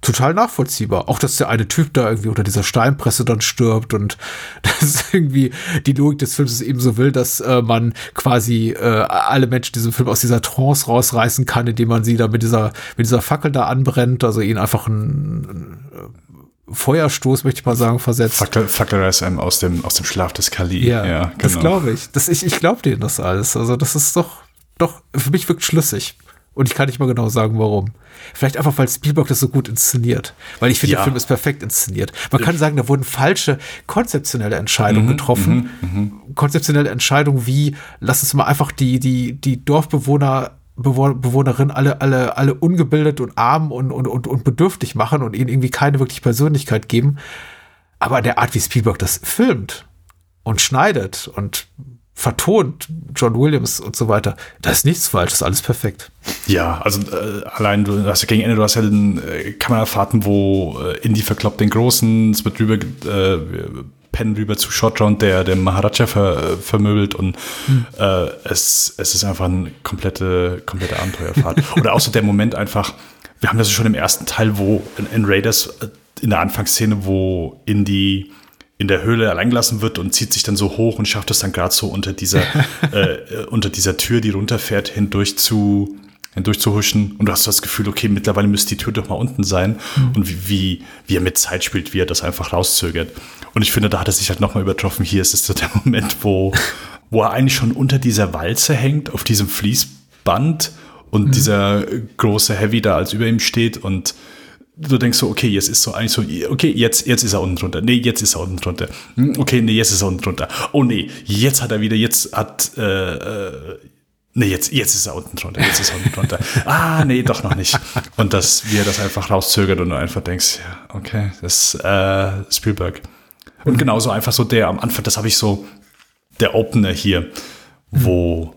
S5: total nachvollziehbar. Auch, dass der eine Typ da irgendwie unter dieser Steinpresse dann stirbt und dass irgendwie die Logik des Films eben so will, dass äh, man quasi äh, alle Menschen in diesem Film aus dieser Trance rausreißen kann, indem man sie da mit dieser, mit dieser Fackel da anbrennt, also ihnen einfach ein, ein Feuerstoß, möchte ich mal sagen, versetzt.
S6: Fackel, Fackel einem aus dem, aus dem Schlaf des Kali.
S5: Ja, ja genau. das glaube ich. Das, ich. Ich glaube denen das alles. Also das ist doch, doch, für mich wirkt schlüssig. Und ich kann nicht mal genau sagen, warum. Vielleicht einfach, weil Spielberg das so gut inszeniert. Weil ich finde, ja. der Film ist perfekt inszeniert. Man kann sagen, da wurden falsche konzeptionelle Entscheidungen mhm, getroffen. Mhm, mhm. Konzeptionelle Entscheidungen wie, lass uns mal einfach die, die, die Dorfbewohner Bewohnerin alle, alle, alle ungebildet und arm und, und, und, und bedürftig machen und ihnen irgendwie keine wirklich Persönlichkeit geben. Aber der Art, wie Spielberg das filmt und schneidet und vertont, John Williams und so weiter. Da ist nichts falsch, das ist alles perfekt.
S6: Ja, also äh, allein du hast ja gegen Ende, du hast ja den äh, Kamerafahrten, wo äh, Indy verkloppt den Großen, es wird rüber, äh, pennen rüber zu Shotround, der der Maharaja ver, äh, vermöbelt und hm. äh, es, es ist einfach eine komplette, komplette Abenteuerfahrt. Oder auch so der Moment einfach, wir haben das schon im ersten Teil, wo in, in Raiders äh, in der Anfangsszene, wo Indy in der Höhle allein gelassen wird und zieht sich dann so hoch und schafft es dann gerade so unter dieser, äh, äh, unter dieser Tür, die runterfährt, hindurch zu, hindurch zu huschen. Und du hast das Gefühl, okay, mittlerweile müsste die Tür doch mal unten sein. Mhm. Und wie, wie, wie er mit Zeit spielt, wie er das einfach rauszögert. Und ich finde, da hat er sich halt nochmal übertroffen. Hier ist es so der Moment, wo, wo er eigentlich schon unter dieser Walze hängt, auf diesem Fließband und mhm. dieser große Heavy da als über ihm steht und du denkst so, okay, jetzt ist so eigentlich so, okay, jetzt, jetzt ist er unten drunter. Nee, jetzt ist er unten drunter. Hm, okay, nee, jetzt ist er unten drunter. Oh nee, jetzt hat er wieder, jetzt hat, äh, äh, nee, jetzt, jetzt ist er unten drunter, jetzt ist er unten drunter. ah, nee, doch noch nicht. Und dass wir das einfach rauszögert und du einfach denkst, ja, okay, das ist äh, Spielberg. Und mhm. genauso einfach so der am Anfang, das habe ich so, der Opener hier, wo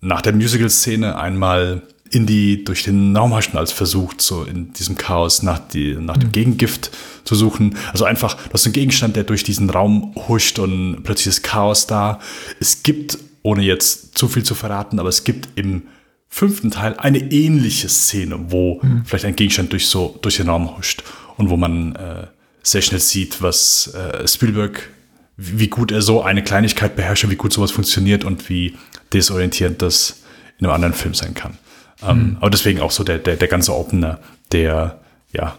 S6: nach der Musical-Szene einmal in die, durch den Raum als versucht, so in diesem Chaos nach, die, nach dem mhm. Gegengift zu suchen. Also einfach, du hast einen Gegenstand, der durch diesen Raum huscht und plötzlich ist Chaos da. Es gibt, ohne jetzt zu viel zu verraten, aber es gibt im fünften Teil eine ähnliche Szene, wo mhm. vielleicht ein Gegenstand durch so durch den Raum huscht und wo man äh, sehr schnell sieht, was äh, Spielberg, wie gut er so eine Kleinigkeit beherrscht, wie gut sowas funktioniert und wie desorientierend das in einem anderen Film sein kann. Mhm. Ähm, aber deswegen auch so der, der, der ganze Opener, der ja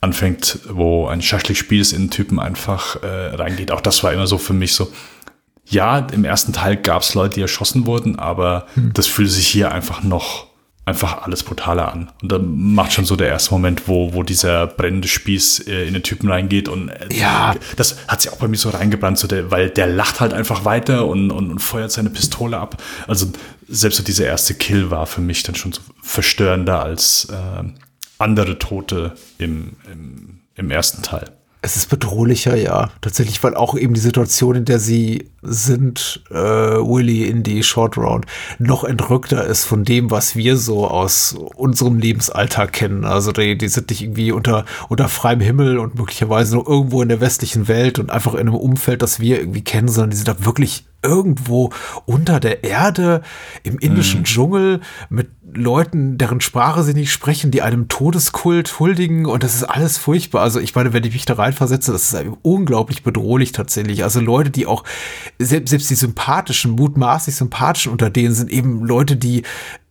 S6: anfängt, wo ein Schaschlik-Spiel in einen Typen einfach äh, reingeht. Auch das war immer so für mich so, ja, im ersten Teil gab es Leute, die erschossen wurden, aber hm. das fühlt sich hier einfach noch einfach alles brutaler an. Und dann macht schon so der erste Moment, wo, wo dieser brennende Spieß äh, in den Typen reingeht und äh,
S5: ja.
S6: das hat sich auch bei mir so reingebrannt, so der, weil der lacht halt einfach weiter und, und, und, feuert seine Pistole ab. Also selbst so dieser erste Kill war für mich dann schon so verstörender als äh, andere Tote im, im, im ersten Teil.
S5: Es ist bedrohlicher, ja. Tatsächlich, weil auch eben die Situation, in der sie sind, äh, Willy in die Short Round, noch entrückter ist von dem, was wir so aus unserem Lebensalltag kennen. Also die, die sind nicht irgendwie unter, unter freiem Himmel und möglicherweise noch irgendwo in der westlichen Welt und einfach in einem Umfeld, das wir irgendwie kennen, sondern die sind da wirklich irgendwo unter der Erde im indischen mhm. Dschungel mit Leuten, deren Sprache sie nicht sprechen, die einem Todeskult huldigen und das ist alles furchtbar. Also ich meine, wenn ich mich da reinversetze, das ist unglaublich bedrohlich tatsächlich. Also Leute, die auch, selbst, selbst die sympathischen, mutmaßlich sympathischen unter denen sind eben Leute, die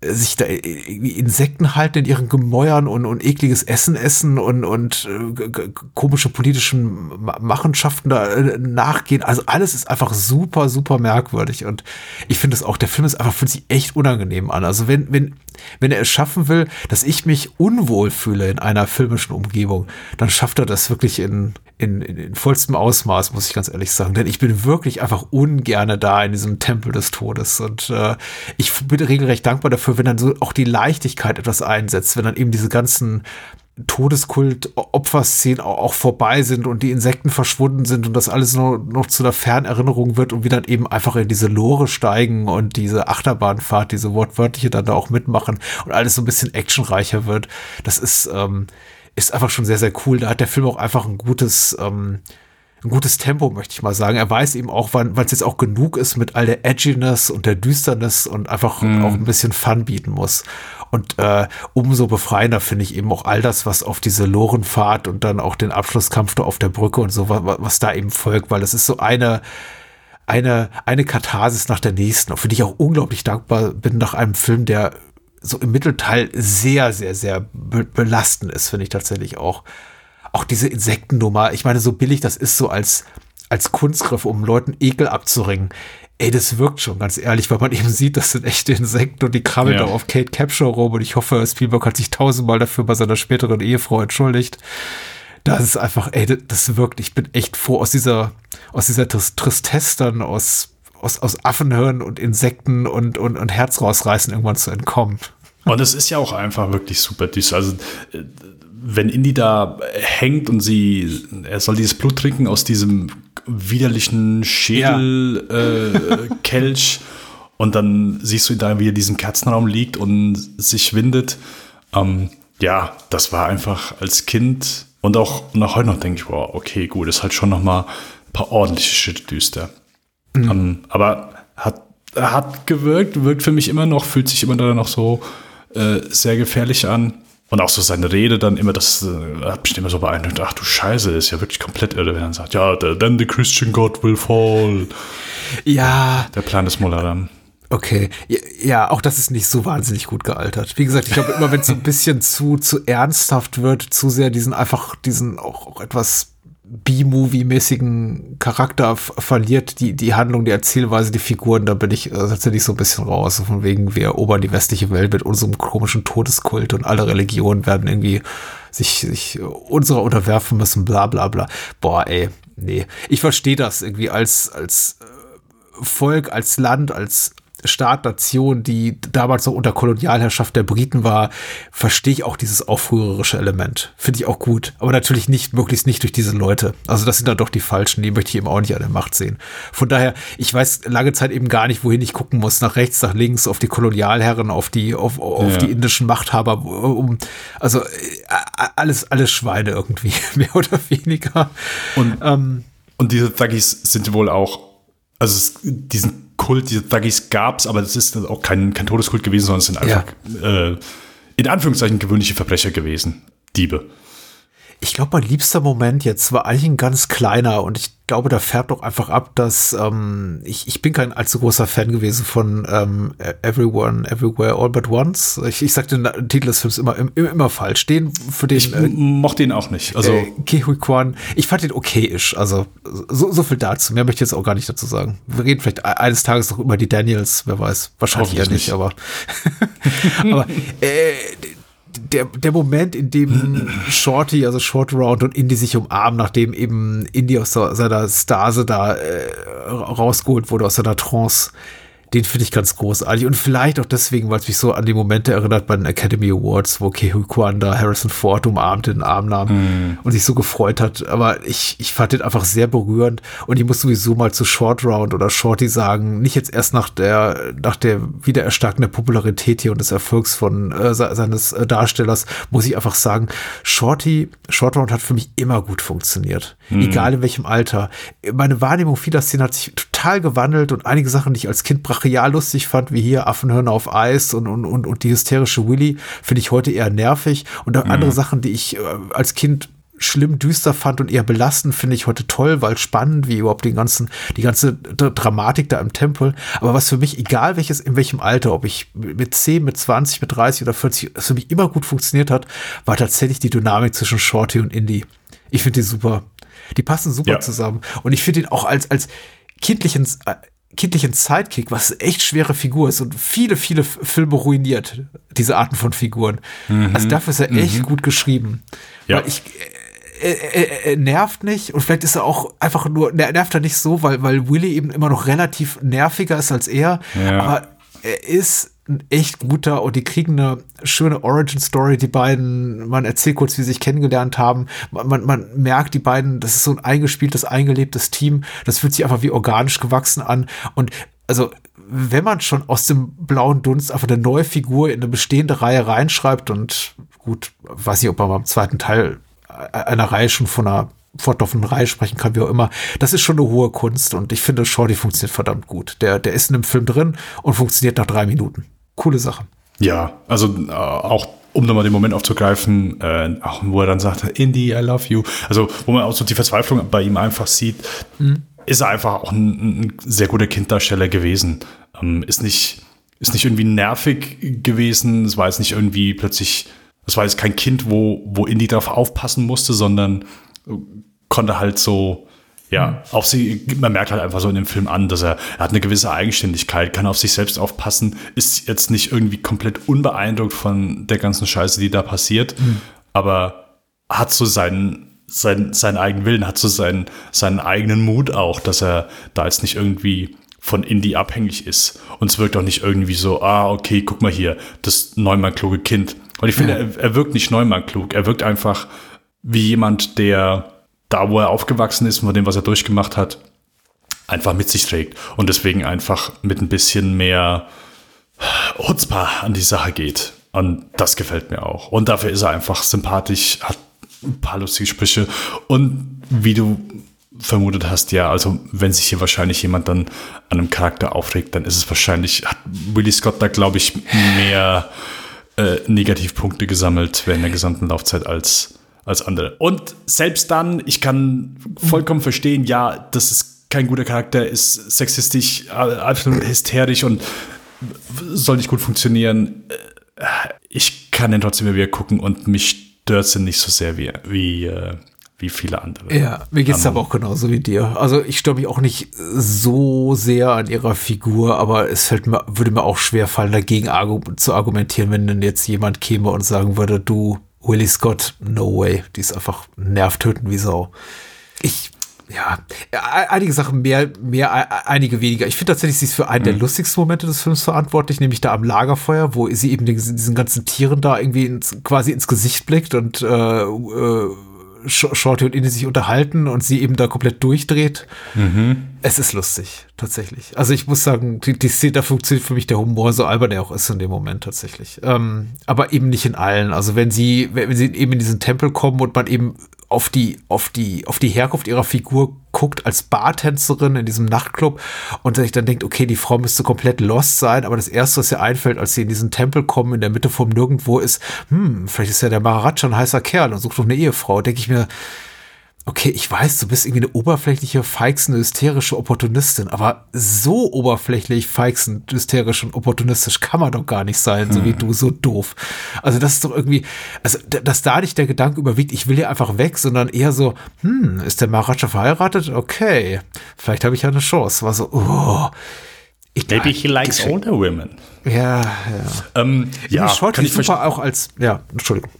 S5: sich da Insekten halten in ihren Gemäuern und, und ekliges Essen essen und, und äh, komische politischen Machenschaften da äh, nachgehen. Also alles ist einfach super, super merkwürdig. Und ich finde es auch, der Film ist einfach, fühlt sich echt unangenehm an. Also wenn, wenn, wenn er es schaffen will, dass ich mich unwohl fühle in einer filmischen Umgebung, dann schafft er das wirklich in, in, in, in vollstem Ausmaß, muss ich ganz ehrlich sagen. Denn ich bin wirklich einfach ungerne da in diesem Tempel des Todes. Und äh, ich bin regelrecht dankbar dafür, wenn dann so auch die Leichtigkeit etwas einsetzt, wenn dann eben diese ganzen Todeskult-Opferszenen auch vorbei sind und die Insekten verschwunden sind und das alles nur noch zu einer Fernerinnerung wird und wir dann eben einfach in diese Lore steigen und diese Achterbahnfahrt, diese wortwörtliche dann da auch mitmachen und alles so ein bisschen actionreicher wird. Das ist, ähm, ist einfach schon sehr, sehr cool. Da hat der Film auch einfach ein gutes, ähm, ein gutes Tempo, möchte ich mal sagen. Er weiß eben auch, wann es jetzt auch genug ist mit all der Edginess und der Düsternis und einfach mm. auch ein bisschen Fun bieten muss. Und äh, umso befreiender finde ich eben auch all das, was auf diese Lorenfahrt und dann auch den Abschlusskampf da auf der Brücke und so, was, was da eben folgt, weil es ist so eine, eine, eine Katharsis nach der nächsten, für die ich auch unglaublich dankbar bin nach einem Film, der so im Mittelteil sehr, sehr, sehr be belastend ist, finde ich tatsächlich auch. Auch diese Insektennummer, ich meine, so billig das ist so als, als Kunstgriff, um Leuten Ekel abzuringen. Ey, das wirkt schon, ganz ehrlich, weil man eben sieht, das sind echte Insekten und die krabbeln ja. da auf Kate Capshaw rum und ich hoffe, Spielberg hat sich tausendmal dafür bei seiner späteren Ehefrau entschuldigt. Das ist einfach, ey, das wirkt, ich bin echt froh aus dieser, aus dieser Tristesse dann, aus aus, aus Affenhirn und Insekten und, und, und Herz rausreißen irgendwann zu entkommen.
S6: Und es ist ja auch einfach wirklich super düster. Also, äh, wenn Indy da hängt und sie, er soll dieses Blut trinken aus diesem widerlichen Schädelkelch ja. äh, und dann siehst du ihn da, wie er in diesem Kerzenraum liegt und sich windet. Ähm, ja, das war einfach als Kind und auch nach heute noch denke ich, wow, okay, gut, ist halt schon noch mal ein paar ordentliche Schritte düster. Mhm. Um, ähm, aber hat, hat gewirkt, wirkt für mich immer noch, fühlt sich immer noch so äh, sehr gefährlich an. Und auch so seine Rede dann immer, das äh, hat mich immer so beeindruckt. Ach du Scheiße, ist ja wirklich komplett irre, wenn er sagt, ja, then the Christian God will fall.
S5: Ja.
S6: Der Plan des Mulleram.
S5: Okay, ja, auch das ist nicht so wahnsinnig gut gealtert. Wie gesagt, ich glaube immer, wenn es so ein bisschen zu zu ernsthaft wird, zu sehr diesen einfach diesen auch, auch etwas B-Movie-mäßigen Charakter verliert, die, die Handlung, die Erzählweise, die Figuren, da bin ich äh, tatsächlich so ein bisschen raus. Von wegen, wir erobern die westliche Welt mit unserem komischen Todeskult und alle Religionen werden irgendwie sich, sich unserer unterwerfen müssen, bla bla bla. Boah, ey, nee. Ich verstehe das irgendwie als, als äh, Volk, als Land, als Staat, Nation, die damals noch unter Kolonialherrschaft der Briten war, verstehe ich auch dieses aufrührerische Element. Finde ich auch gut. Aber natürlich nicht, möglichst nicht durch diese Leute. Also das sind dann doch die Falschen, die möchte ich eben auch nicht an der Macht sehen. Von daher, ich weiß lange Zeit eben gar nicht, wohin ich gucken muss. Nach rechts, nach links, auf die Kolonialherren, auf die, auf, auf ja. die indischen Machthaber, um, also äh, alles, alles Schweine irgendwie, mehr oder weniger.
S6: Und, ähm, und diese Thuggies sind wohl auch, also es, diesen Kult, diese Thuggies gab es, aber das ist auch kein, kein Todeskult gewesen, sondern es sind einfach ja. äh, in Anführungszeichen gewöhnliche Verbrecher gewesen. Diebe.
S5: Ich glaube, mein liebster Moment jetzt war eigentlich ein ganz kleiner und ich glaube, da färbt doch einfach ab, dass ähm, ich, ich bin kein allzu großer Fan gewesen von ähm, Everyone, Everywhere, All But Once. Ich, ich sag den Titel des Films immer, immer, immer falsch. Den für den.
S6: Ich äh, mochte ihn auch nicht. Also äh,
S5: Kehui Kwan. Ich fand ihn okayisch. Also so, so viel dazu. Mehr möchte ich jetzt auch gar nicht dazu sagen. Wir reden vielleicht e-, eines Tages noch über die Daniels. Wer weiß. Wahrscheinlich eher nicht, nicht. aber aber äh, der, der Moment, in dem Shorty, also Short Round und Indy sich umarmen, nachdem eben Indy aus seiner Stase da äh, rausgeholt wurde, aus seiner Trance, den finde ich ganz großartig. Und vielleicht auch deswegen, weil es mich so an die Momente erinnert bei den Academy Awards, wo Kehui Kwan da Harrison Ford umarmte, in den Arm nahm mm. und sich so gefreut hat. Aber ich, ich fand den einfach sehr berührend. Und ich muss sowieso mal zu Short Round oder Shorty sagen, nicht jetzt erst nach der, nach der Wiedererstarken der Popularität hier und des Erfolgs von äh, seines äh, Darstellers, muss ich einfach sagen, Shorty, Short Round hat für mich immer gut funktioniert. Mm. Egal in welchem Alter. Meine Wahrnehmung vieler Szenen hat sich total gewandelt und einige Sachen, die ich als Kind brachial lustig fand, wie hier Affenhörner auf Eis und, und, und, und die hysterische Willy, finde ich heute eher nervig. Und mhm. andere Sachen, die ich äh, als Kind schlimm düster fand und eher belastend, finde ich heute toll, weil spannend, wie überhaupt den ganzen, die ganze Dramatik da im Tempel. Aber was für mich, egal welches, in welchem Alter, ob ich mit 10, mit 20, mit 30 oder 40, was für mich immer gut funktioniert hat, war tatsächlich die Dynamik zwischen Shorty und Indie. Ich finde die super. Die passen super ja. zusammen. Und ich finde ihn auch als, als kindlichen, äh, kindlichen Sidekick, was echt schwere Figur ist und viele, viele Filme ruiniert, diese Arten von Figuren. Mhm. Also dafür ist er mhm. echt gut geschrieben. Ja. Weil ich, äh, er, er, er, nervt nicht und vielleicht ist er auch einfach nur, nervt er nicht so, weil, weil Willy eben immer noch relativ nerviger ist als er, ja. aber er ist ein echt guter und die kriegen eine schöne Origin-Story, die beiden, man erzählt kurz, wie sie sich kennengelernt haben, man, man, man merkt, die beiden, das ist so ein eingespieltes, eingelebtes Team, das fühlt sich einfach wie organisch gewachsen an. Und also wenn man schon aus dem blauen Dunst einfach eine neue Figur in eine bestehende Reihe reinschreibt und gut, weiß ich, ob man beim zweiten Teil einer Reihe schon von einer fortlaufenden Reihe sprechen kann, wie auch immer. Das ist schon eine hohe Kunst. Und ich finde, Shorty funktioniert verdammt gut. Der, der ist in einem Film drin und funktioniert nach drei Minuten coole Sache.
S6: Ja, also äh, auch um nochmal den Moment aufzugreifen, äh, auch wo er dann sagt, Indy, I love you. Also, wo man auch so die Verzweiflung bei ihm einfach sieht, mhm. ist er einfach auch ein, ein, sehr guter Kinddarsteller gewesen. Ähm, ist nicht, ist nicht irgendwie nervig gewesen. Es war jetzt nicht irgendwie plötzlich, es war jetzt kein Kind, wo, wo Indy darauf aufpassen musste, sondern konnte halt so ja, mhm. auf sie, man merkt halt einfach so in dem Film an, dass er, er hat eine gewisse Eigenständigkeit, kann auf sich selbst aufpassen, ist jetzt nicht irgendwie komplett unbeeindruckt von der ganzen Scheiße, die da passiert, mhm. aber hat so seinen, seinen, seinen eigenen Willen, hat so seinen, seinen eigenen Mut auch, dass er da jetzt nicht irgendwie von Indie abhängig ist. Und es wirkt auch nicht irgendwie so, ah, okay, guck mal hier, das Neumann-kluge Kind. Und ich finde, ja. er, er wirkt nicht Neumann-klug, er wirkt einfach wie jemand, der da, wo er aufgewachsen ist, von dem, was er durchgemacht hat, einfach mit sich trägt und deswegen einfach mit ein bisschen mehr Hutzpah an die Sache geht. Und das gefällt mir auch. Und dafür ist er einfach sympathisch, hat ein paar lustige Sprüche. Und wie du vermutet hast, ja, also wenn sich hier wahrscheinlich jemand dann an einem Charakter aufregt, dann ist es wahrscheinlich, hat Willie Scott da, glaube ich, mehr äh, Negativpunkte gesammelt während der gesamten Laufzeit als als andere. Und selbst dann, ich kann vollkommen verstehen, ja, das ist kein guter Charakter, ist sexistisch, absolut hysterisch und soll nicht gut funktionieren. Ich kann den trotzdem wieder gucken und mich stört sie nicht so sehr wie, wie, äh, wie viele andere.
S5: Ja, mir geht es aber auch genauso wie dir. Also ich störe mich auch nicht so sehr an ihrer Figur, aber es fällt mir, würde mir auch schwer fallen, dagegen zu argumentieren, wenn denn jetzt jemand käme und sagen würde, du Willie Scott, no way. Die ist einfach nervtötend wie Sau. Ich, ja, einige Sachen mehr, mehr, einige weniger. Ich finde tatsächlich, sie ist für einen mhm. der lustigsten Momente des Films verantwortlich, nämlich da am Lagerfeuer, wo sie eben diesen, diesen ganzen Tieren da irgendwie ins, quasi ins Gesicht blickt und äh, äh, Shorty und Indy sich unterhalten und sie eben da komplett durchdreht. Mhm. Es ist lustig, tatsächlich. Also ich muss sagen, die, die Szene, da funktioniert für mich der Humor, so albern der auch ist in dem Moment tatsächlich. Ähm, aber eben nicht in allen. Also wenn sie, wenn sie eben in diesen Tempel kommen und man eben auf die, auf die, auf die Herkunft ihrer Figur guckt als Bartänzerin in diesem Nachtclub und sich dann denkt, okay, die Frau müsste komplett lost sein, aber das erste, was ihr einfällt, als sie in diesen Tempel kommen, in der Mitte vom Nirgendwo ist, hm, vielleicht ist ja der Maharaja ein heißer Kerl und sucht doch eine Ehefrau, denke ich mir, okay, ich weiß, du bist irgendwie eine oberflächliche, feixende, hysterische Opportunistin, aber so oberflächlich, feixend, hysterisch und opportunistisch kann man doch gar nicht sein, so wie du, so doof. Also das ist doch irgendwie, also dass da nicht der Gedanke überwiegt, ich will hier einfach weg, sondern eher so, hm, ist der Maharaja verheiratet? Okay, vielleicht habe ich ja eine Chance. War so, oh.
S6: Ich, Maybe he likes older women.
S5: Ja, ja.
S6: Ähm, ja,
S5: kann ich super auch als, ja, Entschuldigung.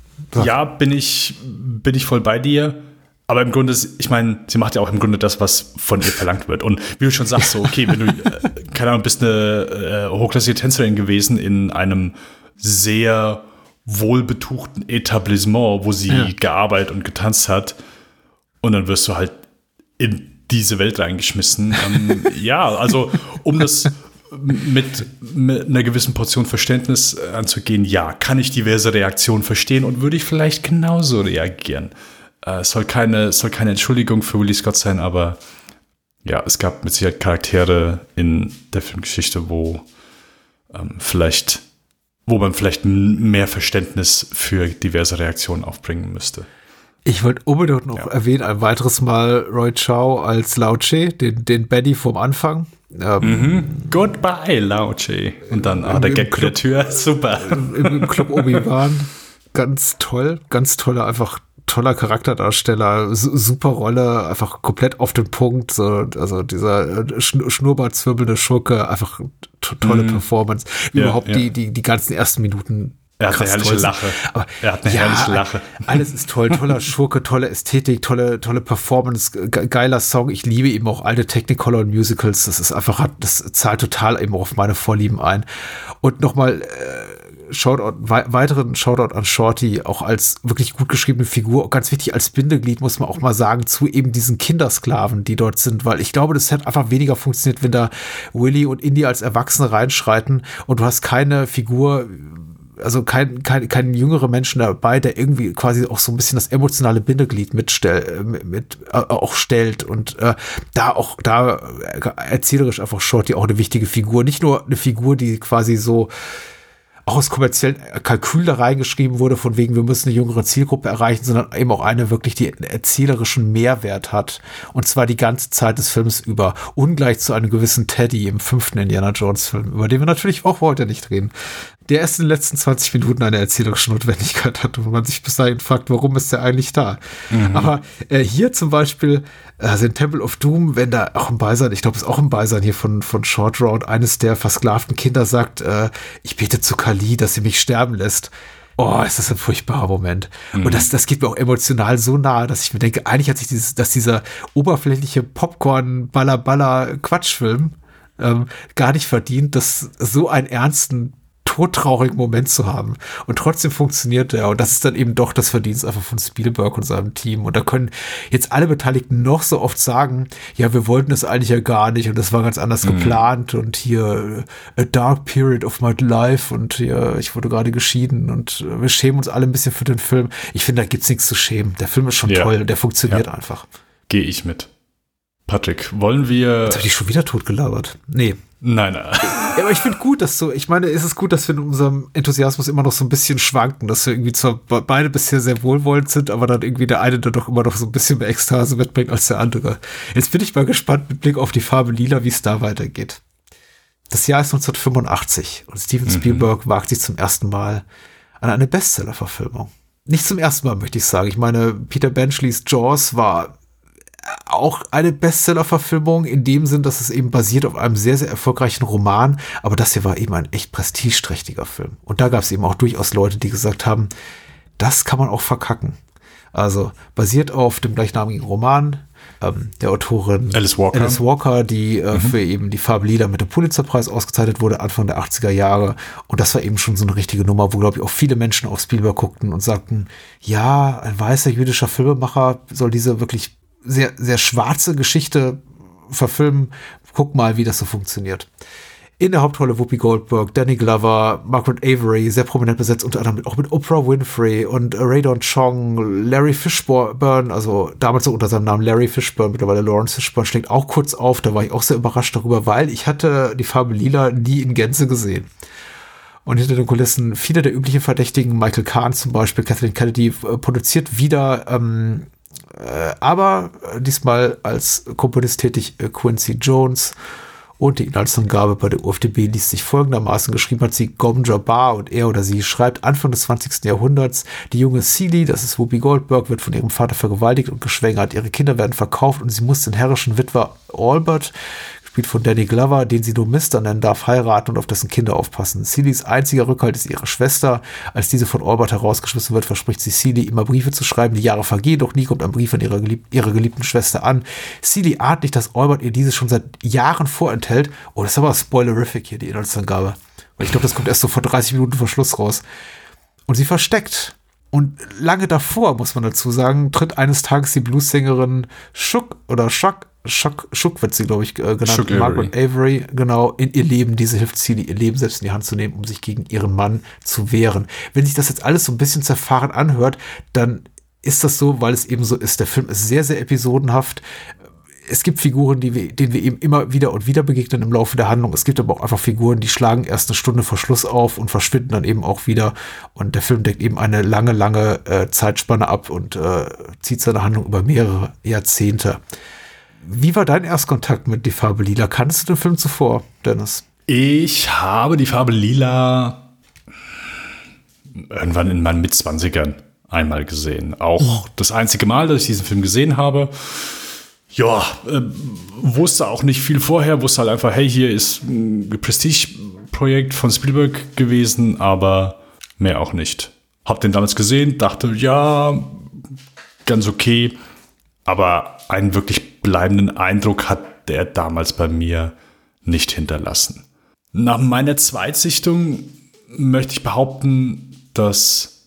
S6: Ja, bin ich, bin ich voll bei dir. Aber im Grunde, ich meine, sie macht ja auch im Grunde das, was von ihr verlangt wird. Und wie du schon sagst, so, okay, wenn du, äh, keine Ahnung, bist eine äh, hochklassige Tänzerin gewesen in einem sehr wohlbetuchten Etablissement, wo sie ja. gearbeitet und getanzt hat. Und dann wirst du halt in diese Welt reingeschmissen. ähm, ja, also um das mit, mit, einer gewissen Portion Verständnis anzugehen, ja, kann ich diverse Reaktionen verstehen und würde ich vielleicht genauso reagieren. Äh, es soll keine, soll keine Entschuldigung für Willie Scott sein, aber ja, es gab mit Sicherheit Charaktere in der Filmgeschichte, wo ähm, vielleicht, wo man vielleicht mehr Verständnis für diverse Reaktionen aufbringen müsste.
S5: Ich wollte unbedingt noch ja. erwähnen, ein weiteres Mal Roy Chow als Lauche, den, den Benny vom Anfang.
S6: Ähm, mhm. Goodbye, Lauche. Und dann, ah, der Gag der Tür, super.
S5: Im, im Club Obi-Wan. Ganz toll, ganz toller, einfach toller Charakterdarsteller, super Rolle, einfach komplett auf den Punkt, so, also dieser äh, schnurrbartzwirbelnde Schurke, einfach tolle mm. Performance. Überhaupt ja, ja. Die, die, die ganzen ersten Minuten
S6: er hat eine herrliche Lache.
S5: Aber er hat eine ja, herrliche Lache. Alles ist toll. Toller Schurke, tolle Ästhetik, tolle, tolle Performance, geiler Song. Ich liebe eben auch alte Technicolor und Musicals. Das ist einfach, das zahlt total eben auch auf meine Vorlieben ein. Und nochmal, Shoutout, weiteren Shoutout an Shorty, auch als wirklich gut geschriebene Figur, ganz wichtig als Bindeglied, muss man auch mal sagen, zu eben diesen Kindersklaven, die dort sind, weil ich glaube, das hätte einfach weniger funktioniert, wenn da Willy und Indy als Erwachsene reinschreiten und du hast keine Figur, also kein, kein, kein jüngere Menschen dabei, der irgendwie quasi auch so ein bisschen das emotionale Bindeglied mitstell, mit, mit äh, auch stellt und äh, da auch da erzählerisch einfach Shorty auch eine wichtige Figur, nicht nur eine Figur, die quasi so auch aus kommerziellen Kalkül da reingeschrieben wurde, von wegen, wir müssen eine jüngere Zielgruppe erreichen, sondern eben auch eine wirklich, die erzählerischen Mehrwert hat. Und zwar die ganze Zeit des Films über. Ungleich zu einem gewissen Teddy im fünften Indiana Jones Film, über den wir natürlich auch heute nicht reden der erst in den letzten 20 Minuten eine erzählerische Notwendigkeit hat und man sich bis dahin fragt, warum ist der eigentlich da? Mhm. Aber äh, hier zum Beispiel, also in Temple of Doom, wenn da auch ein Beisein, ich glaube, es ist auch ein Beisein hier von, von Short Round, eines der versklavten Kinder sagt, äh, ich bete zu Kali, dass sie mich sterben lässt. Oh, ist das ein furchtbarer Moment. Mhm. Und das, das geht mir auch emotional so nahe, dass ich mir denke, eigentlich hat sich dieses, dass dieser oberflächliche Popcorn-Baller-Baller-Quatschfilm ähm, gar nicht verdient, dass so einen ernsten todtraurigen Moment zu haben. Und trotzdem funktioniert er. Und das ist dann eben doch das Verdienst einfach von Spielberg und seinem Team. Und da können jetzt alle Beteiligten noch so oft sagen, ja, wir wollten das eigentlich ja gar nicht und das war ganz anders mhm. geplant und hier a dark period of my life und hier, ich wurde gerade geschieden und wir schämen uns alle ein bisschen für den Film. Ich finde, da gibt's nichts zu schämen. Der Film ist schon ja. toll, der funktioniert ja. einfach.
S6: Gehe ich mit. Patrick, wollen wir.
S5: Jetzt habe ich schon wieder tot gelabert. Nee.
S6: Nein, nein.
S5: Ja, aber ich finde gut, dass so, ich meine, ist es gut, dass wir in unserem Enthusiasmus immer noch so ein bisschen schwanken, dass wir irgendwie zwar beide bisher sehr wohlwollend sind, aber dann irgendwie der eine dann doch immer noch so ein bisschen mehr Ekstase mitbringt als der andere. Jetzt bin ich mal gespannt mit Blick auf die Farbe Lila, wie es da weitergeht. Das Jahr ist 1985 und Steven mhm. Spielberg mhm. wagt sich zum ersten Mal an eine Bestseller-Verfilmung. Nicht zum ersten Mal, möchte ich sagen. Ich meine, Peter Benchleys Jaws war auch eine Bestseller-Verfilmung in dem Sinn, dass es eben basiert auf einem sehr, sehr erfolgreichen Roman. Aber das hier war eben ein echt prestigeträchtiger Film. Und da gab es eben auch durchaus Leute, die gesagt haben, das kann man auch verkacken. Also basiert auf dem gleichnamigen Roman ähm, der Autorin
S6: Alice Walker,
S5: Alice Walker die äh, mhm. für eben die Farbe Lila mit dem Pulitzerpreis ausgezeichnet wurde, Anfang der 80er Jahre. Und das war eben schon so eine richtige Nummer, wo, glaube ich, auch viele Menschen auf Spielberg guckten und sagten, ja, ein weißer jüdischer Filmemacher soll diese wirklich sehr, sehr schwarze Geschichte verfilmen. Guck mal, wie das so funktioniert. In der Hauptrolle Whoopi Goldberg, Danny Glover, Margaret Avery, sehr prominent besetzt, unter anderem auch mit Oprah Winfrey und Ray Don Chong, Larry Fishburne, also damals so unter seinem Namen Larry Fishburne, mittlerweile Lawrence Fishburne, schlägt auch kurz auf. Da war ich auch sehr überrascht darüber, weil ich hatte die Farbe Lila nie in Gänze gesehen. Und hinter den Kulissen viele der üblichen Verdächtigen, Michael Kahn zum Beispiel, Kathleen Kennedy, äh, produziert wieder, ähm, äh, aber diesmal als Komponist tätig äh, Quincy Jones und die Inhaltsangabe bei der UFDB liest sich folgendermaßen. Geschrieben hat sie Gom Jabbar und er oder sie schreibt Anfang des 20. Jahrhunderts, die junge Celie, das ist Whoopi Goldberg, wird von ihrem Vater vergewaltigt und geschwängert. Ihre Kinder werden verkauft und sie muss den herrischen Witwer Albert gespielt von Danny Glover, den sie nur Mister nennen darf, heiraten und auf dessen Kinder aufpassen. Celies einziger Rückhalt ist ihre Schwester. Als diese von Albert herausgeschmissen wird, verspricht sie Celie immer Briefe zu schreiben. Die Jahre vergehen, doch nie kommt ein Brief von ihrer, gelieb ihrer geliebten Schwester an. Celie ahnt nicht, dass Albert ihr diese schon seit Jahren vorenthält. Oh, das ist aber spoilerific hier, die Inhaltsangabe. Weil ich glaube, das kommt erst so vor 30 Minuten vor Schluss raus. Und sie versteckt und lange davor, muss man dazu sagen, tritt eines Tages die Bluessängerin Schuck oder Schuck Schuck, Schuck wird sie, glaube ich, äh, genannt. Schuck Margaret Avery. Avery, genau, in ihr Leben, diese hilft sie, ihr Leben selbst in die Hand zu nehmen, um sich gegen ihren Mann zu wehren. Wenn sich das jetzt alles so ein bisschen zerfahren anhört, dann ist das so, weil es eben so ist. Der Film ist sehr, sehr episodenhaft. Es gibt Figuren, die wir, denen wir eben immer wieder und wieder begegnen im Laufe der Handlung. Es gibt aber auch einfach Figuren, die schlagen erst eine Stunde vor Schluss auf und verschwinden dann eben auch wieder. Und der Film deckt eben eine lange, lange äh, Zeitspanne ab und äh, zieht seine Handlung über mehrere Jahrzehnte. Wie war dein Erstkontakt mit Die Farbe Lila? Kannst du den Film zuvor, Dennis?
S6: Ich habe Die Farbe Lila irgendwann in meinen Mitzwanzigern einmal gesehen. Auch oh. das einzige Mal, dass ich diesen Film gesehen habe. Ja, äh, wusste auch nicht viel vorher, wusste halt einfach, hey, hier ist ein Prestige-Projekt von Spielberg gewesen, aber mehr auch nicht. Hab den damals gesehen, dachte, ja, ganz okay, aber einen wirklich bleibenden Eindruck hat der damals bei mir nicht hinterlassen. Nach meiner Zweitsichtung möchte ich behaupten, dass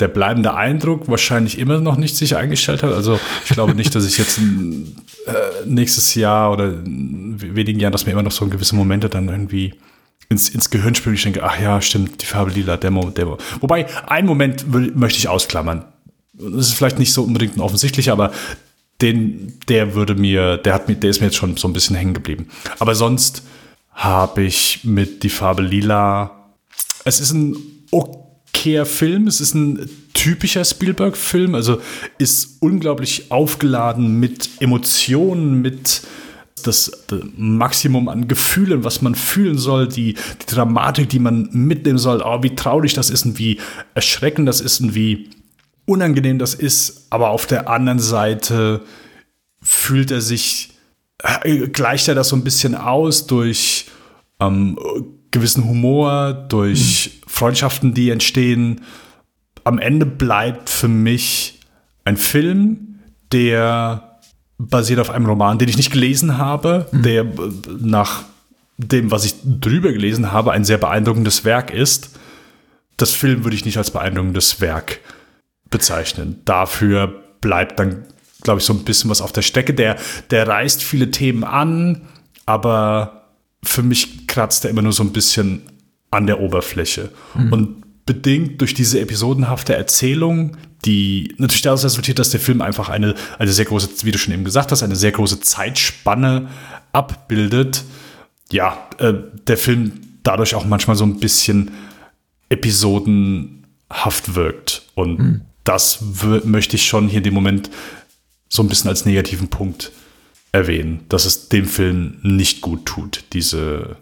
S6: der bleibende Eindruck wahrscheinlich immer noch nicht sich eingestellt hat. Also ich glaube nicht, dass ich jetzt äh, nächstes Jahr oder wenigen Jahren, dass mir immer noch so gewisse Momente dann irgendwie ins, ins Gehirn spielen. Ich denke, ach ja, stimmt, die Farbe lila, Demo, Demo. Wobei, einen Moment will, möchte ich ausklammern. Das ist vielleicht nicht so unbedingt ein offensichtlicher, aber den, der würde mir, der hat mir, der ist mir jetzt schon so ein bisschen hängen geblieben. Aber sonst habe ich mit die Farbe Lila. Es ist ein okayer Film. Es ist ein typischer Spielberg-Film. Also ist unglaublich aufgeladen mit Emotionen, mit das, das, Maximum an Gefühlen, was man fühlen soll, die, die Dramatik, die man mitnehmen soll, oh, wie traurig das ist und wie erschreckend das ist und wie unangenehm das ist, aber auf der anderen Seite fühlt er sich, äh, gleicht er das so ein bisschen aus durch ähm, gewissen Humor, durch mhm. Freundschaften, die entstehen. Am Ende bleibt für mich ein Film, der basiert auf einem Roman, den ich nicht gelesen habe, mhm. der nach dem, was ich drüber gelesen habe, ein sehr beeindruckendes Werk ist. Das Film würde ich nicht als beeindruckendes Werk bezeichnen. Dafür bleibt dann, glaube ich, so ein bisschen was auf der Strecke. Der, der reißt viele Themen an, aber für mich kratzt er immer nur so ein bisschen an der Oberfläche. Mhm. Und bedingt durch diese episodenhafte Erzählung, die natürlich daraus resultiert, dass der Film einfach eine, eine sehr große, wie du schon eben gesagt hast, eine sehr große Zeitspanne abbildet. Ja, äh, der Film dadurch auch manchmal so ein bisschen episodenhaft wirkt. Und mhm das möchte ich schon hier in dem Moment so ein bisschen als negativen Punkt erwähnen, dass es dem Film nicht gut tut, diese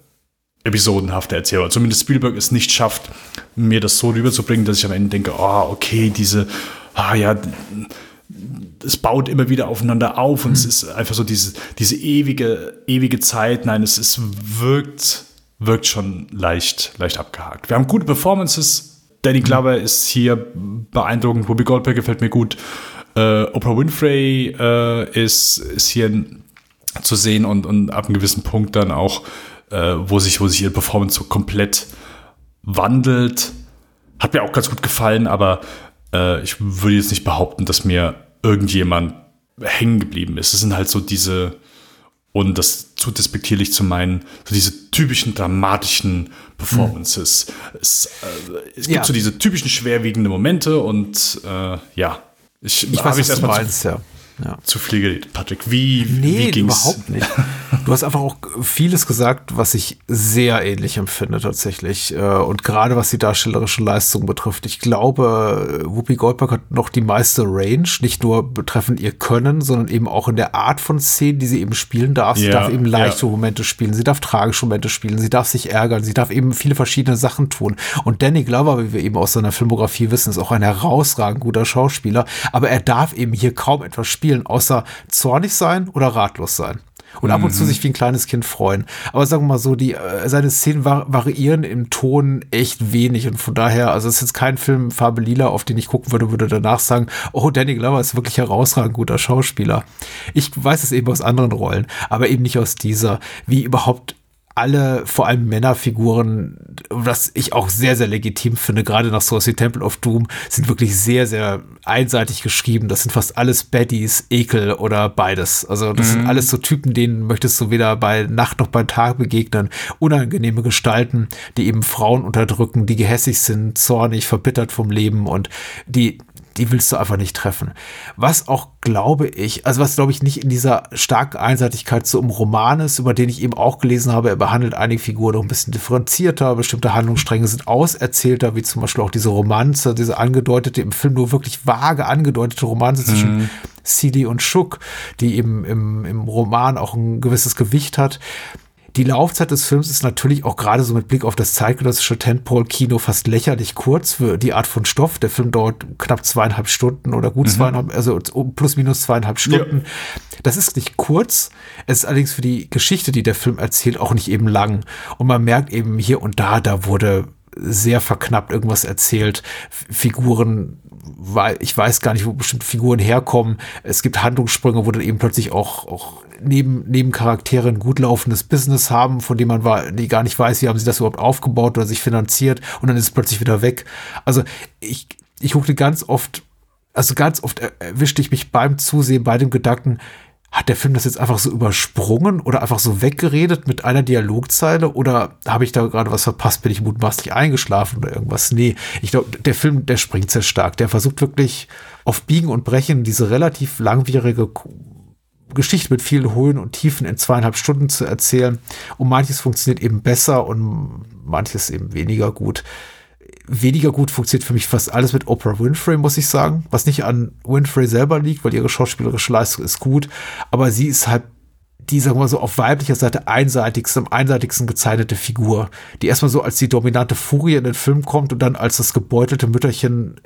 S6: episodenhafte Erzählung. Zumindest Spielberg es nicht schafft, mir das so rüberzubringen, dass ich am Ende denke, oh, okay, diese, ah ja, es baut immer wieder aufeinander auf und mhm. es ist einfach so diese, diese ewige, ewige Zeit. Nein, es, es wirkt, wirkt schon leicht, leicht abgehakt. Wir haben gute Performances, Danny Glover ist hier beeindruckend, Ruby Goldberg gefällt mir gut. Äh, Oprah Winfrey äh, ist, ist hier zu sehen und, und ab einem gewissen Punkt dann auch, äh, wo, sich, wo sich ihre Performance so komplett wandelt. Hat mir auch ganz gut gefallen, aber äh, ich würde jetzt nicht behaupten, dass mir irgendjemand hängen geblieben ist. Es sind halt so diese Und das zu despektierlich zu meinen, so diese typischen dramatischen Performances. Mhm. Es, äh, es, gibt ja. so diese typischen schwerwiegenden Momente und äh, ja,
S5: ich, ich weiß, was du meinst, ja
S6: ja. zu viel geredet. Patrick, wie,
S5: nee, wie ging's? überhaupt nicht. Du hast einfach auch vieles gesagt, was ich sehr ähnlich empfinde tatsächlich. Äh, und gerade was die darstellerische Leistung betrifft. Ich glaube, Whoopi Goldberg hat noch die meiste Range, nicht nur betreffend ihr Können, sondern eben auch in der Art von Szenen, die sie eben spielen darf. Sie ja, darf eben leichte ja. Momente spielen, sie darf tragische Momente spielen, sie darf sich ärgern, sie darf eben viele verschiedene Sachen tun. Und Danny Glover, wie wir eben aus seiner Filmografie wissen, ist auch ein herausragend guter Schauspieler, aber er darf eben hier kaum etwas spielen spielen, außer zornig sein oder ratlos sein. Und ab und zu mhm. sich wie ein kleines Kind freuen. Aber sagen wir mal so, die, äh, seine Szenen variieren im Ton echt wenig. Und von daher, also es ist jetzt kein Film Farbe Lila, auf den ich gucken würde, würde danach sagen, oh, Danny Glover ist wirklich herausragend guter Schauspieler. Ich weiß es eben aus anderen Rollen, aber eben nicht aus dieser, wie überhaupt alle, vor allem Männerfiguren, was ich auch sehr, sehr legitim finde, gerade nach Source Temple of Doom, sind wirklich sehr, sehr einseitig geschrieben. Das sind fast alles Baddies, Ekel oder beides. Also das mhm. sind alles so Typen, denen möchtest du weder bei Nacht noch bei Tag begegnen. Unangenehme Gestalten, die eben Frauen unterdrücken, die gehässig sind, zornig, verbittert vom Leben und die die willst du einfach nicht treffen. Was auch, glaube ich, also was, glaube ich, nicht in dieser starken Einseitigkeit so im Roman ist, über den ich eben auch gelesen habe, er behandelt einige Figuren noch ein bisschen differenzierter, bestimmte Handlungsstränge sind auserzählter, wie zum Beispiel auch diese Romanze, diese angedeutete, im Film nur wirklich vage angedeutete Romanze zwischen mhm. Celie und Schuck, die eben im, im Roman auch ein gewisses Gewicht hat. Die Laufzeit des Films ist natürlich auch gerade so mit Blick auf das zeitgenössische Tentpole-Kino fast lächerlich kurz für die Art von Stoff. Der Film dauert knapp zweieinhalb Stunden oder gut mhm. zweieinhalb, also plus minus zweieinhalb Stunden. Ja. Das ist nicht kurz. Es ist allerdings für die Geschichte, die der Film erzählt, auch nicht eben lang. Und man merkt eben hier und da, da wurde sehr verknappt irgendwas erzählt. Figuren, weil ich weiß gar nicht, wo bestimmte Figuren herkommen. Es gibt Handlungssprünge, wo dann eben plötzlich auch, auch neben, neben Charaktere ein gut laufendes Business haben, von dem man war, die gar nicht weiß, wie haben sie das überhaupt aufgebaut oder sich finanziert und dann ist es plötzlich wieder weg. Also ich, ich guckte ganz oft, also ganz oft erwischte ich mich beim Zusehen bei dem Gedanken, hat der Film das jetzt einfach so übersprungen oder einfach so weggeredet mit einer Dialogzeile oder habe ich da gerade was verpasst? Bin ich mutmaßlich eingeschlafen oder irgendwas? Nee, ich glaube, der Film, der springt sehr stark. Der versucht wirklich auf Biegen und Brechen diese relativ langwierige Geschichte mit vielen Höhen und Tiefen in zweieinhalb Stunden zu erzählen. Und manches funktioniert eben besser und manches eben weniger gut. Weniger gut funktioniert für mich fast alles mit Oprah Winfrey, muss ich sagen. Was nicht an Winfrey selber liegt, weil ihre schauspielerische Leistung ist gut. Aber sie ist halt die, sagen wir mal so, auf weiblicher Seite einseitigste, am einseitigsten gezeichnete Figur, die erstmal so als die dominante Furie in den Film kommt und dann als das gebeutelte Mütterchen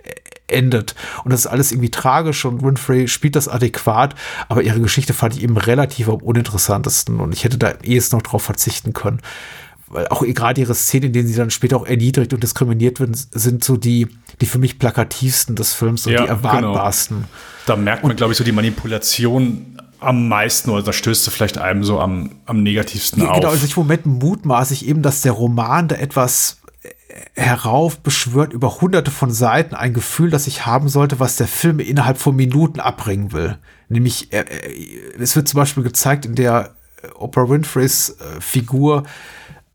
S5: endet. Und das ist alles irgendwie tragisch und Winfrey spielt das adäquat, aber ihre Geschichte fand ich eben relativ am uninteressantesten und ich hätte da ehes noch drauf verzichten können. Weil auch gerade ihre Szenen, in denen sie dann später auch erniedrigt und diskriminiert werden, sind so die, die für mich plakativsten des Films und ja, die erwartbarsten. Genau.
S6: Da merkt man, glaube ich, so die Manipulation am meisten oder da stößt du vielleicht einem so am, am negativsten ja,
S5: auf. Genau, also ich Moment mutmaße ich eben, dass der Roman da etwas heraufbeschwört über hunderte von Seiten ein Gefühl, das ich haben sollte, was der Film innerhalb von Minuten abbringen will. Nämlich, äh, es wird zum Beispiel gezeigt in der Oprah Winfreys äh, Figur,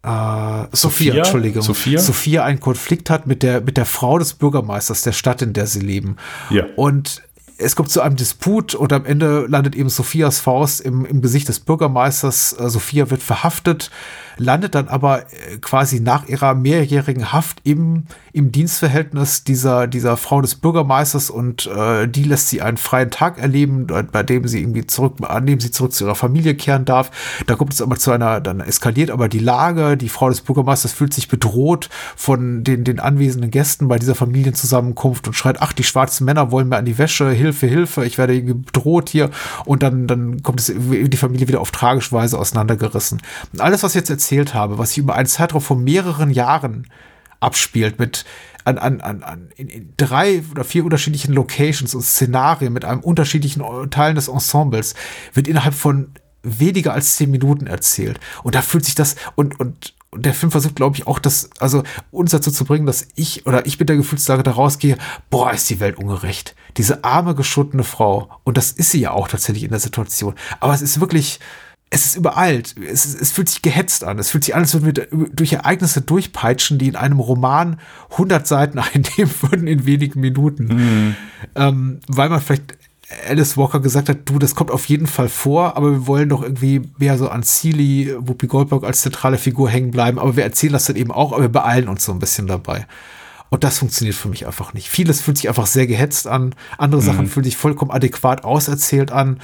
S5: äh, Sophia, Sophia, Entschuldigung, Sophia? Sophia einen Konflikt hat mit der, mit der Frau des Bürgermeisters der Stadt, in der sie leben. Ja. Und es kommt zu einem Disput und am Ende landet eben Sophias Faust im, im Gesicht des Bürgermeisters. Äh, Sophia wird verhaftet landet dann aber äh, quasi nach ihrer mehrjährigen Haft im, im Dienstverhältnis dieser, dieser Frau des Bürgermeisters und äh, die lässt sie einen freien Tag erleben, bei dem sie irgendwie zurück, an dem sie zurück zu ihrer Familie kehren darf. Da kommt es aber zu einer, dann eskaliert aber die Lage. Die Frau des Bürgermeisters fühlt sich bedroht von den, den anwesenden Gästen bei dieser Familienzusammenkunft und schreit, ach, die schwarzen Männer wollen mir an die Wäsche, Hilfe, Hilfe, ich werde irgendwie bedroht hier. Und dann, dann kommt es die Familie wieder auf tragische Weise auseinandergerissen. Alles, was jetzt erzählt habe, was sich über einen Zeitraum von mehreren Jahren abspielt, mit an, an, an, an in, in drei oder vier unterschiedlichen Locations und Szenarien mit einem unterschiedlichen Teilen des Ensembles, wird innerhalb von weniger als zehn Minuten erzählt. Und da fühlt sich das und, und, und der Film versucht, glaube ich, auch das, also uns dazu zu bringen, dass ich oder ich mit der Gefühlslage da rausgehe, boah, ist die Welt ungerecht. Diese arme, geschuttene Frau. Und das ist sie ja auch tatsächlich in der Situation. Aber es ist wirklich, es ist übereilt. Es, es fühlt sich gehetzt an. Es fühlt sich an, als würden wir durch Ereignisse durchpeitschen, die in einem Roman 100 Seiten einnehmen würden in wenigen Minuten. Mhm. Ähm, weil man vielleicht Alice Walker gesagt hat, du, das kommt auf jeden Fall vor, aber wir wollen doch irgendwie mehr so an Sealy, Whoopi Goldberg als zentrale Figur hängen bleiben, aber wir erzählen das dann eben auch, aber wir beeilen uns so ein bisschen dabei. Und das funktioniert für mich einfach nicht. Vieles fühlt sich einfach sehr gehetzt an, andere mhm. Sachen fühlen sich vollkommen adäquat auserzählt an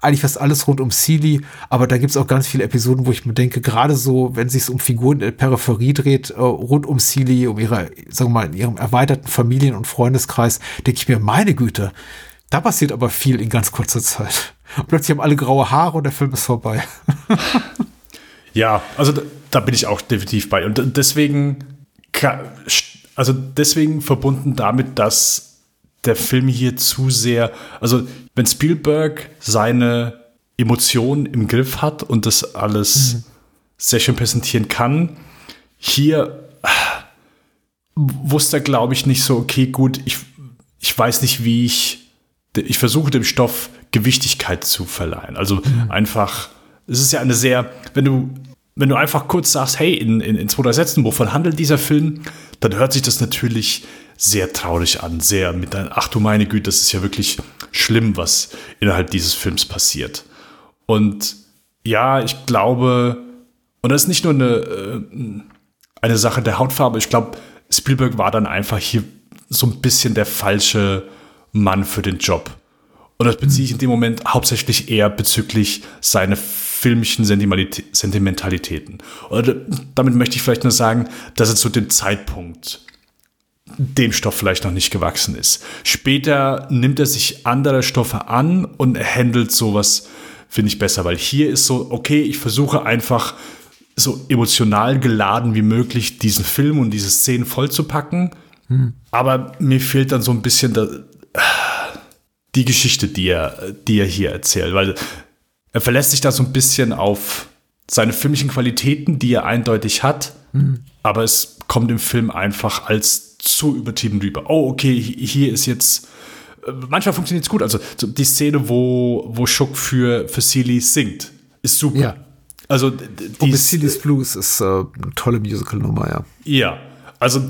S5: eigentlich fast alles rund um Sealy, aber da gibt es auch ganz viele Episoden, wo ich mir denke, gerade so, wenn es um Figuren in der Peripherie dreht, äh, rund um Sealy, um ihre, sagen wir mal, in ihrem erweiterten Familien- und Freundeskreis, denke ich mir, meine Güte, da passiert aber viel in ganz kurzer Zeit. Plötzlich haben alle graue Haare und der Film ist vorbei.
S6: ja, also da, da, bin ich auch definitiv bei. Und deswegen, also deswegen verbunden damit, dass der Film hier zu sehr, also wenn Spielberg seine Emotionen im Griff hat und das alles mhm. sehr schön präsentieren kann, hier wusste er, glaube ich, nicht so, okay, gut, ich, ich weiß nicht, wie ich, ich versuche dem Stoff Gewichtigkeit zu verleihen. Also mhm. einfach, es ist ja eine sehr, wenn du, wenn du einfach kurz sagst, hey, in, in, in zwei, drei Sätzen, wovon handelt dieser Film, dann hört sich das natürlich sehr traurig an, sehr mit einem, ach du meine Güte, das ist ja wirklich schlimm, was innerhalb dieses Films passiert. Und ja, ich glaube, und das ist nicht nur eine, äh, eine Sache der Hautfarbe, ich glaube, Spielberg war dann einfach hier so ein bisschen der falsche Mann für den Job. Und das beziehe ich in dem Moment hauptsächlich eher bezüglich seiner filmischen Sentimentalitäten. Und damit möchte ich vielleicht nur sagen, dass er zu dem Zeitpunkt dem Stoff vielleicht noch nicht gewachsen ist. Später nimmt er sich andere Stoffe an und handelt sowas, finde ich besser, weil hier ist so, okay, ich versuche einfach so emotional geladen wie möglich diesen Film und diese Szenen vollzupacken, hm. aber mir fehlt dann so ein bisschen da, die Geschichte, die er, die er hier erzählt, weil er verlässt sich da so ein bisschen auf seine filmischen Qualitäten, die er eindeutig hat, hm. aber es kommt im Film einfach als zu übertrieben rüber. Oh, okay, hier ist jetzt. Äh, manchmal funktioniert es gut. Also die Szene, wo, wo Schuck für, für Sealy singt, ist super. Ja.
S5: Also, mit Sealy's Blues ist äh, eine tolle Musical-Nummer, ja.
S6: Ja, also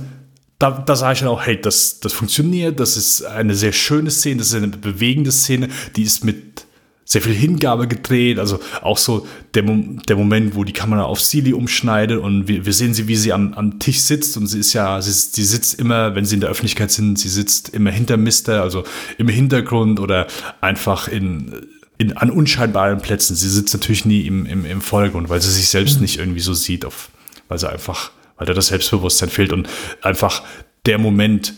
S6: da, da sage ich dann auch, hey, das, das funktioniert, das ist eine sehr schöne Szene, das ist eine bewegende Szene, die ist mit sehr viel Hingabe gedreht. Also auch so der, der Moment, wo die Kamera auf Silly umschneidet und wir, wir sehen sie, wie sie am, am Tisch sitzt und sie ist ja, sie, sie sitzt immer, wenn sie in der Öffentlichkeit sind, sie sitzt immer hinter Mister, also im Hintergrund oder einfach in, in, an unscheinbaren Plätzen. Sie sitzt natürlich nie im, im, im Vordergrund, weil sie sich selbst mhm. nicht irgendwie so sieht, auf, weil sie einfach, weil da das Selbstbewusstsein fehlt und einfach der Moment,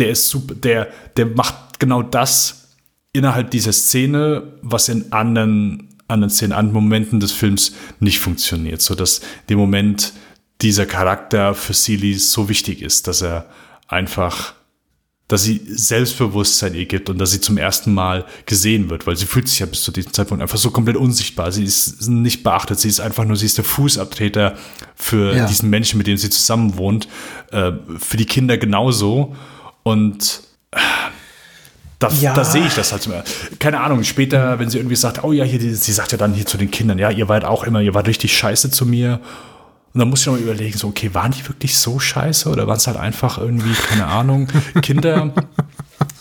S6: der ist super, der, der macht genau das, innerhalb dieser Szene, was in anderen, anderen Szenen, anderen Momenten des Films nicht funktioniert, so dass dem Moment dieser Charakter für Sealy so wichtig ist, dass er einfach, dass sie Selbstbewusstsein ihr gibt und dass sie zum ersten Mal gesehen wird, weil sie fühlt sich ja bis zu diesem Zeitpunkt einfach so komplett unsichtbar. Sie ist nicht beachtet, sie ist einfach nur, sie ist der Fußabtreter für ja. diesen Menschen, mit dem sie zusammen wohnt, äh, für die Kinder genauso und da, ja. da sehe ich das halt. Keine Ahnung, später, wenn sie irgendwie sagt, oh ja, hier, sie sagt ja dann hier zu den Kindern, ja, ihr wart auch immer, ihr wart richtig scheiße zu mir. Und dann muss ich noch mal überlegen, so, okay, waren die wirklich so scheiße oder waren es halt einfach irgendwie, keine Ahnung, Kinder?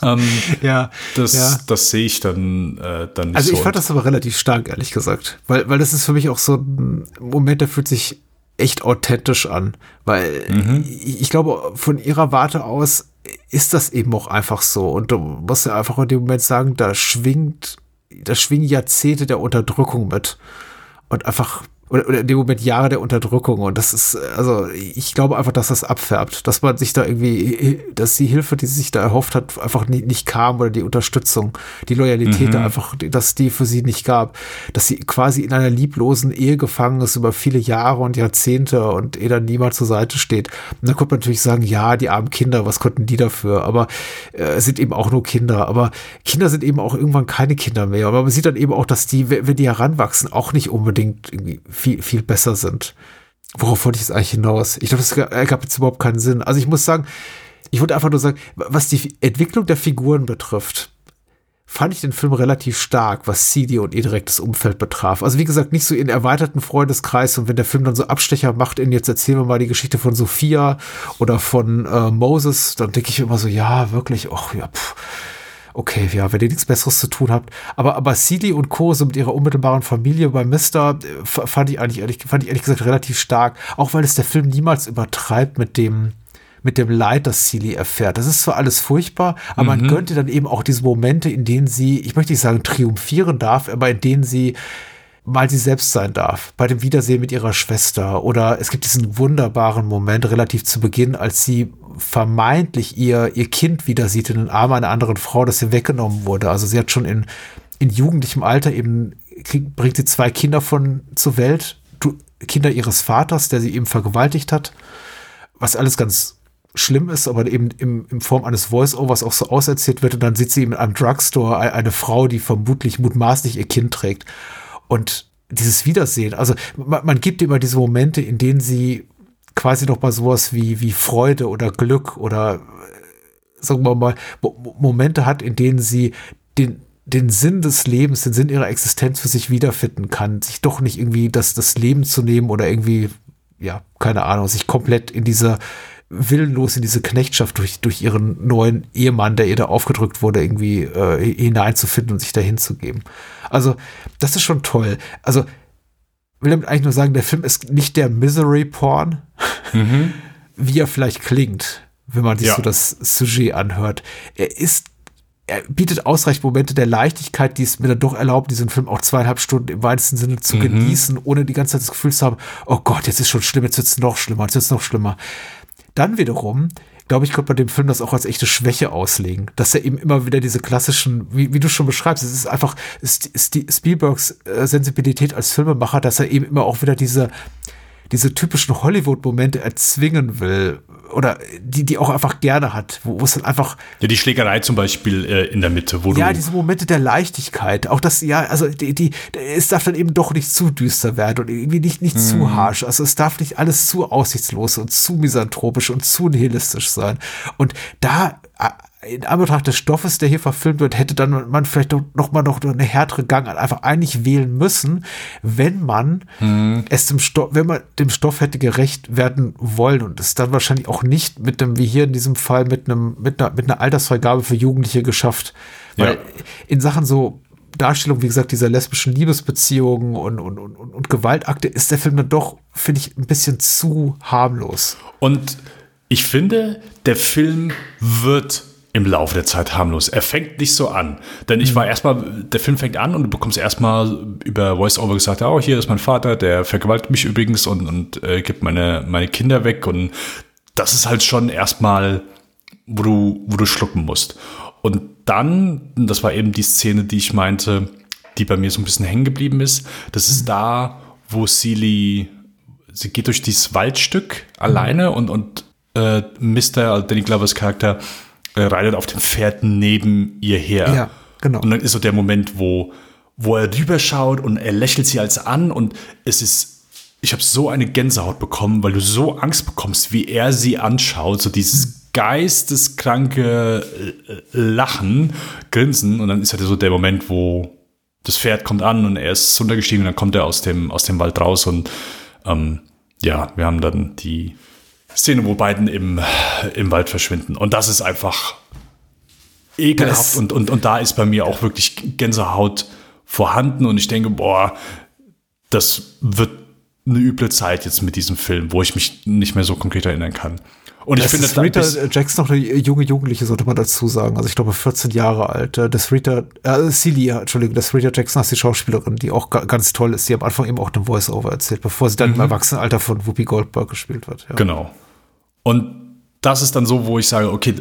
S6: ähm, ja, das, ja. das sehe ich dann, äh, dann nicht
S5: Also ich
S6: so.
S5: fand das aber relativ stark, ehrlich gesagt. Weil, weil das ist für mich auch so ein Moment, der fühlt sich echt authentisch an. Weil mhm. ich, ich glaube, von ihrer Warte aus ist das eben auch einfach so. Und du musst ja einfach in dem Moment sagen, da schwingt, da schwingen Jahrzehnte der Unterdrückung mit. Und einfach oder, oder in dem Moment Jahre der Unterdrückung. Und das ist, also ich glaube einfach, dass das abfärbt, dass man sich da irgendwie, dass die Hilfe, die sich da erhofft hat, einfach nicht, nicht kam oder die Unterstützung, die Loyalität mhm. einfach, dass die für sie nicht gab, dass sie quasi in einer lieblosen Ehe gefangen ist über viele Jahre und Jahrzehnte und ihr dann niemand zur Seite steht. Und dann könnte man natürlich sagen, ja, die armen Kinder, was konnten die dafür? Aber äh, sind eben auch nur Kinder. Aber Kinder sind eben auch irgendwann keine Kinder mehr. Aber man sieht dann eben auch, dass die, wenn die heranwachsen, auch nicht unbedingt irgendwie viel, viel besser sind. Worauf wollte ich es eigentlich hinaus? Ich glaube, das ergab jetzt überhaupt keinen Sinn. Also ich muss sagen, ich wollte einfach nur sagen, was die Entwicklung der Figuren betrifft, fand ich den Film relativ stark, was CD und ihr direktes Umfeld betraf. Also wie gesagt, nicht so in erweiterten Freundeskreis und wenn der Film dann so Abstecher macht in jetzt erzählen wir mal die Geschichte von Sophia oder von äh, Moses, dann denke ich immer so, ja, wirklich, ach ja, pff okay, ja, wenn ihr nichts Besseres zu tun habt. Aber, aber CD und Co. so mit ihrer unmittelbaren Familie bei Mister äh, fand ich eigentlich ehrlich, fand ich ehrlich gesagt relativ stark. Auch weil es der Film niemals übertreibt mit dem, mit dem Leid, das Celie erfährt. Das ist zwar alles furchtbar, aber mhm. man gönnt ihr dann eben auch diese Momente, in denen sie, ich möchte nicht sagen triumphieren darf, aber in denen sie mal sie selbst sein darf. Bei dem Wiedersehen mit ihrer Schwester. Oder es gibt diesen wunderbaren Moment relativ zu Beginn, als sie vermeintlich ihr, ihr Kind wieder sieht in den Armen einer anderen Frau, das ihr weggenommen wurde. Also sie hat schon in, in jugendlichem Alter eben, krieg, bringt sie zwei Kinder von zur Welt. Kinder ihres Vaters, der sie eben vergewaltigt hat. Was alles ganz schlimm ist, aber eben im, in Form eines Voice-Overs auch so auserzählt wird. Und dann sieht sie eben in einem Drugstore eine Frau, die vermutlich mutmaßlich ihr Kind trägt. Und dieses Wiedersehen, also man, man gibt immer diese Momente, in denen sie quasi noch mal sowas wie, wie Freude oder Glück oder äh, sagen wir mal Momente hat, in denen sie den, den Sinn des Lebens, den Sinn ihrer Existenz für sich wiederfinden kann, sich doch nicht irgendwie das, das Leben zu nehmen oder irgendwie, ja, keine Ahnung, sich komplett in dieser willenlos in diese Knechtschaft durch, durch ihren neuen Ehemann, der ihr da aufgedrückt wurde, irgendwie äh, hineinzufinden und sich dahin zu geben. Also, das ist schon toll. Also, will damit eigentlich nur sagen, der Film ist nicht der Misery-Porn, mhm. wie er vielleicht klingt, wenn man sich ja. so das Sujet anhört. Er ist er bietet ausreichend Momente der Leichtigkeit, die es mir dann doch erlaubt, diesen Film auch zweieinhalb Stunden im weitesten Sinne zu mhm. genießen, ohne die ganze Zeit das Gefühl zu haben, oh Gott, jetzt ist schon schlimm, jetzt wird es noch schlimmer, jetzt wird es noch schlimmer. Dann wiederum, glaube ich, könnte man dem Film das auch als echte Schwäche auslegen, dass er eben immer wieder diese klassischen, wie, wie du schon beschreibst, es ist einfach Spielbergs äh, Sensibilität als Filmemacher, dass er eben immer auch wieder diese diese typischen Hollywood-Momente erzwingen will oder die, die auch einfach gerne hat, wo, wo es dann einfach.
S6: Ja, die Schlägerei zum Beispiel äh, in der Mitte, wo
S5: ja, du. Ja, diese Momente der Leichtigkeit. Auch das, ja, also die, die, es darf dann eben doch nicht zu düster werden und irgendwie nicht, nicht hm. zu mhm. harsh. Also es darf nicht alles zu aussichtslos und zu misanthropisch und zu nihilistisch sein. Und da in Anbetracht des Stoffes, der hier verfilmt wird, hätte dann man vielleicht noch mal noch eine härtere Gang einfach eigentlich wählen müssen, wenn man mhm. es dem Stoff, wenn man dem Stoff hätte gerecht werden wollen und es dann wahrscheinlich auch nicht mit dem, wie hier in diesem Fall, mit einem, mit einer, mit einer Altersfreigabe für Jugendliche geschafft. Weil ja. in Sachen so Darstellung, wie gesagt, dieser lesbischen Liebesbeziehungen und, und, und, und Gewaltakte ist der Film dann doch, finde ich, ein bisschen zu harmlos.
S6: Und ich finde, der Film wird im Laufe der Zeit harmlos. Er fängt nicht so an. Denn ich mhm. war erstmal, der Film fängt an und du bekommst erstmal über Voice-Over gesagt, oh, hier ist mein Vater, der vergewaltigt mich übrigens und, und äh, gibt meine, meine Kinder weg. Und das ist halt schon erstmal, wo du, wo du schlucken musst. Und dann, das war eben die Szene, die ich meinte, die bei mir so ein bisschen hängen geblieben ist. Das ist mhm. da, wo Celie, sie geht durch dieses Waldstück mhm. alleine und, und äh, Mr. Also Danny Glovers Charakter reitet auf dem Pferd neben ihr her.
S5: Ja, genau.
S6: Und dann ist so der Moment, wo, wo er rüberschaut und er lächelt sie als an und es ist, ich habe so eine Gänsehaut bekommen, weil du so Angst bekommst, wie er sie anschaut, so dieses geisteskranke äh, Lachen, Grinsen und dann ist halt so der Moment, wo das Pferd kommt an und er ist runtergestiegen und dann kommt er aus dem, aus dem Wald raus und ähm, ja, wir haben dann die Szene, wo beiden im, im Wald verschwinden. Und das ist einfach ekelhaft. Und, und, und da ist bei mir auch wirklich Gänsehaut vorhanden. Und ich denke, boah, das wird eine üble Zeit jetzt mit diesem Film, wo ich mich nicht mehr so konkret erinnern kann.
S5: Und das ich finde, Rita Jackson noch eine junge Jugendliche, sollte man dazu sagen. Also ich glaube 14 Jahre alt. Das Rita, äh, Celia, Entschuldigung, das Rita Jackson ist die Schauspielerin, die auch ganz toll ist. Die am Anfang eben auch den Voice-Over erzählt, bevor sie dann mhm. im Erwachsenenalter von Whoopi Goldberg gespielt wird.
S6: Ja. Genau. Und das ist dann so, wo ich sage, okay,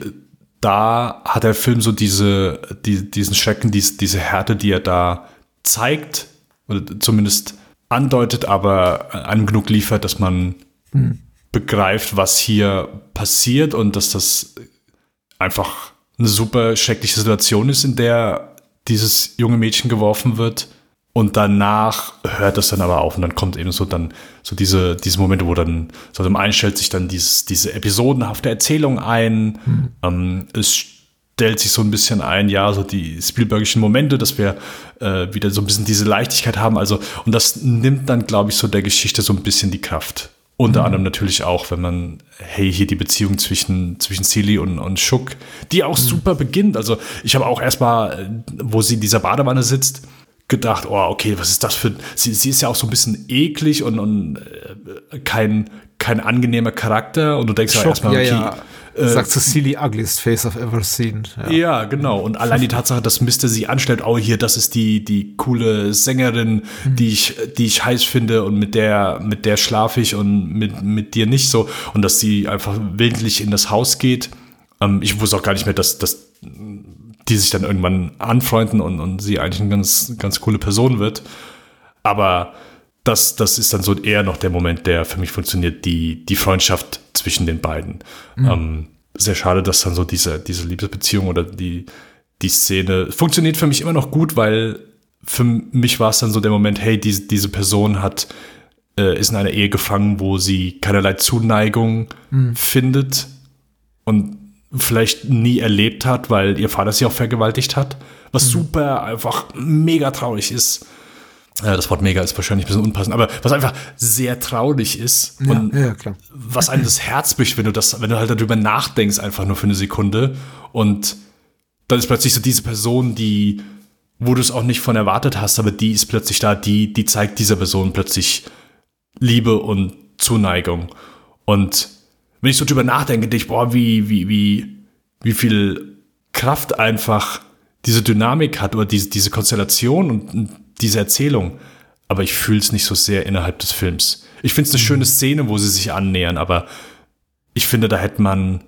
S6: da hat der Film so diese, die, diesen Schrecken, dies, diese Härte, die er da zeigt, oder zumindest andeutet, aber einem genug liefert, dass man mhm. Begreift, was hier passiert und dass das einfach eine super schreckliche Situation ist, in der dieses junge Mädchen geworfen wird. Und danach hört das dann aber auf und dann kommt eben so dann so diese, diese Momente, wo dann so dem einen stellt sich dann dieses, diese episodenhafte Erzählung ein. Mhm. Ähm, es stellt sich so ein bisschen ein, ja, so die Spielbergischen Momente, dass wir äh, wieder so ein bisschen diese Leichtigkeit haben. Also, und das nimmt dann, glaube ich, so der Geschichte so ein bisschen die Kraft. Unter mhm. anderem natürlich auch, wenn man, hey, hier die Beziehung zwischen, zwischen Silly und, und Schuck, die auch mhm. super beginnt. Also ich habe auch erstmal, wo sie in dieser Badewanne sitzt, gedacht, oh, okay, was ist das für. Sie, sie ist ja auch so ein bisschen eklig und, und äh, kein, kein angenehmer Charakter. Und du denkst Schock, ja erstmal, okay. Ja, ja.
S5: Äh, Sagt so silly ugliest face I've ever seen.
S6: Ja. ja. genau. Und allein die Tatsache, dass Mister sie anstellt, oh hier, das ist die, die coole Sängerin, mhm. die ich, die ich heiß finde und mit der, mit der schlafe ich und mit, mit dir nicht so. Und dass sie einfach willentlich in das Haus geht. Ähm, ich wusste auch gar nicht mehr, dass, dass die sich dann irgendwann anfreunden und, und sie eigentlich eine ganz, ganz coole Person wird. Aber das, das ist dann so eher noch der Moment, der für mich funktioniert, die, die Freundschaft zwischen den beiden. Mhm. Ähm, sehr schade, dass dann so diese, diese Liebesbeziehung oder die, die Szene funktioniert für mich immer noch gut, weil für mich war es dann so der Moment, hey, diese, diese Person hat, äh, ist in einer Ehe gefangen, wo sie keinerlei Zuneigung mhm. findet und vielleicht nie erlebt hat, weil ihr Vater sie auch vergewaltigt hat. Was mhm. super einfach mega traurig ist. Ja, das Wort mega ist wahrscheinlich ein bisschen unpassend, aber was einfach sehr traurig ist
S5: ja, und ja,
S6: was einem das Herz bricht, wenn du das, wenn du halt darüber nachdenkst, einfach nur für eine Sekunde und dann ist plötzlich so diese Person, die, wo du es auch nicht von erwartet hast, aber die ist plötzlich da, die, die zeigt dieser Person plötzlich Liebe und Zuneigung. Und wenn ich so drüber nachdenke, denke ich, boah, wie, wie, wie, wie viel Kraft einfach diese Dynamik hat oder diese, diese Konstellation und diese Erzählung, aber ich fühle es nicht so sehr innerhalb des Films. Ich finde es eine mhm. schöne Szene, wo sie sich annähern, aber ich finde, da hätte man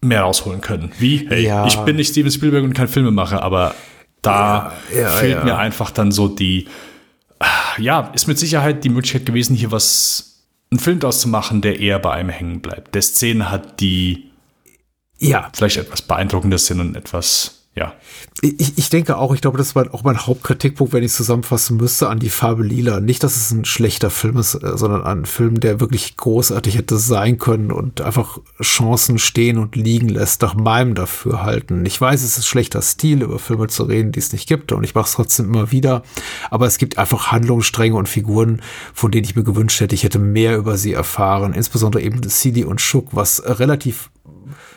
S6: mehr rausholen können. Wie? Hey, ja. ich bin nicht Steven Spielberg und kein Filmemacher, aber da ja, ja, fehlt mir einfach dann so die, ja, ist mit Sicherheit die Möglichkeit gewesen, hier was, einen Film draus zu machen, der eher bei einem hängen bleibt. Der Szene hat, die ja. vielleicht etwas beeindruckender sind und etwas ja.
S5: Ich, ich denke auch, ich glaube, das war auch mein Hauptkritikpunkt, wenn ich zusammenfassen müsste, an die Farbe Lila. Nicht, dass es ein schlechter Film ist, äh, sondern ein Film, der wirklich großartig hätte sein können und einfach Chancen stehen und liegen lässt, nach meinem Dafürhalten. Ich weiß, es ist schlechter Stil, über Filme zu reden, die es nicht gibt, und ich mache es trotzdem immer wieder. Aber es gibt einfach Handlungsstränge und Figuren, von denen ich mir gewünscht hätte, ich hätte mehr über sie erfahren. Insbesondere eben Cidi und Schuck, was relativ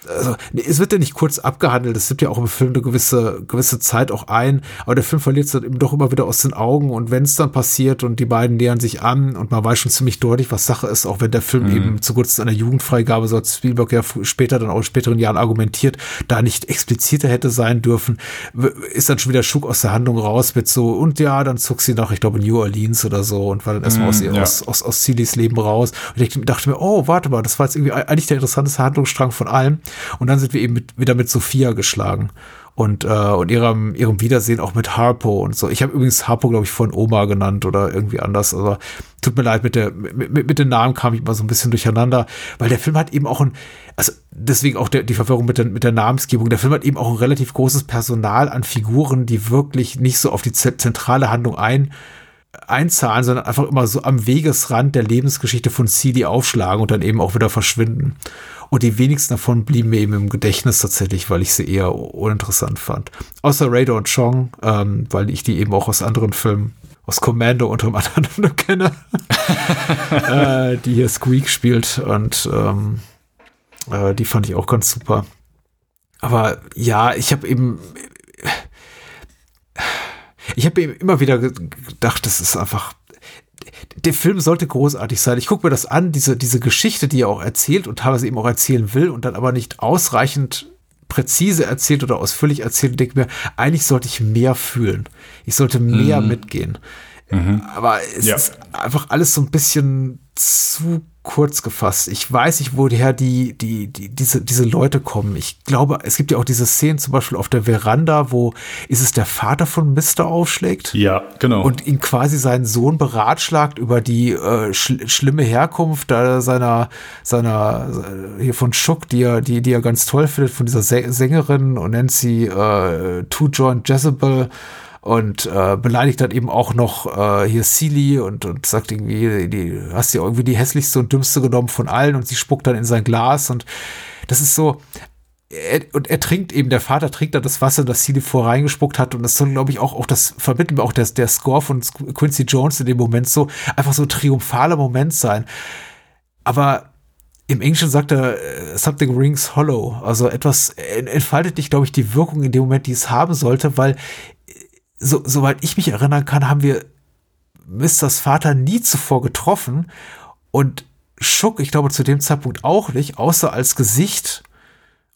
S5: also, es wird ja nicht kurz abgehandelt, es gibt ja auch im Film eine gewisse, gewisse Zeit auch ein, aber der Film verliert es dann eben doch immer wieder aus den Augen. Und wenn es dann passiert und die beiden nähern sich an und man weiß schon ziemlich deutlich, was Sache ist, auch wenn der Film mhm. eben zugunsten einer Jugendfreigabe, so hat Spielberg ja später dann auch in späteren Jahren argumentiert, da nicht expliziter hätte sein dürfen, ist dann schon wieder Schuck aus der Handlung raus mit so, und ja, dann zog sie nach, ich glaube, New Orleans oder so und war dann erstmal mhm, aus, ja. aus, aus, aus Cillys Leben raus. Und ich dachte mir, oh, warte mal, das war jetzt irgendwie eigentlich der interessanteste Handlungsstrang von allem und dann sind wir eben mit, wieder mit Sophia geschlagen und, äh, und ihrem, ihrem Wiedersehen auch mit Harpo und so. Ich habe übrigens Harpo, glaube ich, von Oma genannt oder irgendwie anders. Also tut mir leid, mit, der, mit, mit den Namen kam ich immer so ein bisschen durcheinander, weil der Film hat eben auch ein, also deswegen auch der, die Verwirrung mit der, mit der Namensgebung. Der Film hat eben auch ein relativ großes Personal an Figuren, die wirklich nicht so auf die zentrale Handlung ein einzahlen, sondern einfach immer so am Wegesrand der Lebensgeschichte von CD aufschlagen und dann eben auch wieder verschwinden. Und die wenigsten davon blieben mir eben im Gedächtnis tatsächlich, weil ich sie eher uninteressant fand. Außer Radar und Chong, ähm, weil ich die eben auch aus anderen Filmen, aus Commando unter anderem kenne, äh, die hier Squeak spielt. Und ähm, äh, die fand ich auch ganz super. Aber ja, ich habe eben ich habe immer wieder gedacht, das ist einfach der Film sollte großartig sein. Ich gucke mir das an, diese, diese Geschichte, die er auch erzählt und teilweise eben auch erzählen will und dann aber nicht ausreichend präzise erzählt oder ausführlich erzählt und denke mir, eigentlich sollte ich mehr fühlen. Ich sollte mehr mhm. mitgehen. Mhm. Aber es ja. ist einfach alles so ein bisschen zu kurz gefasst. Ich weiß nicht, woher die, die, die, diese, diese Leute kommen. Ich glaube, es gibt ja auch diese Szenen zum Beispiel auf der Veranda, wo ist es der Vater von Mister aufschlägt?
S6: Ja, genau.
S5: Und ihn quasi seinen Sohn beratschlagt über die äh, schl schlimme Herkunft äh, seiner, seiner, hier von Schuck, die er, die, die er ganz toll findet, von dieser Sängerin und nennt sie äh, Two Joint Jezebel und äh, beleidigt dann eben auch noch äh, hier Silly und, und sagt irgendwie, die, hast ja irgendwie die hässlichste und dümmste genommen von allen und sie spuckt dann in sein Glas und das ist so, er, und er trinkt eben, der Vater trinkt da das Wasser, das Celie vor reingespuckt hat. Und das soll, glaube ich, auch, auch das vermitteln auch der, der Score von Quincy Jones in dem Moment so, einfach so ein triumphaler Moment sein. Aber im Englischen sagt er, äh, something rings hollow. Also etwas entfaltet nicht, glaube ich, die Wirkung in dem Moment, die es haben sollte, weil, so, soweit ich mich erinnern kann, haben wir Misters Vater nie zuvor getroffen und Schuck, ich glaube, zu dem Zeitpunkt auch nicht, außer als Gesicht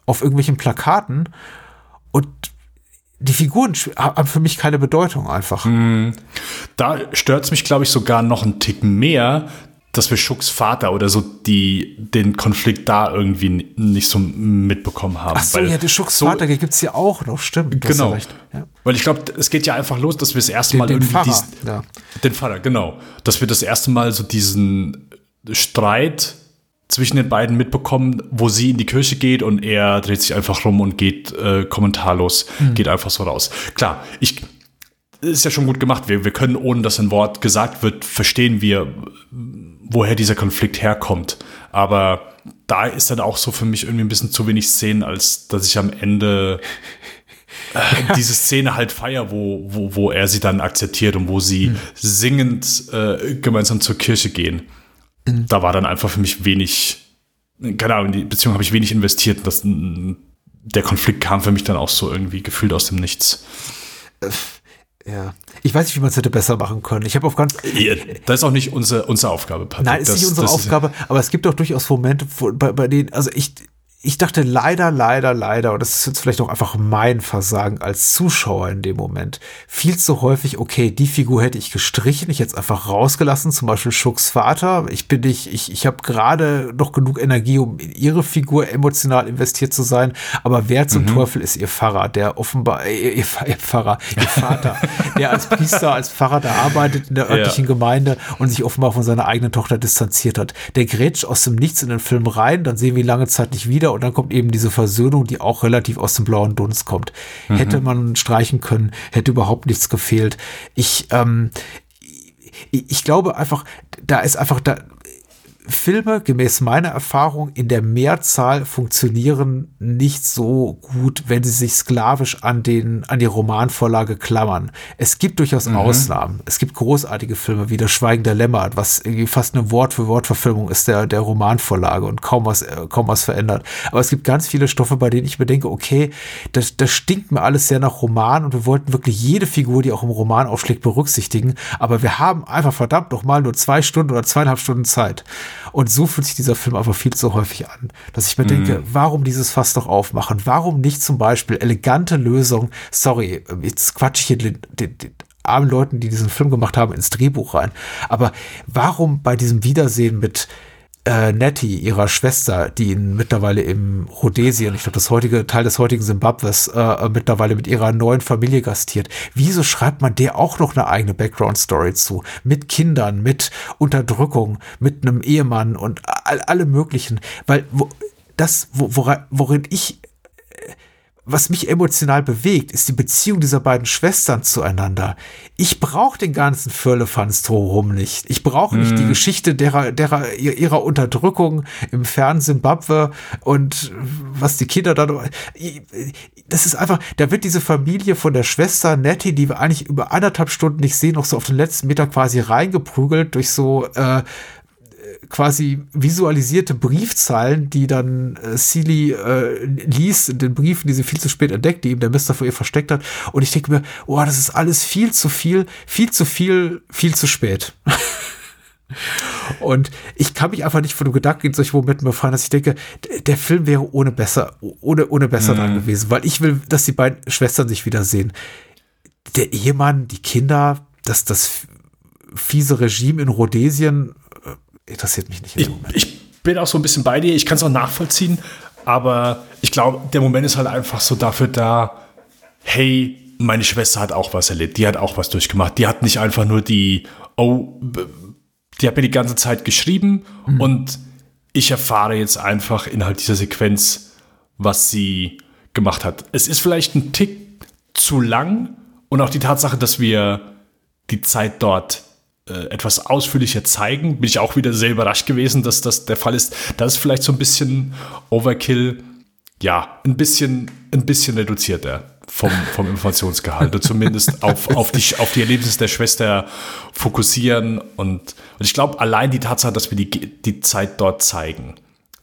S5: auf irgendwelchen Plakaten. Und die Figuren haben für mich keine Bedeutung einfach.
S6: Hm. Da stört es mich, glaube ich, sogar noch einen Tick mehr, dass wir Schucks Vater oder so die den Konflikt da irgendwie nicht so mitbekommen haben.
S5: Ach so, ja, der Schucks so, Vater gibt es ja auch noch, stimmt.
S6: Genau. Ja. Weil ich glaube, es geht ja einfach los, dass wir das erste den, Mal
S5: den
S6: irgendwie
S5: Pfarrer, diesen, ja.
S6: den Pfarrer, genau, dass wir das erste Mal so diesen Streit zwischen den beiden mitbekommen, wo sie in die Kirche geht und er dreht sich einfach rum und geht äh, kommentarlos, mhm. geht einfach so raus. Klar, ich ist ja schon gut gemacht. Wir, wir können, ohne dass ein Wort gesagt wird, verstehen wir, woher dieser Konflikt herkommt. Aber da ist dann auch so für mich irgendwie ein bisschen zu wenig Szenen, als dass ich am Ende äh, diese Szene halt feier, wo, wo, wo er sie dann akzeptiert und wo sie mhm. singend äh, gemeinsam zur Kirche gehen da war dann einfach für mich wenig, keine Ahnung, in die Beziehung habe ich wenig investiert. Das, der Konflikt kam für mich dann auch so irgendwie gefühlt aus dem Nichts.
S5: Ja. Ich weiß nicht, wie man es hätte besser machen können. Ich habe auf ganz.
S6: Das ist auch nicht unsere, unsere Aufgabe,
S5: Patrick. Nein, ist das, nicht unsere Aufgabe, aber es gibt auch durchaus Momente, wo, bei, bei denen, also ich, ich dachte leider, leider, leider, und das ist jetzt vielleicht auch einfach mein Versagen als Zuschauer in dem Moment, viel zu häufig, okay, die Figur hätte ich gestrichen, ich hätte es einfach rausgelassen, zum Beispiel Schucks Vater. Ich bin nicht, ich, ich habe gerade noch genug Energie, um in ihre Figur emotional investiert zu sein, aber wer zum mhm. Teufel ist ihr Pfarrer, der offenbar, äh, ihr, Pfarrer, ihr Vater, der als Priester, als Pfarrer da arbeitet in der örtlichen ja. Gemeinde und sich offenbar von seiner eigenen Tochter distanziert hat. Der grätscht aus dem Nichts in den Film rein, dann sehen wir ihn lange Zeit nicht wieder und dann kommt eben diese Versöhnung, die auch relativ aus dem blauen Dunst kommt. Mhm. Hätte man streichen können, hätte überhaupt nichts gefehlt. Ich, ähm, ich glaube einfach, da ist einfach da, Filme, gemäß meiner Erfahrung, in der Mehrzahl funktionieren nicht so gut, wenn sie sich sklavisch an den, an die Romanvorlage klammern. Es gibt durchaus mhm. Ausnahmen. Es gibt großartige Filme wie Das Schweigen der Lämmer, was irgendwie fast eine Wort-für-Wort-Verfilmung ist der, der Romanvorlage und kaum was, äh, kaum was verändert. Aber es gibt ganz viele Stoffe, bei denen ich mir denke, okay, das, das stinkt mir alles sehr nach Roman und wir wollten wirklich jede Figur, die auch im Roman aufschlägt, berücksichtigen. Aber wir haben einfach verdammt noch mal nur zwei Stunden oder zweieinhalb Stunden Zeit. Und so fühlt sich dieser Film einfach viel zu häufig an, dass ich mir mhm. denke, warum dieses Fass doch aufmachen? Warum nicht zum Beispiel elegante Lösung? Sorry, jetzt quatsche ich hier den, den, den armen Leuten, die diesen Film gemacht haben, ins Drehbuch rein. Aber warum bei diesem Wiedersehen mit äh, Nettie, ihrer Schwester, die ihn mittlerweile im Rhodesien, ich glaube das heutige Teil des heutigen Simbabwes, äh, mittlerweile mit ihrer neuen Familie gastiert. Wieso schreibt man der auch noch eine eigene Background-Story zu? Mit Kindern, mit Unterdrückung, mit einem Ehemann und all, alle möglichen. Weil wo, das, wo, worin ich was mich emotional bewegt, ist die Beziehung dieser beiden Schwestern zueinander. Ich brauche den ganzen Firlefanz drumherum nicht. Ich brauche nicht mm. die mhm. Geschichte derer, derer, ihrer Unterdrückung im fernen Simbabwe und was die Kinder da. Das ist einfach, da wird diese Familie von der Schwester Nettie, die wir eigentlich über anderthalb Stunden nicht sehen, noch so auf den letzten Meter quasi reingeprügelt durch so äh, quasi visualisierte Briefzeilen, die dann äh, Sealy äh, liest in den Briefen, die sie viel zu spät entdeckt, die ihm der Mister vor ihr versteckt hat. Und ich denke mir, oh, das ist alles viel zu viel, viel zu viel, viel zu spät. Und ich kann mich einfach nicht von dem Gedanken in solchen Momenten befreien, dass ich denke, der Film wäre ohne besser, ohne, ohne besser mhm. dran gewesen, weil ich will, dass die beiden Schwestern sich wiedersehen. Der Ehemann, die Kinder, das, das fiese Regime in Rhodesien, interessiert mich nicht.
S6: Ich, ich, bin auch so ein bisschen bei dir. Ich kann es auch nachvollziehen. Aber ich glaube, der Moment ist halt einfach so dafür da, hey, meine Schwester hat auch was erlebt. Die hat auch was durchgemacht. Die hat nicht einfach nur die, oh, die hat mir die ganze Zeit geschrieben mhm. und ich erfahre jetzt einfach innerhalb dieser Sequenz, was sie gemacht hat. Es ist vielleicht ein Tick zu lang und auch die Tatsache, dass wir die Zeit dort äh, etwas ausführlicher zeigen. Bin ich auch wieder sehr überrascht gewesen, dass das der Fall ist. Das ist vielleicht so ein bisschen Overkill. ja, ein bisschen, ein bisschen reduzierter vom, vom Informationsgehalt und zumindest auf, auf, die, auf die Erlebnisse der Schwester fokussieren. Und, und ich glaube, allein die Tatsache, dass wir die, die Zeit dort zeigen,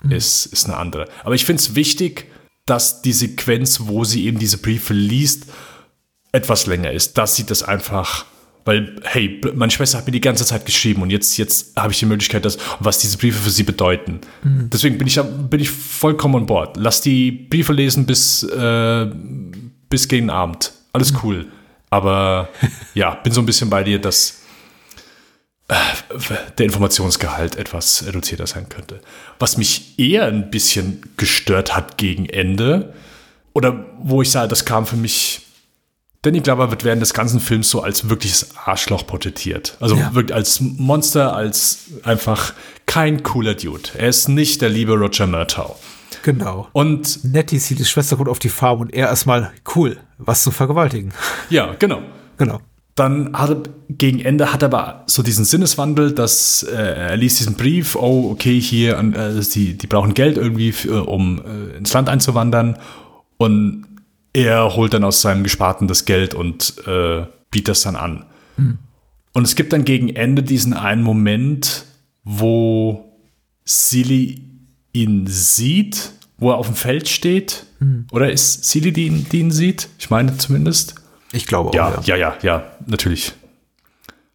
S6: mhm. ist, ist eine andere. Aber ich finde es wichtig, dass die Sequenz, wo sie eben diese Briefe liest, etwas länger ist. Dass sie das einfach weil, hey, meine Schwester hat mir die ganze Zeit geschrieben und jetzt, jetzt habe ich die Möglichkeit, dass, was diese Briefe für sie bedeuten. Mhm. Deswegen bin ich, bin ich vollkommen an Bord. Lass die Briefe lesen bis, äh, bis gegen Abend. Alles mhm. cool. Aber ja, bin so ein bisschen bei dir, dass äh, der Informationsgehalt etwas reduzierter sein könnte. Was mich eher ein bisschen gestört hat gegen Ende, oder wo ich sage, das kam für mich Danny Glover wird während des ganzen Films so als wirkliches Arschloch porträtiert. Also ja. wirkt als Monster, als einfach kein cooler Dude. Er ist nicht der liebe Roger Murtaugh.
S5: Genau.
S6: Und
S5: Nettie sieht die Schwester gut auf die Farbe und er erstmal cool, was zu vergewaltigen.
S6: Ja, genau.
S5: Genau.
S6: Dann hat er gegen Ende hat er aber so diesen Sinneswandel, dass äh, er liest diesen Brief, oh, okay, hier, äh, die, die brauchen Geld irgendwie, für, um äh, ins Land einzuwandern. Und er holt dann aus seinem Gesparten das Geld und äh, bietet das dann an. Hm. Und es gibt dann gegen Ende diesen einen Moment, wo Silly ihn sieht, wo er auf dem Feld steht. Hm. Oder ist Silly, die ihn, die ihn sieht? Ich meine zumindest.
S5: Ich glaube auch.
S6: Ja, ja, ja, ja, natürlich.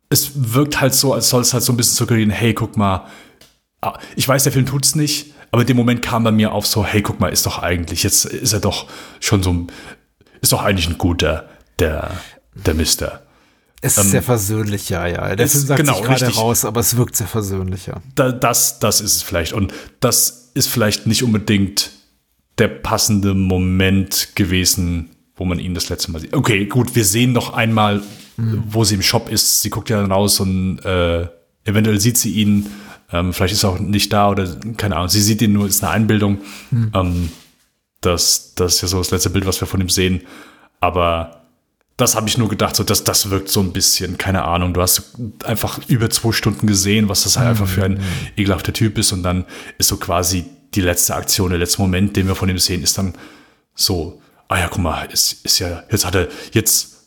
S6: Es wirkt halt so, als soll es halt so ein bisschen suggerieren, hey, guck mal, ah, ich weiß, der Film tut es nicht, aber in dem Moment kam bei mir auf so, hey, guck mal, ist doch eigentlich, jetzt ist er doch schon so, ist doch eigentlich ein guter, der, der Mister.
S5: Es ist ähm, sehr versöhnlich, ja, ja. Der Film sagt genau, sich gerade raus, aber es wirkt sehr versöhnlich, ja.
S6: Da, das, das ist es vielleicht. Und das ist vielleicht nicht unbedingt der passende Moment gewesen, wo man ihn das letzte Mal sieht. Okay, gut, wir sehen noch einmal, mhm. wo sie im Shop ist. Sie guckt ja dann raus und äh, eventuell sieht sie ihn ähm, vielleicht ist er auch nicht da oder keine Ahnung. Sie sieht ihn nur, ist eine Einbildung. Mhm. Ähm, das, das ist ja so das letzte Bild, was wir von ihm sehen. Aber das habe ich nur gedacht, so dass das wirkt so ein bisschen, keine Ahnung. Du hast einfach über zwei Stunden gesehen, was das halt mhm. einfach für ein hm. ekelhafter Typ ist. Und dann ist so quasi die letzte Aktion, der letzte Moment, den wir von ihm sehen, ist dann so, ah ja, guck mal, ist, ist ja, jetzt hat er, jetzt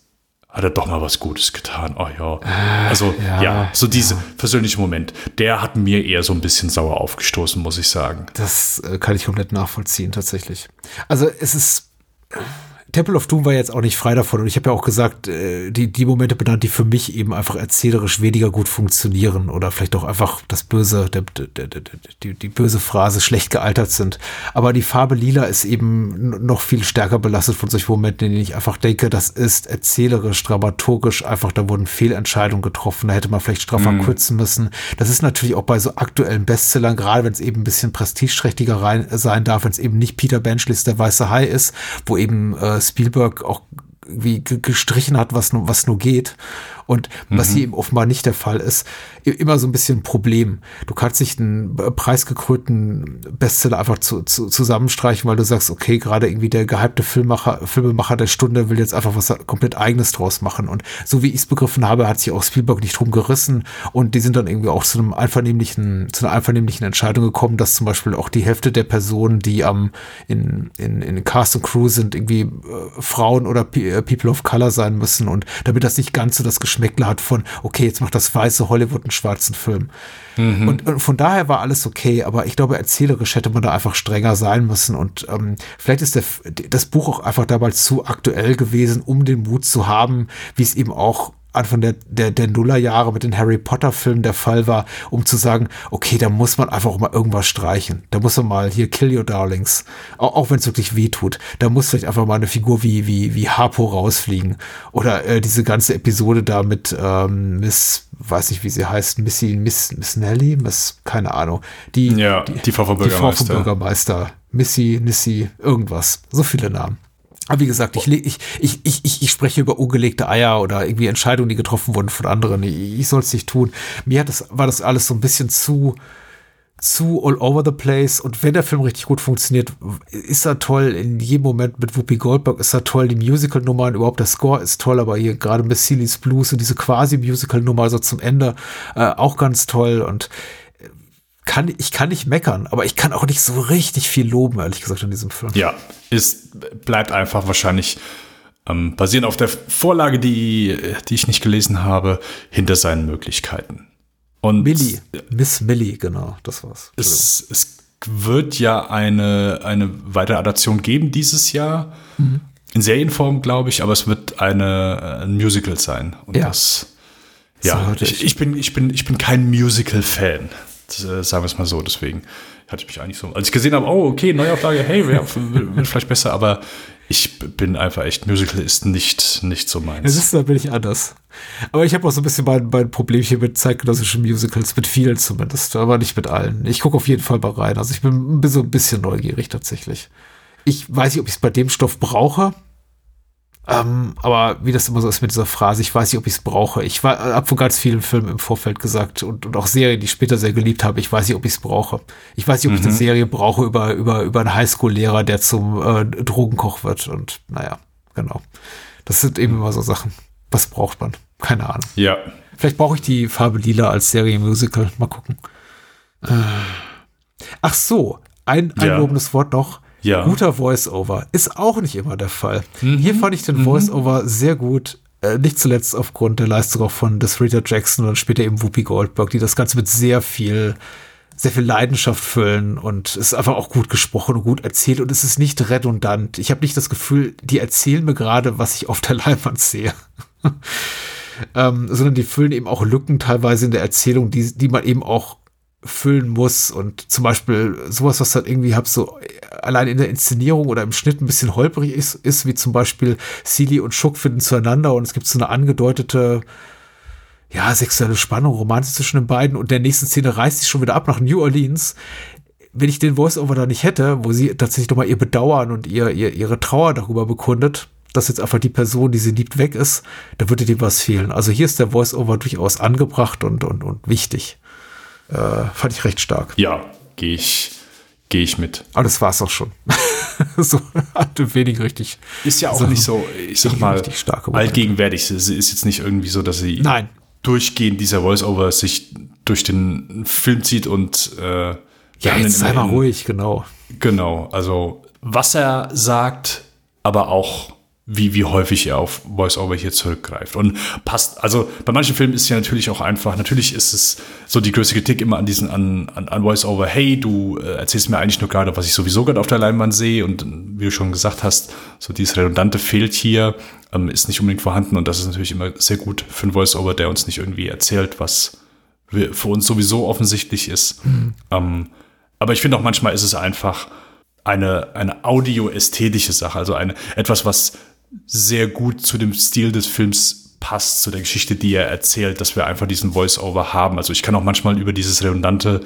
S6: hat er doch mal was Gutes getan. Oh ja. Ah, also ja, ja so dieser ja. persönliche Moment, der hat mir eher so ein bisschen sauer aufgestoßen, muss ich sagen.
S5: Das äh, kann ich komplett nachvollziehen, tatsächlich. Also es ist Temple of Doom war jetzt auch nicht frei davon und ich habe ja auch gesagt, äh, die, die Momente benannt, die für mich eben einfach erzählerisch weniger gut funktionieren oder vielleicht auch einfach das Böse, der, der, der, die, die böse Phrase schlecht gealtert sind. Aber die Farbe Lila ist eben noch viel stärker belastet von solchen Momenten, in denen ich einfach denke, das ist erzählerisch, dramaturgisch einfach, da wurden Fehlentscheidungen getroffen, da hätte man vielleicht straffer mhm. kürzen müssen. Das ist natürlich auch bei so aktuellen Bestsellern, gerade wenn es eben ein bisschen prestigeträchtiger rein, sein darf, wenn es eben nicht Peter Benchleys Der Weiße Hai ist, wo eben äh, Spielberg auch wie gestrichen hat, was nur, was nur geht. Und mhm. was hier eben offenbar nicht der Fall ist, immer so ein bisschen ein Problem. Du kannst nicht einen preisgekrönten Bestseller einfach zu, zu, zusammenstreichen, weil du sagst, okay, gerade irgendwie der gehypte Filmemacher, Filmemacher der Stunde will jetzt einfach was komplett eigenes draus machen. Und so wie ich es begriffen habe, hat sich auch Spielberg nicht drum gerissen und die sind dann irgendwie auch zu einem einvernehmlichen, zu einer einvernehmlichen Entscheidung gekommen, dass zum Beispiel auch die Hälfte der Personen, die am in, in, in Cast und Crew sind, irgendwie äh, Frauen oder äh, People of Color sein müssen. Und damit das nicht ganz so das Geschmäckle hat von, okay, jetzt macht das weiße Hollywood einen schwarzen Film. Mhm. Und, und, von daher war alles okay, aber ich glaube, erzählerisch hätte man da einfach strenger sein müssen. Und ähm, vielleicht ist der, das Buch auch einfach damals zu aktuell gewesen, um den Mut zu haben, wie es eben auch Anfang der, der, der Nullerjahre mit den Harry Potter-Filmen der Fall war, um zu sagen, okay, da muss man einfach mal irgendwas streichen. Da muss man mal hier Kill Your Darlings, auch, auch wenn es wirklich weh tut. Da muss vielleicht einfach mal eine Figur wie, wie, wie Harpo rausfliegen. Oder äh, diese ganze Episode da mit ähm, Miss, weiß nicht, wie sie heißt, Missy, Miss, Miss Nelly, Miss, keine Ahnung. Die,
S6: ja, die, die Frau vom Bürgermeister. Die Frau vom
S5: Bürgermeister. Missy, Nissy, irgendwas. So viele Namen. Aber wie gesagt, ich, ich, ich, ich, ich spreche über ungelegte Eier oder irgendwie Entscheidungen, die getroffen wurden von anderen. Ich, ich soll es nicht tun. Mir hat das, war das alles so ein bisschen zu, zu all over the place. Und wenn der Film richtig gut funktioniert, ist er toll. In jedem Moment mit Whoopi Goldberg ist er toll. Die Musical-Nummern, überhaupt der Score ist toll. Aber hier gerade Miss Celine's Blues und diese quasi Musical-Nummer so zum Ende äh, auch ganz toll. Und kann, ich kann nicht meckern, aber ich kann auch nicht so richtig viel loben, ehrlich gesagt, in diesem Film.
S6: Ja, es bleibt einfach wahrscheinlich ähm, basierend auf der Vorlage, die, die ich nicht gelesen habe, hinter seinen Möglichkeiten.
S5: Und Millie, Miss Millie, genau, das war's.
S6: Es, es wird ja eine, eine weitere Adaption geben dieses Jahr. Mhm. In Serienform, glaube ich, aber es wird eine, ein Musical sein. Und
S5: ja.
S6: das, ja, ich, ich, bin, ich, bin, ich bin kein Musical-Fan. Äh, sagen wir es mal so, deswegen hatte ich mich eigentlich so. Als ich gesehen habe, oh, okay, Neuauflage, hey, wird vielleicht besser, aber ich bin einfach echt, Musical ist nicht, nicht so meins.
S5: Es ist, da bin ich anders. Aber ich habe auch so ein bisschen mein, mein Problemchen mit zeitgenössischen Musicals, mit vielen zumindest, aber nicht mit allen. Ich gucke auf jeden Fall mal rein. Also ich bin so ein bisschen neugierig tatsächlich. Ich weiß nicht, ob ich es bei dem Stoff brauche. Ähm, aber wie das immer so ist mit dieser Phrase, ich weiß nicht, ob ich es brauche. Ich habe von ganz vielen Filmen im Vorfeld gesagt und, und auch Serien, die ich später sehr geliebt habe, ich weiß nicht, ob ich es brauche. Ich weiß nicht, ob mhm. ich eine mhm. Serie brauche über, über, über einen Highschool-Lehrer, der zum äh, Drogenkoch wird. Und naja, genau. Das sind eben immer so Sachen. Was braucht man? Keine Ahnung.
S6: Ja.
S5: Vielleicht brauche ich die Farbe Lila als Serie-Musical. Mal gucken. Äh. Ach so, ein, ein ja. lobendes Wort noch.
S6: Ja.
S5: Guter Voice-Over ist auch nicht immer der Fall. Mhm. Hier fand ich den mhm. Voice-Over sehr gut. Äh, nicht zuletzt aufgrund der Leistung auch von des Rita Jackson und später eben Whoopi Goldberg, die das Ganze mit sehr viel, sehr viel Leidenschaft füllen und es ist einfach auch gut gesprochen und gut erzählt und es ist nicht redundant. Ich habe nicht das Gefühl, die erzählen mir gerade, was ich auf der Leinwand sehe. ähm, sondern die füllen eben auch Lücken teilweise in der Erzählung, die, die man eben auch füllen muss und zum Beispiel sowas, was dann irgendwie hab so allein in der Inszenierung oder im Schnitt ein bisschen holprig ist, ist wie zum Beispiel Silly und Schuck finden zueinander und es gibt so eine angedeutete ja, sexuelle Spannung, Romanze zwischen den beiden und der nächsten Szene reißt sich schon wieder ab nach New Orleans. Wenn ich den Voice-Over da nicht hätte, wo sie tatsächlich nochmal ihr Bedauern und ihr, ihr, ihre Trauer darüber bekundet, dass jetzt einfach die Person, die sie liebt, weg ist, da würde dem was fehlen. Also hier ist der Voice-Over durchaus angebracht und, und, und wichtig. Äh, fand ich recht stark.
S6: Ja, gehe ich, geh ich mit.
S5: Aber das war es auch schon. so hatte wenig richtig.
S6: Ist ja auch so nicht so, ich sag mal, allgegenwärtig. Es ist jetzt nicht irgendwie so, dass sie
S5: Nein.
S6: durchgehend dieser Voice-Over sich durch den Film zieht und äh,
S5: ja, jetzt sei mal ruhig, genau.
S6: Genau, also was er sagt, aber auch wie, wie häufig er auf Voice-Over hier zurückgreift. Und passt, also bei manchen Filmen ist es ja natürlich auch einfach, natürlich ist es so die größte Kritik immer an diesen, an, an, an Voice-Over, hey, du äh, erzählst mir eigentlich nur gerade, was ich sowieso gerade auf der Leinwand sehe und wie du schon gesagt hast, so dieses Redundante fehlt hier, ähm, ist nicht unbedingt vorhanden und das ist natürlich immer sehr gut für einen Voice-Over, der uns nicht irgendwie erzählt, was für uns sowieso offensichtlich ist. Mhm. Ähm, aber ich finde auch manchmal ist es einfach eine, eine audioästhetische Sache, also eine, etwas, was sehr gut zu dem Stil des Films passt, zu der Geschichte, die er erzählt, dass wir einfach diesen Voice-Over haben. Also ich kann auch manchmal über dieses Redundante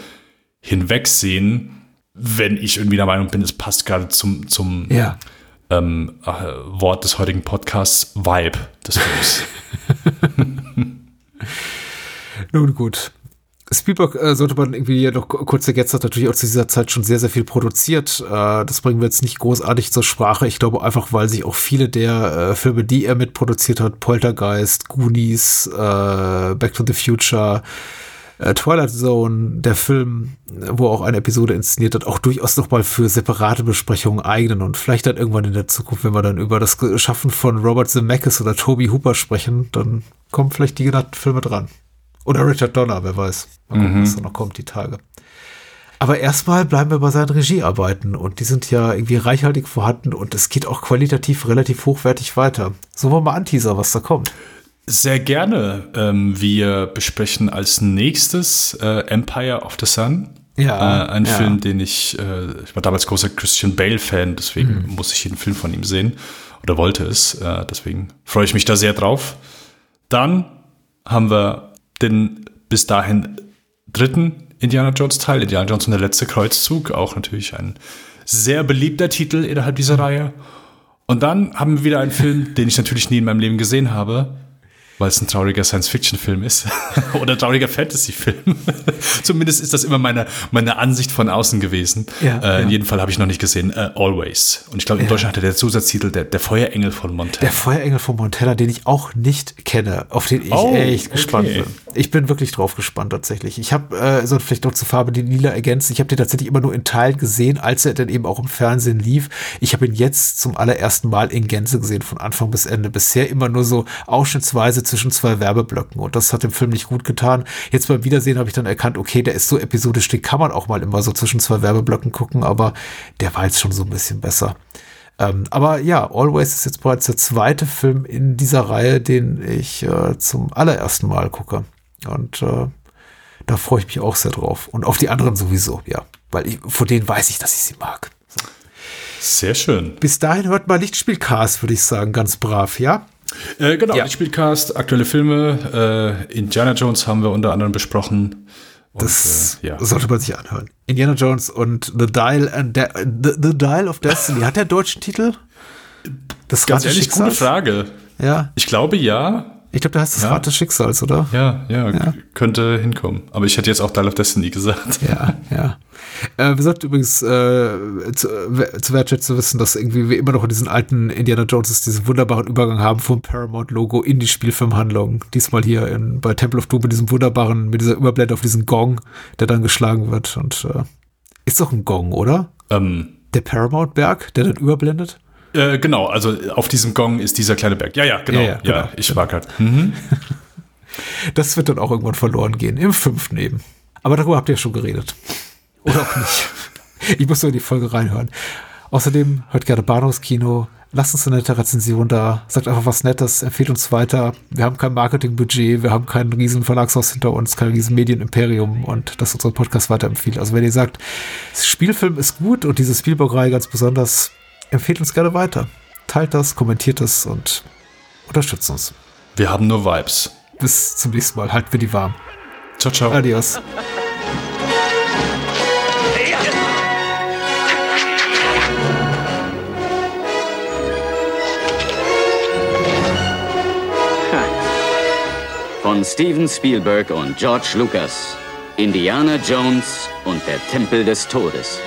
S6: hinwegsehen, wenn ich irgendwie der Meinung bin, es passt gerade zum, zum
S5: ja.
S6: ähm, äh, Wort des heutigen Podcasts, Vibe des Films.
S5: Nun gut. Spielberg äh, sollte man irgendwie ja noch kurz ergänzt hat natürlich auch zu dieser Zeit schon sehr, sehr viel produziert. Äh, das bringen wir jetzt nicht großartig zur Sprache. Ich glaube einfach, weil sich auch viele der äh, Filme, die er mitproduziert hat, Poltergeist, Goonies, äh, Back to the Future, äh, Twilight Zone, der Film, wo er auch eine Episode inszeniert hat, auch durchaus nochmal für separate Besprechungen eignen und vielleicht dann irgendwann in der Zukunft, wenn wir dann über das Schaffen von Robert Zemeckis oder Toby Hooper sprechen, dann kommen vielleicht die genannten Filme dran. Oder Richard Donner, wer weiß. Mal gucken, mhm. was da noch kommt, die Tage. Aber erstmal bleiben wir bei seinen Regiearbeiten und die sind ja irgendwie reichhaltig vorhanden und es geht auch qualitativ relativ hochwertig weiter. So wollen wir mal anteaser, was da kommt.
S6: Sehr gerne. Ähm, wir besprechen als nächstes äh, Empire of the Sun.
S5: Ja.
S6: Äh, ein
S5: ja.
S6: Film, den ich, äh, ich war damals großer Christian Bale-Fan, deswegen mhm. muss ich jeden Film von ihm sehen oder wollte es. Äh, deswegen freue ich mich da sehr drauf. Dann haben wir den bis dahin dritten Indiana Jones Teil, Indiana Jones und der letzte Kreuzzug, auch natürlich ein sehr beliebter Titel innerhalb dieser Reihe. Und dann haben wir wieder einen Film, den ich natürlich nie in meinem Leben gesehen habe. Weil es ein trauriger Science-Fiction-Film ist oder ein trauriger Fantasy-Film. Zumindest ist das immer meine, meine Ansicht von außen gewesen.
S5: Ja,
S6: äh, In
S5: ja.
S6: jedem Fall habe ich noch nicht gesehen. Äh, Always. Und ich glaube, in Deutschland hatte der Zusatztitel der, der Feuerengel von Montana.
S5: Der Feuerengel von Montana, den ich auch nicht kenne, auf den ich
S6: Oh,
S5: echt gespannt
S6: okay.
S5: bin. Ich bin wirklich drauf gespannt tatsächlich. Ich habe äh, so vielleicht noch zur Farbe die lila ergänzt. Ich habe den tatsächlich immer nur in Teilen gesehen, als er dann eben auch im Fernsehen lief. Ich habe ihn jetzt zum allerersten Mal in Gänze gesehen, von Anfang bis Ende. Bisher immer nur so ausschnittsweise zwischen zwei Werbeblöcken und das hat dem Film nicht gut getan. Jetzt beim Wiedersehen habe ich dann erkannt, okay, der ist so episodisch, den kann man auch mal immer so zwischen zwei Werbeblöcken gucken, aber der war jetzt schon so ein bisschen besser. Ähm, aber ja, Always ist jetzt bereits der zweite Film in dieser Reihe, den ich äh, zum allerersten Mal gucke. Und äh, da freue ich mich auch sehr drauf. Und auf die anderen sowieso, ja. Weil ich, von denen weiß ich, dass ich sie mag.
S6: Sehr schön.
S5: Bis dahin hört mal Lichtspielcast, würde ich sagen, ganz brav, ja?
S6: Äh, genau,
S5: Ja.
S6: ja. Spielcast, aktuelle Filme. Äh, Indiana Jones haben wir unter anderem besprochen. Und,
S5: Das
S6: äh, ja.
S5: sollte man sich anhören. Indiana Jones und The Dial, and De The, The Dial of Destiny. Hat der deutschen Titel? Das
S6: Ganz
S5: Rad des
S6: ehrlich, gute
S5: Schicksals?
S6: Frage.
S5: Ja,
S6: Ich glaube ja.
S5: Ich glaube, da heißt das
S6: Ja.
S5: Rad des Schicksals, oder?
S6: Ja, ja, k- könnte hinkommen. Aber ich hätte jetzt auch Dial of Destiny gesagt.
S5: Ja, ja. Äh, wir sollten übrigens äh, zu, zu wertschätzen wissen, dass irgendwie wir immer noch in diesen alten Indiana Joneses diesen wunderbaren Übergang haben vom Paramount-Logo in die Spielfilmhandlung. Diesmal hier in, bei Temple of Doom mit diesem wunderbaren, mit dieser Überblende auf diesen Gong, der dann geschlagen wird. Und äh, ist doch ein Gong, oder?
S6: Ähm,
S5: Der Paramount-Berg, der dann überblendet?
S6: Äh, genau, also auf diesem Gong ist dieser kleine Berg. Ja, ja, genau.
S5: Ja,
S6: Ja,
S5: ja, genau.
S6: ich war gerade. Mhm.
S5: Das wird dann auch irgendwann verloren gehen, im fünften eben. Aber darüber habt ihr ja schon geredet. Oder auch nicht. Ich muss nur in die Folge reinhören. Außerdem hört gerne Bahnhofskino. Lasst uns eine nette Rezension da. Sagt einfach was Nettes. Empfehlt uns weiter. Wir haben kein Marketingbudget. Wir haben kein riesen Verlagshaus hinter uns, kein riesen Medienimperium und das unseren Podcast weiterempfiehlt. Also wenn ihr sagt, Spielfilm ist gut und diese Spielberg-Reihe ganz besonders, empfehlt uns gerne weiter. Teilt das, kommentiert es und unterstützt uns.
S6: Wir haben nur Vibes.
S5: Bis zum nächsten Mal. Halten wir die warm.
S6: Ciao, ciao.
S5: Adios.
S1: Von Steven Spielberg und George Lucas. Indiana Jones und der Tempel des Todes.